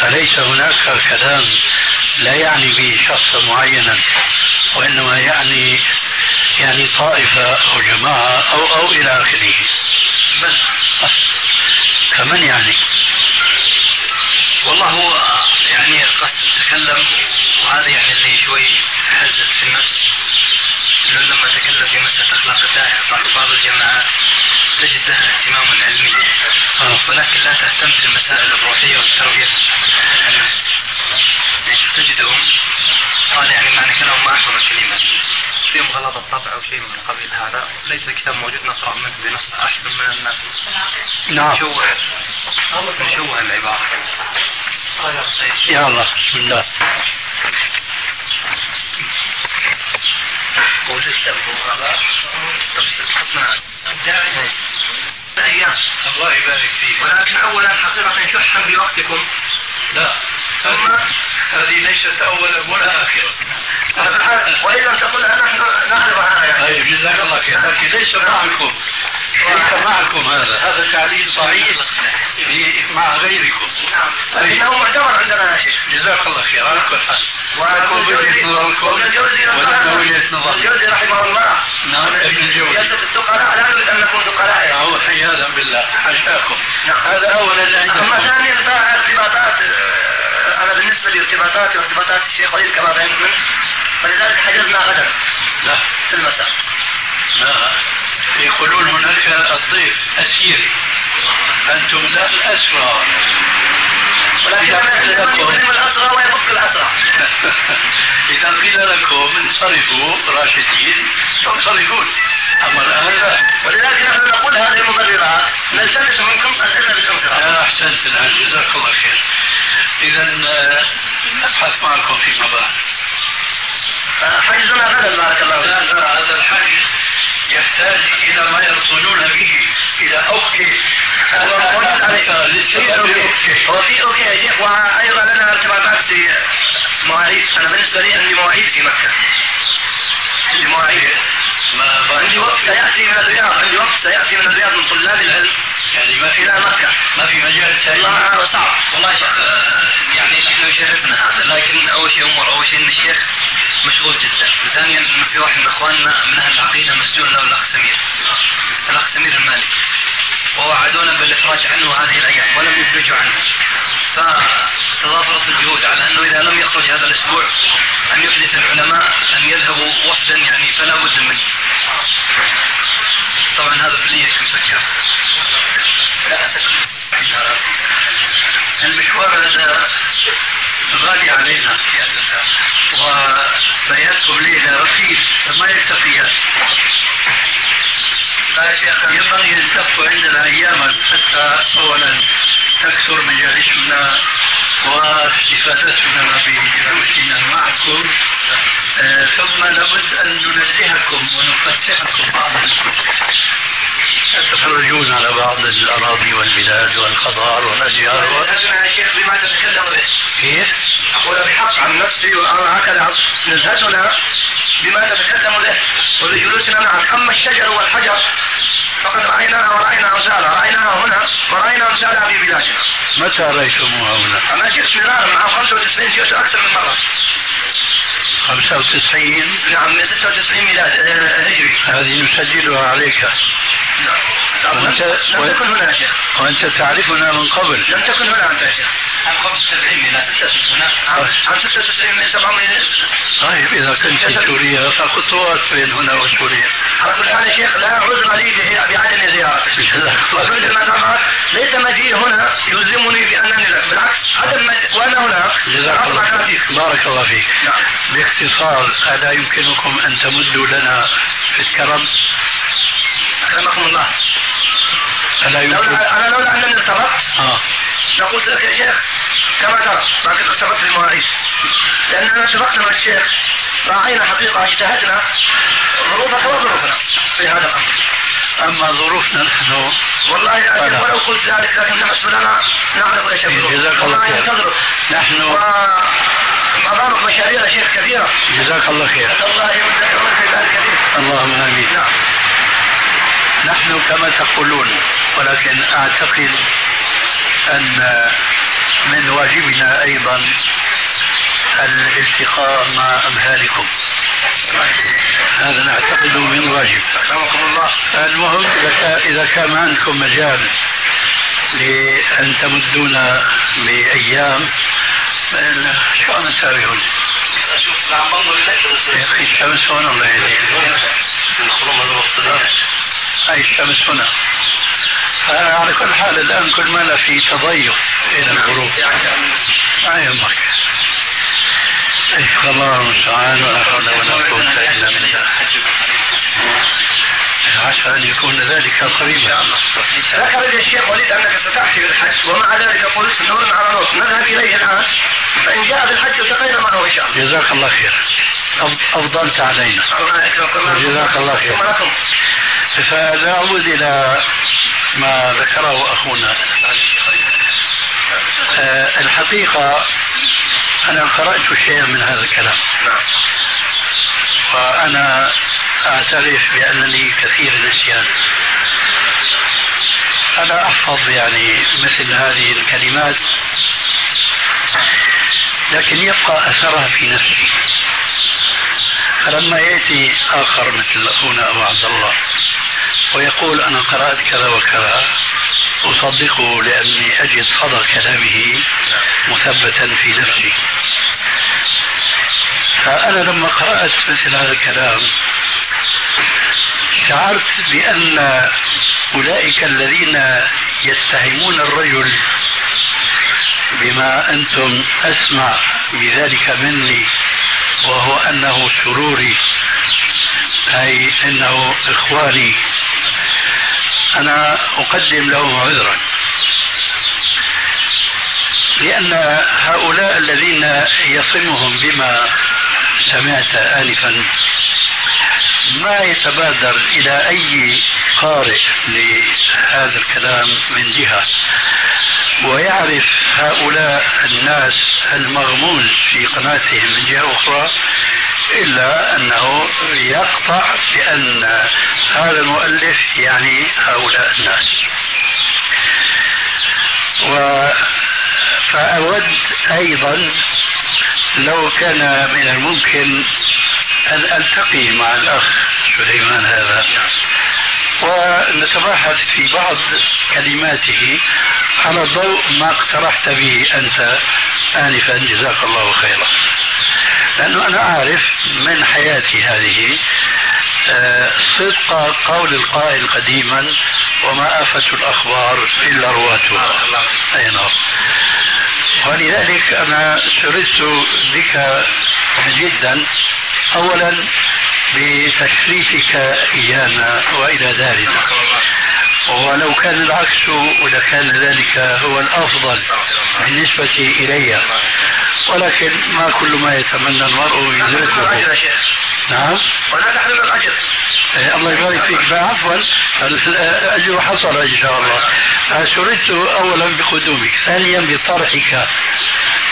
أليس هناك كلام لا يعني به شخصا معينا وإنما يعني يعني طائفة أو جماعة أو أو إلى آخره؟ بل كمن يعني؟ والله هو يعني قد تكلم وهذا يعني اللي شوي حزت في النفس انه لما تكلم في مسألة أخلاق الداعي بعض الجماعات تجد لها اهتمام علمي. ولكن لا تهتم في المسائل الروحية والتربية. يعني تجدهم؟ قال يعني معنى كلام ما احفظ الكلمات فيهم غلط الطبع أو شيء من قبيل هذا. ليس الكتاب موجود نقرأ منه بنص أحسن من الناس. نعم. نشوه نشوه العبارة. يا الله بسم الله. ولسه الغرباء أيام الله يبارك فيك ولكن أولا حقيقة. شحا بوقتكم لا ثم هذه ليست أولا ولا اخرا وان لم تقلها نحن نعرفها يعني طيب جزاك الله خير. لكن ليس معكم ليس معكم هذا. هذا تعليل صحيح مع غيركم. طيب. لكنه معتبر عندنا يا شيخ. جزاك الله خير. على كل حال. وجهة نظركم. وابن الجوزي وجهة نظر الجوزي رحمه الله. نعم ابن الجوزي يسد الثقلاء لا نريد أن نكون ثقلاء أو عياذا بالله. حاشاكم نعم. هذا اولا أما ثانيا فارتباطات آه، أنا بالنسبة لارتباطاتي وارتباطات الشيخ وليد كما فهمت منه. فلذلك حجزنا غدا لا. في المساء. لا. يقولون هناك الضيف أسير. أنتم لا الأسرى. ولكن الأسرى ويفك الأسرى إذا قيل لكم انصرفوا راشدين تنصرفون أما الآن لا. ولذلك نحن نقول هذه المبررات نلتمس منكم العلم بالانصراف يا أحسنت الآن جزاك الله خير. إذا أبحث معكم فيما بعد حجزنا غدا بارك الله لا فيك. لا هذا الحجز يحتاج إلى ما يرصدون به إلى OK هو في OK يا شيخ. وأيضا لنا ارتباطات في مواعيد. أنا بالنسبة لي عندي مواعيد في مكة. عندي مواعيد. عندي وفد سيأتي من الرياض. عندي وفد سيأتي من الرياض من طلاب العلم يعني ما في إلى مكة. ما في مجال والله صعب. والله يعني نحن يشرفنا هذا. لكن أول شيء امور أول شيء الشيخ مشغول جدا. ثانيا إنه في واحد من إخواننا من أهل العقيده مسجون له الاخ سمير الاخ سمير المالك ووعدونا بالإفراج عنه هذه الأيام ولم يفرجوا عنه. فتضافرت الجهود على أنه إذا لم يخرج هذا الأسبوع أن يحدث العلماء أن يذهبوا وفدا يعني فلا بد منه. طبعا هذا في أسف المشوار هذا غالي علينا. وبياتكم ليله رخيص ما يكتفي. ينبغي أن تبقوا عندنا أياما حتى أولا تكثر مجالسنا واستفادتنا بجلوسنا معكم. آه، ثم لابد أن ننزهكم ونفتحكم عن تخرجون على بعض الأراضي والبلاد والخضار والأشجار و... نزهتنا يا شيخ بما تتكلم به؟ كيف؟ أقول بحق عن نفسي وأنا هكذا نزهتنا. بما تتكلم به؟ ولجلوسنا معك أما الشجر والحجر فقد رأيناها ورأينا أمثالها رأيناها هنا ورأينا أمثالها في بلادنا. متى رأيتموها هنا؟ أنا جئت مرارا مع 95 جئت أكثر من مرة. 95 نعم من 96 ميلاد آه، هجري. هذه نسجلها عليك. نعم وأنت- لم تكن هنا يا شيخ. وأنت تعرفنا من قبل. لم تكن هنا أنت يا شيخ عام 75 ميلاد هنا عام عام 96 من 7 ميلاد طيب إذا كنت في سوريا فخطوات بين هنا وسوريا على كل حال يا شيخ لا عذر لي بعدم زيارتك المدامات ليس مجيء هنا يلزمني بأنني لا. بالعكس عدم وأنا هنا. جزاك الله فيك. بارك الله فيك. نعم. باختصار ألا يمكنكم أن تمدوا لنا في الكرم. أكرمكم الله. ألا يمكن أنا لولا أنني ارتبطت آه. لقلت لك يا شيخ كما ترى لكن ارتبطت بالمواعيد لأننا اتفقنا مع الشيخ راعينا حقيقة اجتهدنا ظروفك وظروفنا في هذا الأمر. أما ظروفنا نحن والله أجل ولو قلت ذلك لكن بالنسبة لنا نعرف إيش جزاك الله خير. نحن ما بالك مشاريع شيخ كثيرة. جزاك الله خير. الله يمدك في ذلك اللهم آمين. نعم. نحن كما تقولون ولكن أعتقد أن من واجبنا أيضا الالتقاء مع أمثالكم. هذا نعتقده من واجب. الله. المهم إذا كان عندكم مجال لأن تمدونا بأيام شو أنا تابعون يا أخي الشمس هنا الله يهديك. هاي الشمس هنا. على كل حال الآن كل ما في تضيق إلى الغروب. ما يهمك إيه الله المستعان ولا حول ولا قوة إلا بالله. عسى أن يكون ذلك قريبا. ذكر الشيخ وليد أنك ستأتي بالحج ومع ذلك قلت نور على نور نذهب إليه الآن فإن جاء بالحج التقينا معه إن شاء الله. جزاك الله خير أفضلت علينا. جزاك الله خير. فنعود إلى ما ذكره أخونا. أه الحقيقة أنا قرأت شيئا من هذا الكلام. وأنا أعترف بأنني كثير النسيان أنا أحفظ يعني مثل هذه الكلمات لكن يبقى أثرها في نفسي. فلما يأتي آخر مثل أخونا أبو عبد الله ويقول أنا قرأت كذا وكذا أصدقه لأني أجد صدى كلامه مثبتا في نفسي. فأنا لما قرأت مثل هذا الكلام شعرت بأن أولئك الذين يتهمون الرجل بما أنتم أسمع بذلك مني وهو أنه سروري. أي أنه إخواني. أنا أقدم لهم عذرا. لأن هؤلاء الذين يصمهم بما سمعت آنفا ما يتبادر إلى أي قارئ لهذا الكلام من جهة. ويعرف هؤلاء الناس المغموز في قناتهم من جهة أخرى إلا أنه يقطع بأن هذا المؤلف يعني هؤلاء الناس. و فأود أيضا لو كان من الممكن أن ألتقي مع الأخ سليمان هذا. ونتباحث في بعض كلماته على ضوء ما اقترحت به أنت آنفا. جزاك الله خيرا. لأنه أنا أعرف من حياتي هذه آه، صدق قول القائل قديما وما آفة الأخبار إلا رواتها. أي نعم. ولذلك أنا سررت بك جدا أولا بتشريفك إيانا وإلى دارنا ولو كان العكس ولكان ذلك هو الأفضل بالنسبة إلي. ولكن ما كل ما يتمنى المرء يدركه نعم. ولا تحرم الأجر الله يبارك فيك. عفوا. الأجر حصل إن شاء الله. سررت أولا بقدومك ثانيا بطرحك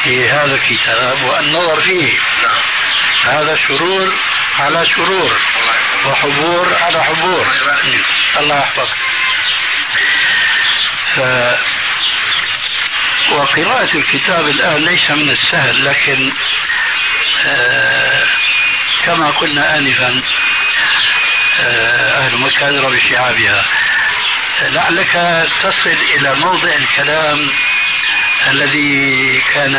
في هذا الكتاب والنظر فيه. هذا سرور على سرور وحبور على حبور. الله يحفظك. ف وقراءة الكتاب الآن ليس من السهل لكن آه كما قلنا آنفا آه أهل مكة أدرى بشعابها لعلك تصل إلى موضع الكلام الذي كان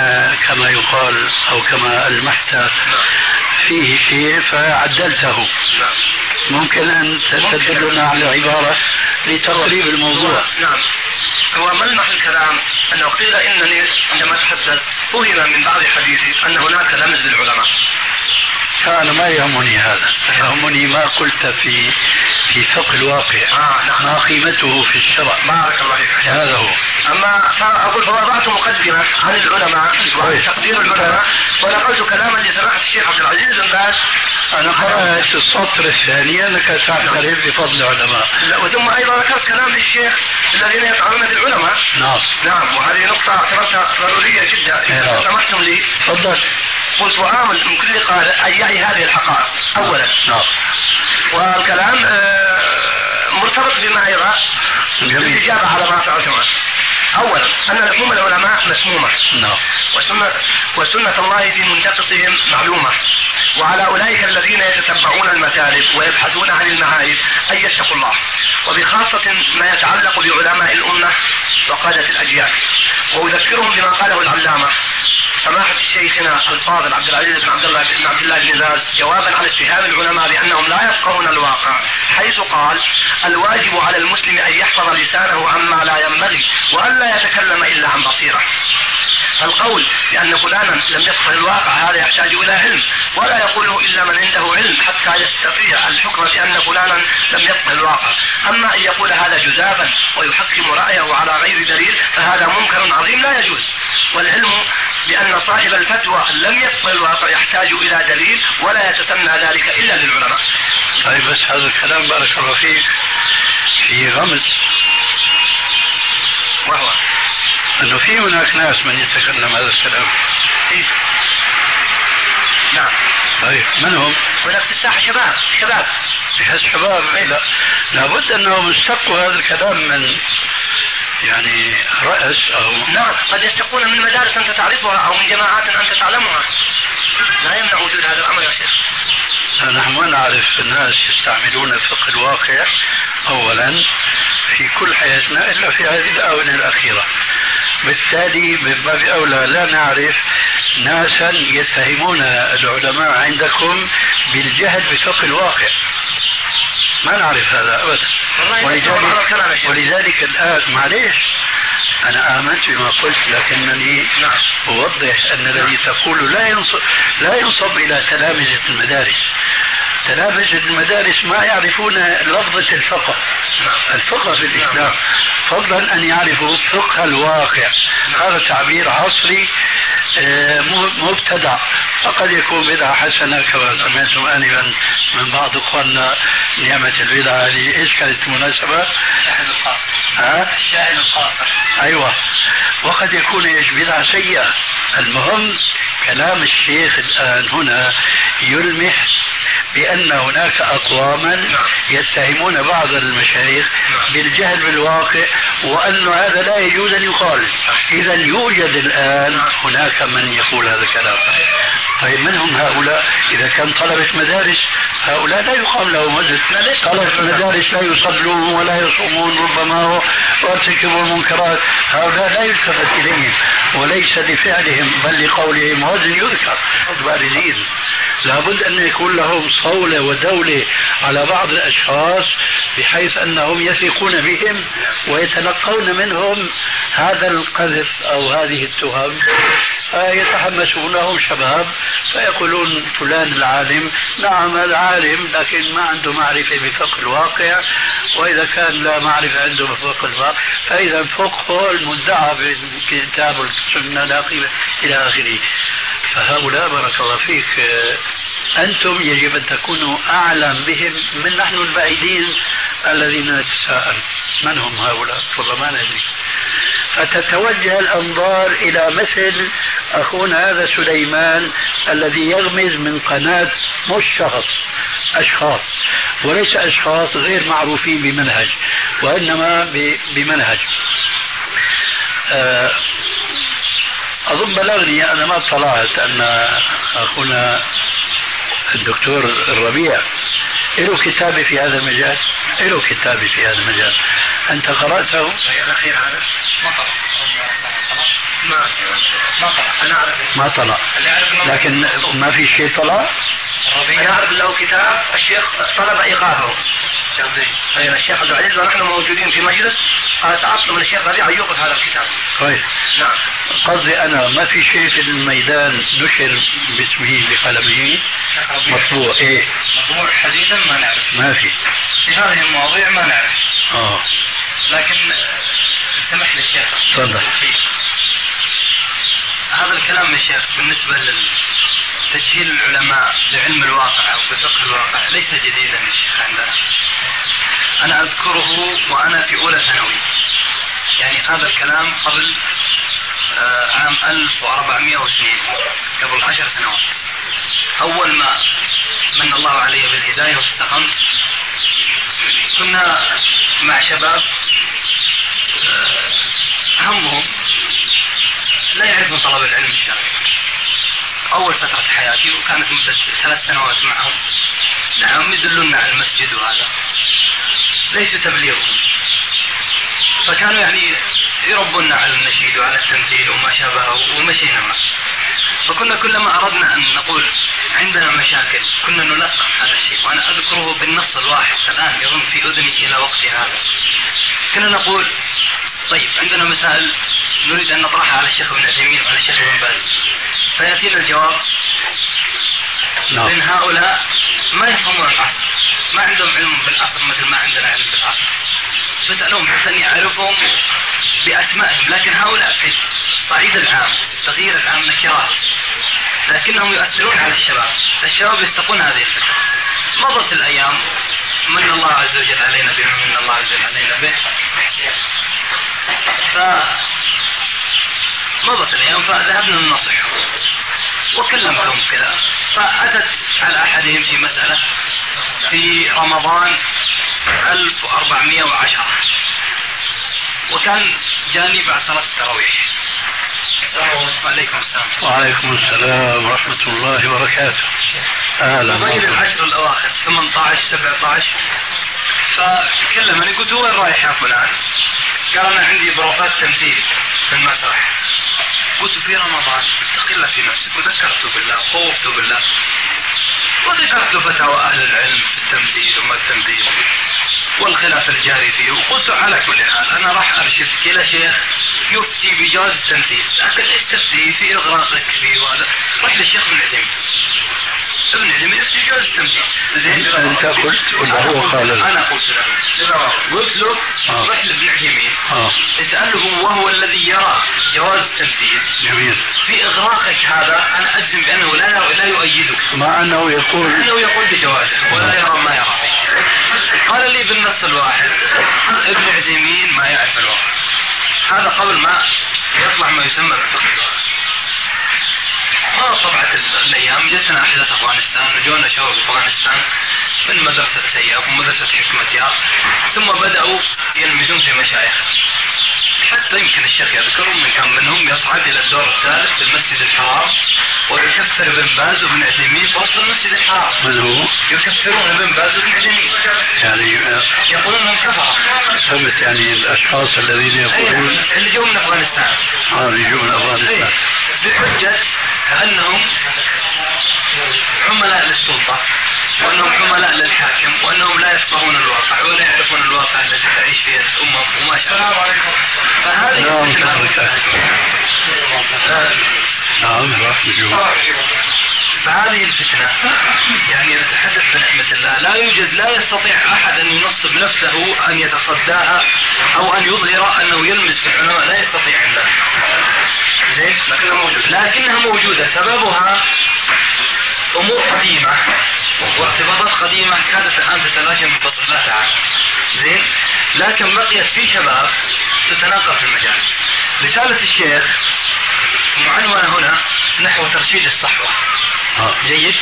كما يقال أو كما ألمحت. فيه شيء فعدلته. ممكن أن تدلنا على عبارة لتقريب الموضوع. نعم. هو ملمح الكلام أنه قيل إنني عندما تحدث فهم من بعض حديثي أن هناك لمز للعلماء. أنا ما يهمني هذا؟ يهمني ما قلت في في فقه الواقع. آه نعم. ما قيمته في الشرع بارك الله فيك. هذا هو. أما أقول فوضعت مقدمة عن العلماء وتقدير العلماء ونقلت كلاما أنا قرأت السطر الثاني أنك تعترف بفضل علماء لا وثم أيضا ذكرت كلام للشيخ الذين يطعنون في العلماء نعم. نعم وهذه نقطة اعتبرتها ضرورية جدا. إذا سمحتم لي؟ تفضل. قلت وآمل من كل قال أن يعي هذه الحقائق؟ أولا. نعم. والكلام آه، مرتبط بما يرى جميل. الإجابة على ما عنه. أولا أن لحوم العلماء مسمومة. نعم. وسنة, وسنة الله في منتقصهم معلومة. وعلى أولئك الذين يتتبعون المثالب ويبحثون عن المعارف أن يتقوا الله. وبخاصة ما يتعلق بعلماء الأمة وقادة الأجيال. وأذكرهم بما قاله العلامة سماحة شيخنا الفاضل عبد العزيز بن عبد الله بن عبد الله بن باز جوابا على اتهام العلماء بأنهم لا يفقهون الواقع حيث قال الواجب على المسلم أن يحفظ لسانه عما لا ينبغي وألا يتكلم إلا عن بصيرة. القول بأن فلانا لم يفقه الواقع هذا يحتاج إلى علم. ولا يقوله إلا من عنده علم حتى يستطيع الحكم بأن فلانا لم يفقه الواقع. أما أن يقول هذا جزافا ويحكم رأيه على غير دليل فهذا منكر عظيم لا يجوز. والعلم بأن صاحب الفتوى لم يفقه الواقع يحتاج إلى دليل ولا يتسنى ذلك إلا للعلماء. طيب بس هذا الكلام بارك الله فيك في غمز وهو أنه في هناك ناس من يتكلم هذا الكلام إيه؟ نعم. طيب من هم؟ هناك في الساحة شباب شباب الشباب لا لابد أنهم استقوا هذا الكلام من يعني رأس أو نعم قد يستقون من مدارس أنت تعرفها أو من جماعات أنت تعلمها. لا يمنع وجود هذا الأمر يا شيخ. نحن ما نعرف الناس يستعملون فقه الواقع اولا في كل حياتنا إلا في هذه الآونة الأخيرة. بالتالي من باب أولى لا نعرف ناسا يتهمون العلماء عندكم بالجهل بفقه الواقع. ما نعرف هذا يا ولذلك شيخ. ولذلك الان معليش أنا آمنت بما قلت لكنني نعم. أوضح أن الذي تقول لا ينصب لا ينصب إلى تلامذة المدارس. تلامذه المدارس ما يعرفون لفظة الفقه. الفقه في الإسلام. فضلا أن يعرفوا فقه الواقع. هذا تعبير عصري آه، مبتدع وقد يكون بدعة حسنة كما سمعتم آنفا من بعض إخواننا نعمة البدعة. هذه إيش كانت المناسبة؟ الشاهد القاصر ها؟ القاصر أيوة. وقد يكون إيش؟ بدعة سيئة. المهم كلام الشيخ الآن هنا يلمح بأن هناك أقواما يتهمون بعض المشايخ بالجهل بالواقع وأن هذا لا يجوز أن يقال إذا يوجد الآن هناك من يقول هذا الكلام. طيب من هم هؤلاء إذا كان طلبة مدارس هؤلاء لا يقام لهم وزن. طلبة مدارس. لا يصلون ولا يصومون ربما وارتكبوا المنكرات. هؤلاء لا يلتفت إليهم وليس لفعلهم بل لقولهم وزن يذكر. البارزين لابد أن يكون لهم صولة ودولة على بعض الأشخاص بحيث أنهم يثقون بهم ويتلقون منهم هذا القذف أو هذه التهم. فيتحمسونهم شباب فيقولون فلان العالم. نعم هذا عالم لكن ما عنده معرفة بفقه الواقع وإذا كان لا معرفة عنده بفقه الواقع فإذا فقهه المدعى بالكتاب والسنة إلى آخره. فهؤلاء بارك الله فيك أنتم يجب أن تكونوا أعلم بهم من نحن البعيدين الذين نتساءل. من هم هؤلاء؟ والله ما ندري. فتتوجه الأنظار إلى مثل أخونا هذا سليمان الذي يغمز من قناة مش شخص أشخاص. وليس أشخاص غير معروفين بمنهج وإنما بمنهج. آه، أظن بلغني أنا ما اطلعت أن أخونا الدكتور الربيع. له كتابة في هذا المجال؟ له كتابة في هذا المجال. أنت قرأته؟ الأخير هذا ما طلع. ما ما طلع. أنا أعرف. ما طلع. لكن ما في شيء طلع؟ أنا أعرف له كتاب الشيخ طلب إيقافه. أيوة الشيخ عبد العزيز ونحن موجودين في مجلس. قال تعطل من الشيخ ربيع أن يوقف هذا الكتاب. كويس نعم. قصدي أنا ما في شيء في الميدان نشر باسمه بقلمه؟ مطبوع. إيه. مطبوع حديثا ما نعرف. ما في. في هذه المواضيع ما نعرف. آه. لكن آه، سمح لي الشيخ تفضل. هذا الكلام يا شيخ بالنسبة لل تجهيل العلماء بعلم الواقع أو بفقه الواقع ليس جديدا يا شيخ عندنا. أنا أذكره وأنا في أولى ثانوي. يعني هذا الكلام قبل آه، عام 1402 قبل عشر سنوات. أول ما من الله علي بالهداية واستقمت. كنا مع شباب آه، همهم لا يعرفون طلب العلم الشرعي. أول فترة حياتي وكانت مدة ثلاث سنوات معهم. نعم يدلون على المسجد وهذا. ليس تبليغهم. فكانوا يعني يربونا على النشيد وعلى التمثيل وما شابهه ومشينا معه. فكنا كلما أردنا أن نقول عندنا مشاكل كنا نلقم هذا الشيء. وأنا أذكره بالنص الواحد الآن يظن في أذني إلى وقت هذا. كنا نقول طيب عندنا مسائل نريد أن نطرحها على الشيخ ابن عثيمين وعلى الشيخ ابن باز. فيأتينا الجواب. نعم. من هؤلاء ما يفهمون العصر ما عندهم علم بالعصر مثل ما عندنا علم بالعصر فاسألهم بحيث أني أعرفهم بأسمائهم لكن هؤلاء في الصعيد العام تغيير العام نكرات لكنهم يؤثرون على الشباب الشباب يستقون هذه الفكرة مضت الأيام من الله عز وجل علينا بما من الله عز وجل علينا به. ف مضت الأيام فذهبنا ننصحهم وكلمتهم كذا. فأتت على أحدهم في مسألة في رمضان 1410 وكان جاني بعد صلاة التراويح. وعليكم السلام وعليكم السلام ورحمة الله وبركاته. أهلا بين العشر الأواخر 18 17 فكلمني قلت وين رايح يا فلان؟ قال أنا عندي بروفات تمثيل في المسرح. قلت في رمضان اتق الله في نفسك وذكرته بالله وخوفته بالله. وذكرت له فتاوى أهل العلم في التمثيل وما التمثيل والخلاف الجاري فيه. وقلت على كل حال أنا راح أرشدك إلى شيخ يفتي بجواز التمثيل لكن إيش تفتي؟ في إغراقك فيه وهذا. رحت للشيخ ابن عثيمين ابن عثيمين يفتي بجواز التمثيل أنت قلت ولا هو قال؟ أنا قلت له قلت له آه. رح لابن عثيمين آه. اسأله وهو الذي يرى جواز التمثيل جميل. في إغراقك هذا أنا أجزم بأنه لا لا يؤيدك. مع أنه يقول أنه يقول بجوازه ولا يرى ما يرى. قال لي بالنص الواحد ابن عثيمين ما يعرف الواقع هذا قبل ما يطلع ما يسمى بالفقه. طبعت الأيام جتنا احداث أفغانستان وجونا شباب أفغانستان من مدرسة سياف ومدرسة حكمة ثم بدأوا يلمزون في مشايخ حتى يمكن الشيخ يذكر من كان منهم يصعد إلى الدور الثالث في المسجد الحرام ويكفر ابن باز وابن عثيمين في وسط المسجد الحرام. من هو؟ يكفرون ابن باز وابن عثيمين. يعني آه، يقولون إنهم كفره سمت يعني الأشخاص الذين يقولون أي، اللي جو من أفغانستان. آه يجوا من أي، أفغانستان. بحجه انهم عملاء للسلطة. وأنهم عملاء للحاكم وأنهم لا يفقهون الواقع ولا يعرفون الواقع الذي تعيش فيه الأمم وما شابه فهذه نعم، نعم راح نجوا فهذه الفتنة يعني نتحدث بنعمة الله لا يوجد لا يستطيع أحد أن ينصب نفسه أن يتصداها أو أن يظهر أنه يلمس في العلماء لا يستطيع زين لكنها موجودة. لكنها موجودة. سببها أمور قديمة. وارتباطات قديمة كادت الآن تتلاشى من فضل الله تعالى زين؟ لكن بقيت في شباب تتناقل في المجال. رسالة الشيخ معنونة هنا نحو ترشيد الصحوة. جيد.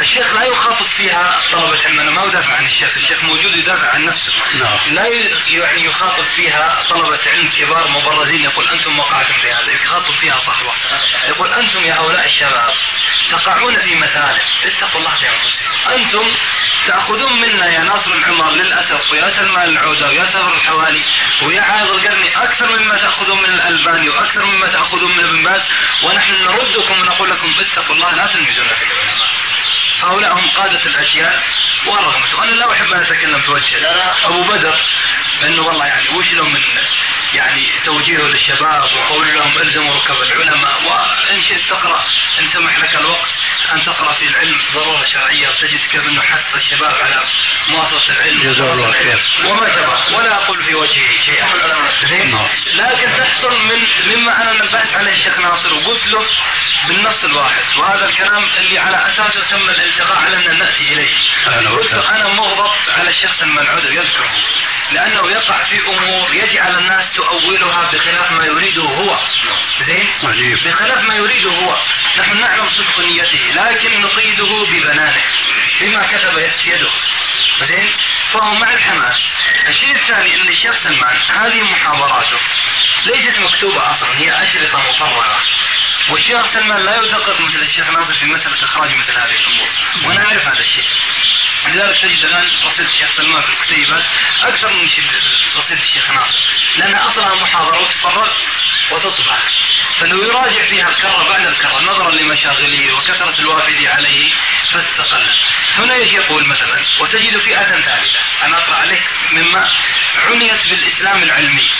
الشيخ لا يخاطب فيها طلبة علم أنا ما أدافع عن الشيخ. الشيخ موجود يدافع عن نفسه. نعم. لا يعني يخاطب فيها طلبة علم كبار مبرزين. يقول أنتم وقعتم في هذا. يخاطب فيها صحوة يقول أنتم يا هؤلاء الشباب تقعون في مثالب اتقوا الله في أنفسكم. أنتم تأخذون منا يا ناصر العمر للأسف ويا سلمان العودة ويا سفر الحوالي ويا عايض القرني أكثر مما تأخذون من الألباني وأكثر مما تأخذون من ابن باز ونحن نردكم ونقول لكم اتقوا الله لا تلمزون في العلماء. هؤلاء هم قادة الأجيال ورغم أنا لا أحب أن أتكلم في وجهه أبو بدر بأنه والله يعني وش له من يعني توجيهه للشباب وقول لهم ألزموا ركب العلماء؟ وإن شئت تقرأ إن سمح لك الوقت. أن تقرأ في العلم ضرورة شرعية وتجد كيف أنه حث الشباب على مواصلة العلم. جزاه الله خير. وما شابه ولا أقول في وجهه شيئا. زين؟ نعم. لكن تحصل من مما أنا نبهت عليه الشيخ ناصر وقلت له بالنص الواحد. وهذا الكلام اللي على أساسه تم الالتقاء على أن نأتي إليه. أهلا قلت أنا مغضب على الشيخ عذر يذكره. لأنه يقع في أمور يجعل الناس تؤولها بخلاف ما يريده هو. زين. بخلاف ما يريده هو. نحن نعلم صدق نيته لكن نقيده ببنانه بما كتب يده. زين؟ فهو مع الحماس. الشيء الثاني ان الشيخ سلمان هذه محاضراته ليست مكتوبة أصلا هي أشرطة مفرغة. والشيخ سلمان لا يدقق مثل الشيخ ناصر في مسألة إخراج مثل هذه الأمور. وأنا أعرف هذا الشيء. لذلك تجد الان رصيد الشيخ سلمان في الكتيبات أكثر من رصيد الشيخ ناصر. لأن أصلها محاضرة وتفرغ وتطبع. فلو يراجع فيها الكرة بعد الكرة نظرا لمشاغله وكثرة الوافد عليه فاستقل. هنا يقول مثلا وتجد فئه ثالثة. أنا أقرأ عليك مما عنيت بالإسلام العلمي.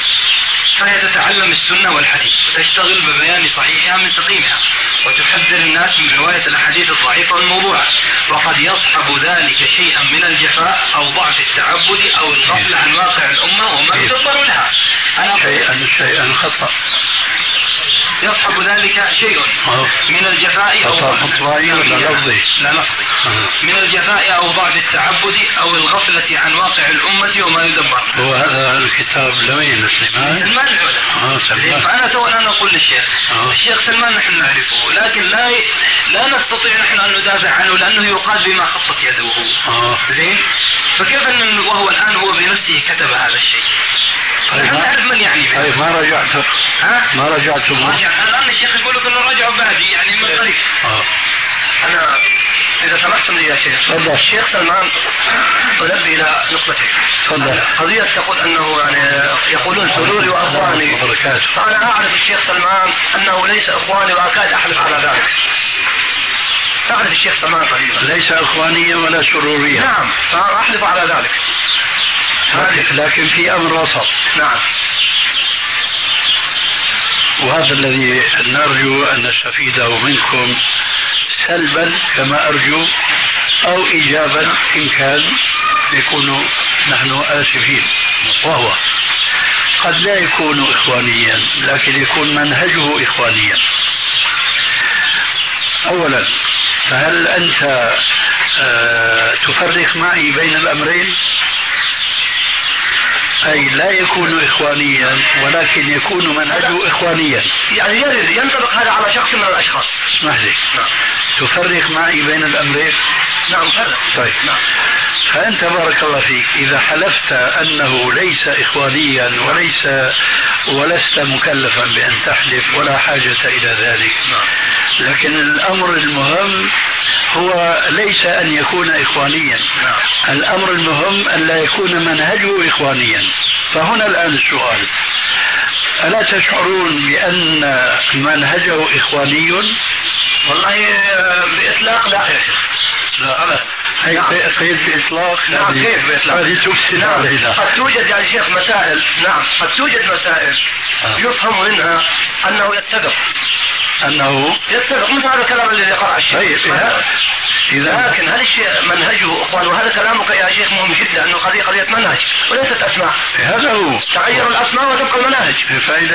فهي تتعلم السنة والحديث. وتشتغل ببيان صحيحها من سقيمها وتحذر الناس من رواية الأحاديث الضعيفة والموضوعة وقد يصحب ذلك شيئا من الجفاء أو ضعف التعبد أو الغفلة عن واقع الأمة وما يدبر لها شيئا شيئا خطأ. يصحب ذلك شيء. آه. من الجفاء أو ضعف. آه. من الجفاء. أو ضعف التعبد أو الغفلة عن واقع الأمة وما يدبر. هو هذا الكتاب لمين سليمان؟ سلمان العلا سلمان. فأنا تو الآن أقول للشيخ. آه. الشيخ سلمان نحن نعرفه لكن لا ي... لا نستطيع نحن أن ندافع عنه لأنه يقال بما خطت يده. آه زين؟ فكيف أن وهو الآن هو بنفسه كتب هذا الشيء؟ طيب نحن ما- نعرف من يعني طيب ما رجعت؟ ها؟ ما رجعت راجع. الآن الشيخ يقول لك إنه راجعوا بعدي يعني من طريق آه. أنا إذا سمحتم لي يا شيخ. تفضل. الشيخ سلمان انبه إلى نقطتين تفضل. قضية تقول أنه يعني يقولون سروري وأخواني. فأنا أعرف الشيخ سلمان أنه ليس إخواني وأكاد أحلف على ذلك. أعرف الشيخ سلمان قريبا. ليس اخوانيا ولا سروريا. نعم فأنا أحلف على ذلك. لكن في أمر وسط. نعم. وهذا الذي نرجو أن نستفيده منكم سلبا كما أرجو أو ايجابا إن كان يكون نحن آسفين. وهو قد لا يكون اخوانيا لكن يكون منهجه اخوانيا. اولا فهل أنت آه، تفرق معي بين الأمرين؟ أي لا يكون اخوانيا ولكن يكون منهجه اخوانيا. يعني يرد ينطبق هذا على شخص من الأشخاص. اسمح لي. نعم. تفرق معي بين الأمرين؟ نعم فرق. طيب. نعم. فأنت بارك الله فيك. إذا حلفت أنه ليس إخوانيا وليس ولست مكلفا بأن تحلف ولا حاجة إلى ذلك. لكن الأمر المهم هو ليس أن يكون إخوانيا. الأمر المهم أن لا يكون منهجه إخوانيا. فهنا الآن السؤال. ألا تشعرون بأن منهجه إخواني؟ والله آه، بإطلاق لا يا شيخ. لا أبدا. هي نعم. قيد بإطلاق نعم كيف بإطلاق؟ هذه تفسد نعم. قد توجد يا شيخ مسائل نعم قد توجد مسائل آه. يفهم منها أنه يتفق أنه يتفق مثل هذا الكلام الذي قرأ الشيخ طيب لكن هل الشيء منهجه أخوان وهذا كلامك يا شيخ مهم جدا أنه قضية قضية منهج وليست أسماء. هذا هو. تغير الأسماء وتبقى المناهج.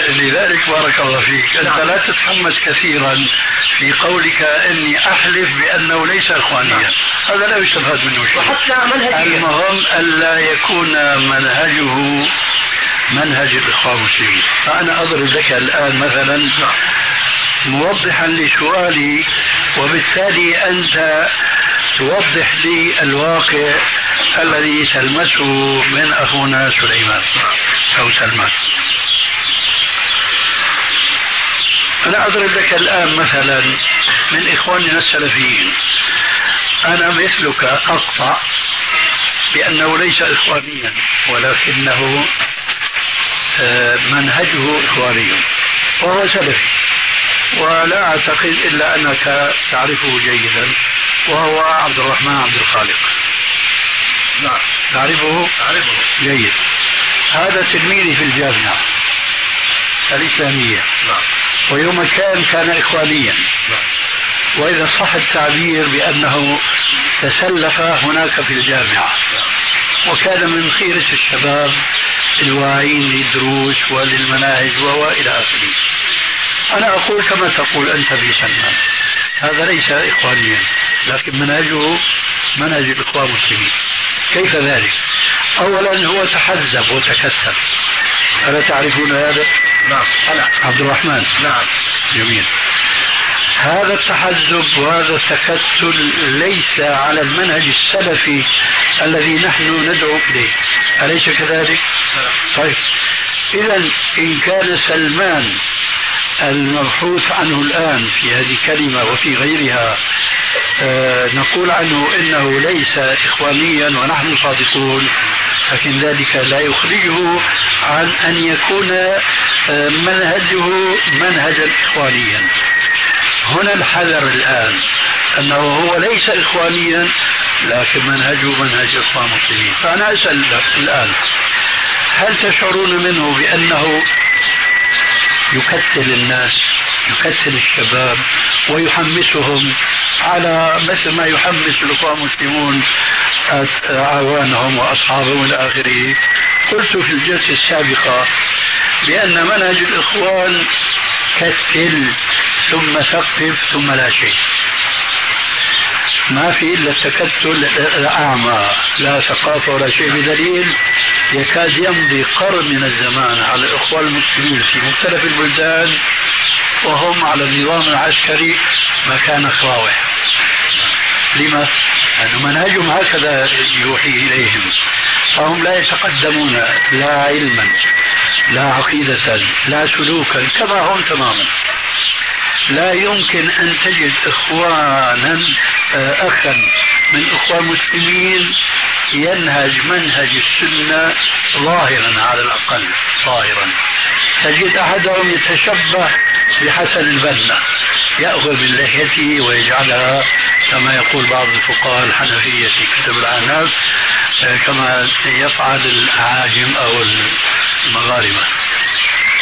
لذلك بارك الله فيك. أنت نعم. لا تتحمس كثيرا في قولك إني أحلف بأنه ليس إخوانيا. هذا لا يستفاد منه شيء وحتى منهجيا المهم ألا يكون منهجه منهج الإخوان المسلمين. فأنا أضرب لك الآن مثلا موضحا لسؤالي وبالتالي أنت توضح لي الواقع الذي تلمسه من أخونا سليمان أو سلمان. أنا أضرب لك الآن مثلا من إخواننا السلفيين. أنا مثلك أقطع بأنه ليس إخوانيا ولكنه آه، منهجه إخواني وهو سلفي. ولا أعتقد إلا أنك تعرفه جيدا وهو عبد الرحمن عبد الخالق. نعم. تعرفه؟ اعرفه جيد. هذا تلميذي في الجامعة الإسلامية. نعم. ويوم كان كان إخوانيا. نعم. وإذا صح التعبير بأنه تسلف هناك في الجامعة. وكان من خيرة الشباب الواعين للدروس وللمناهج وإلى آخره. أنا أقول كما تقول أنت في سلمان. هذا ليس إخوانيا لكن منهجه منهج الإخوان المسلمين. كيف ذلك؟ أولا هو تحزب وتكتل ألا تعرفون هذا؟ نعم. أنا عبد الرحمن. نعم. جميل. هذا التحزب وهذا التكتل ليس على المنهج السلفي الذي نحن ندعو إليه. أليس كذلك؟ طيب. إذا إن كان سلمان المبحوث عنه الآن في هذه الكلمة وفي غيرها آه نقول عنه إنه ليس إخوانيا ونحن صادقون لكن ذلك لا يخرجه عن أن يكون آه منهجه منهجا إخوانيا. هنا الحذر الآن أنه هو ليس إخوانيا لكن منهجه منهج إخوان المسلمين. فأنا أسأل الآن هل تشعرون منه بأنه يكتل الناس يكتل الشباب ويحمسهم على مثل ما يحمس الاخوان المسلمون أعوانهم وأصحابهم إلى اخره قلت في الجلسة السابقة بأن منهج الإخوان كتل ثم ثقف ثم لا شيء. ما في إلا التكتل الأعمى. لا ثقافه ولا شيء بدليل. يكاد يمضي قرن من الزمان على الاخوان المسلمين في مختلف البلدان وهم على النظام العسكري مكان خواوح لما؟ لأن منهجهم هكذا يوحي إليهم. فهم لا يتقدمون لا علما لا عقيدة لا سلوكا كما هم تماما. لا يمكن أن تجد إخوانا أخا من إخوان المسلمين ينهج منهج السنة ظاهرا على الأقل ظاهرا. تجد أحدهم يتشبه بحسن البنا يأخذ من لحيته ويجعلها كما يقول بعض الفقهاء الحنفية في كتب العناف آه، كما يفعل الأعاجم أو المغاربة.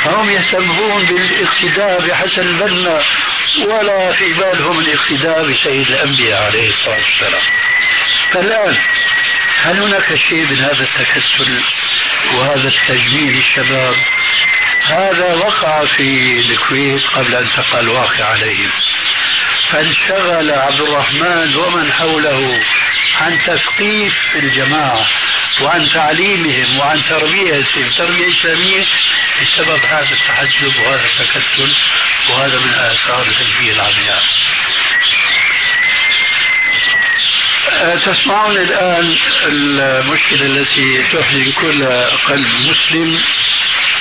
فهم يهتمون بالاقتداء بحسن البنا ولا في بالهم الاقتداء بسيد الأنبياء عليه الصلاة والسلام. فالآن هل هناك شيء من هذا التكتل وهذا التجميل الشباب؟ هذا وقع في الكويت قبل أن تقع الواقع عليهم. فانشغل عبد الرحمن ومن حوله عن تثقيف الجماعة وعن تعليمهم وعن تربيتهم. تربية إسلامية بسبب هذا التحجب وهذا التكتل وهذا من آثار التنبيه العمياء. أه، تسمعون الآن المشكلة التي تحزن كل قلب مسلم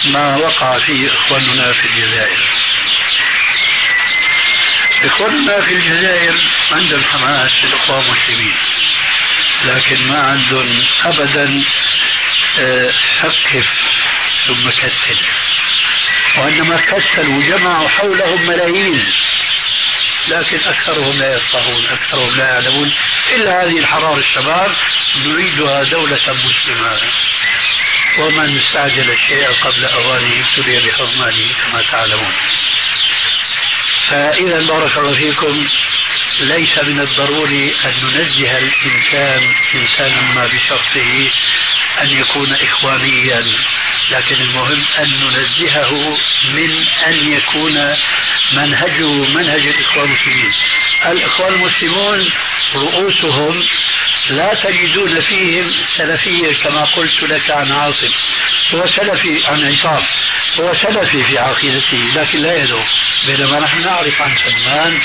ما وقع فيه إخواننا في الجزائر. إخواننا في الجزائر عندهم حماس للإخوان المسلمين لكن ما عندهم أبدا أه، ثقف ثم كتل وإنما كتلوا وجمعوا حولهم ملايين. لكن أكثرهم لا يفقهون أكثرهم لا يعلمون إلا هذه الحرارة الشباب نريدها دولة مسلمة. ومن استعجل الشيء قبل أوانه ابتلي بحرمانه كما تعلمون. فإذا بارك الله فيكم ليس من الضروري أن ننزه الإنسان إنسانا ما بشخصه أن يكون إخوانيا. لكن المهم أن ننزهه من أن يكون منهجه منهج الإخوان المسلمين. الإخوان المسلمون رؤوسهم لا تجدون فيهم سلفية كما قلت لك عن عاصم. هو سلفي عن عصام. هو سلفي في عقيدته لكن لا يدعو. بينما نحن نعرف عن سلمان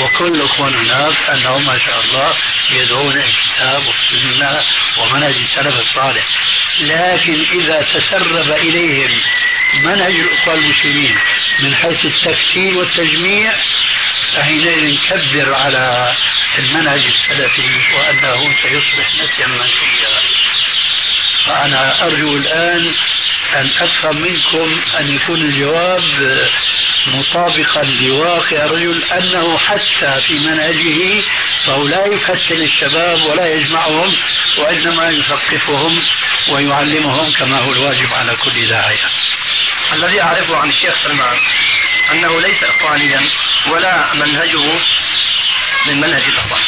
وكل إخوان هناك أنهم ما شاء الله يدعون الكتاب والسنة ومنهج السلف الصالح. لكن إذا تسرب إليهم منهج الأخوان المسلمين من حيث التكتيل والتجميع فحينئذ نكبر على المنهج السلفي وأنه سيصبح نسيا منسيا فأنا أرجو الآن أن أفهم منكم أن يكون الجواب مطابقا لواقع الرجل أنه حتى في منهجه فهو لا يفتن الشباب ولا يجمعهم وإنما يثقفهم ويعلمهم كما هو الواجب على كل داعية. الذي أعرفه عن الشيخ سلمان. أنه ليس إخوانيا ولا منهجه من منهج الإخوان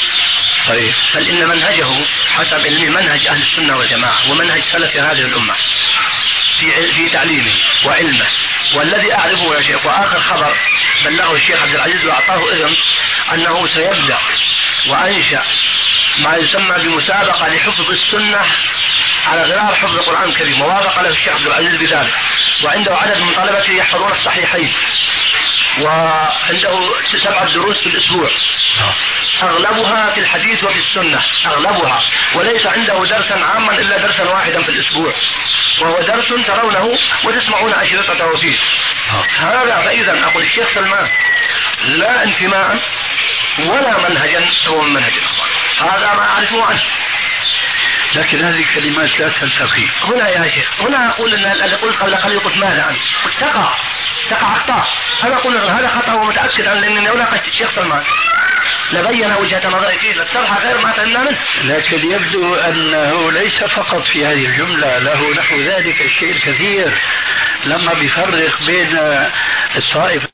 طيب. بل إن منهجه حسب علمي منهج أهل السنة والجماعة ومنهج سلف هذه الأمة في في تعليمه وعلمه. والذي أعرفه يا شيخ وآخر خبر بلغه الشيخ عبد العزيز وأعطاه إذن أنه سيبدأ وأنشأ ما يسمى بمسابقة لحفظ السنة على غرار حفظ القرآن الكريم ووافق له الشيخ عبد العزيز بذلك. وعنده عدد من طلبته يحفظون الصحيحين. وعنده سبعة دروس في الأسبوع. أغلبها في الحديث وفي السنة. أغلبها. وليس عنده درسا عاما إلا درسا واحدا في الأسبوع. وهو درس ترونه وتسمعون أشرطته فيه هذا فإذا أقول الشيخ سلمان لا انتماء ولا منهجا هو من منهج هذا ما أعرفه عنه. لكن هذه الكلمات لا تلتقي. هنا يا شيخ هنا أقول أن الذي قلت قبل قليل قلت ماذا عنه. تقع تقع أخطاء. أنا أقول هذا خطأ ومتأكد عنه لأنني لو لاقيت الشيخ سلمان لبين وجهة نظري فيه للشرح غير ما فهمنا منه. لكن يبدو أنه ليس فقط في هذه الجملة له نحو ذلك الشيء الكثير. لما بيفرق بين الطائفة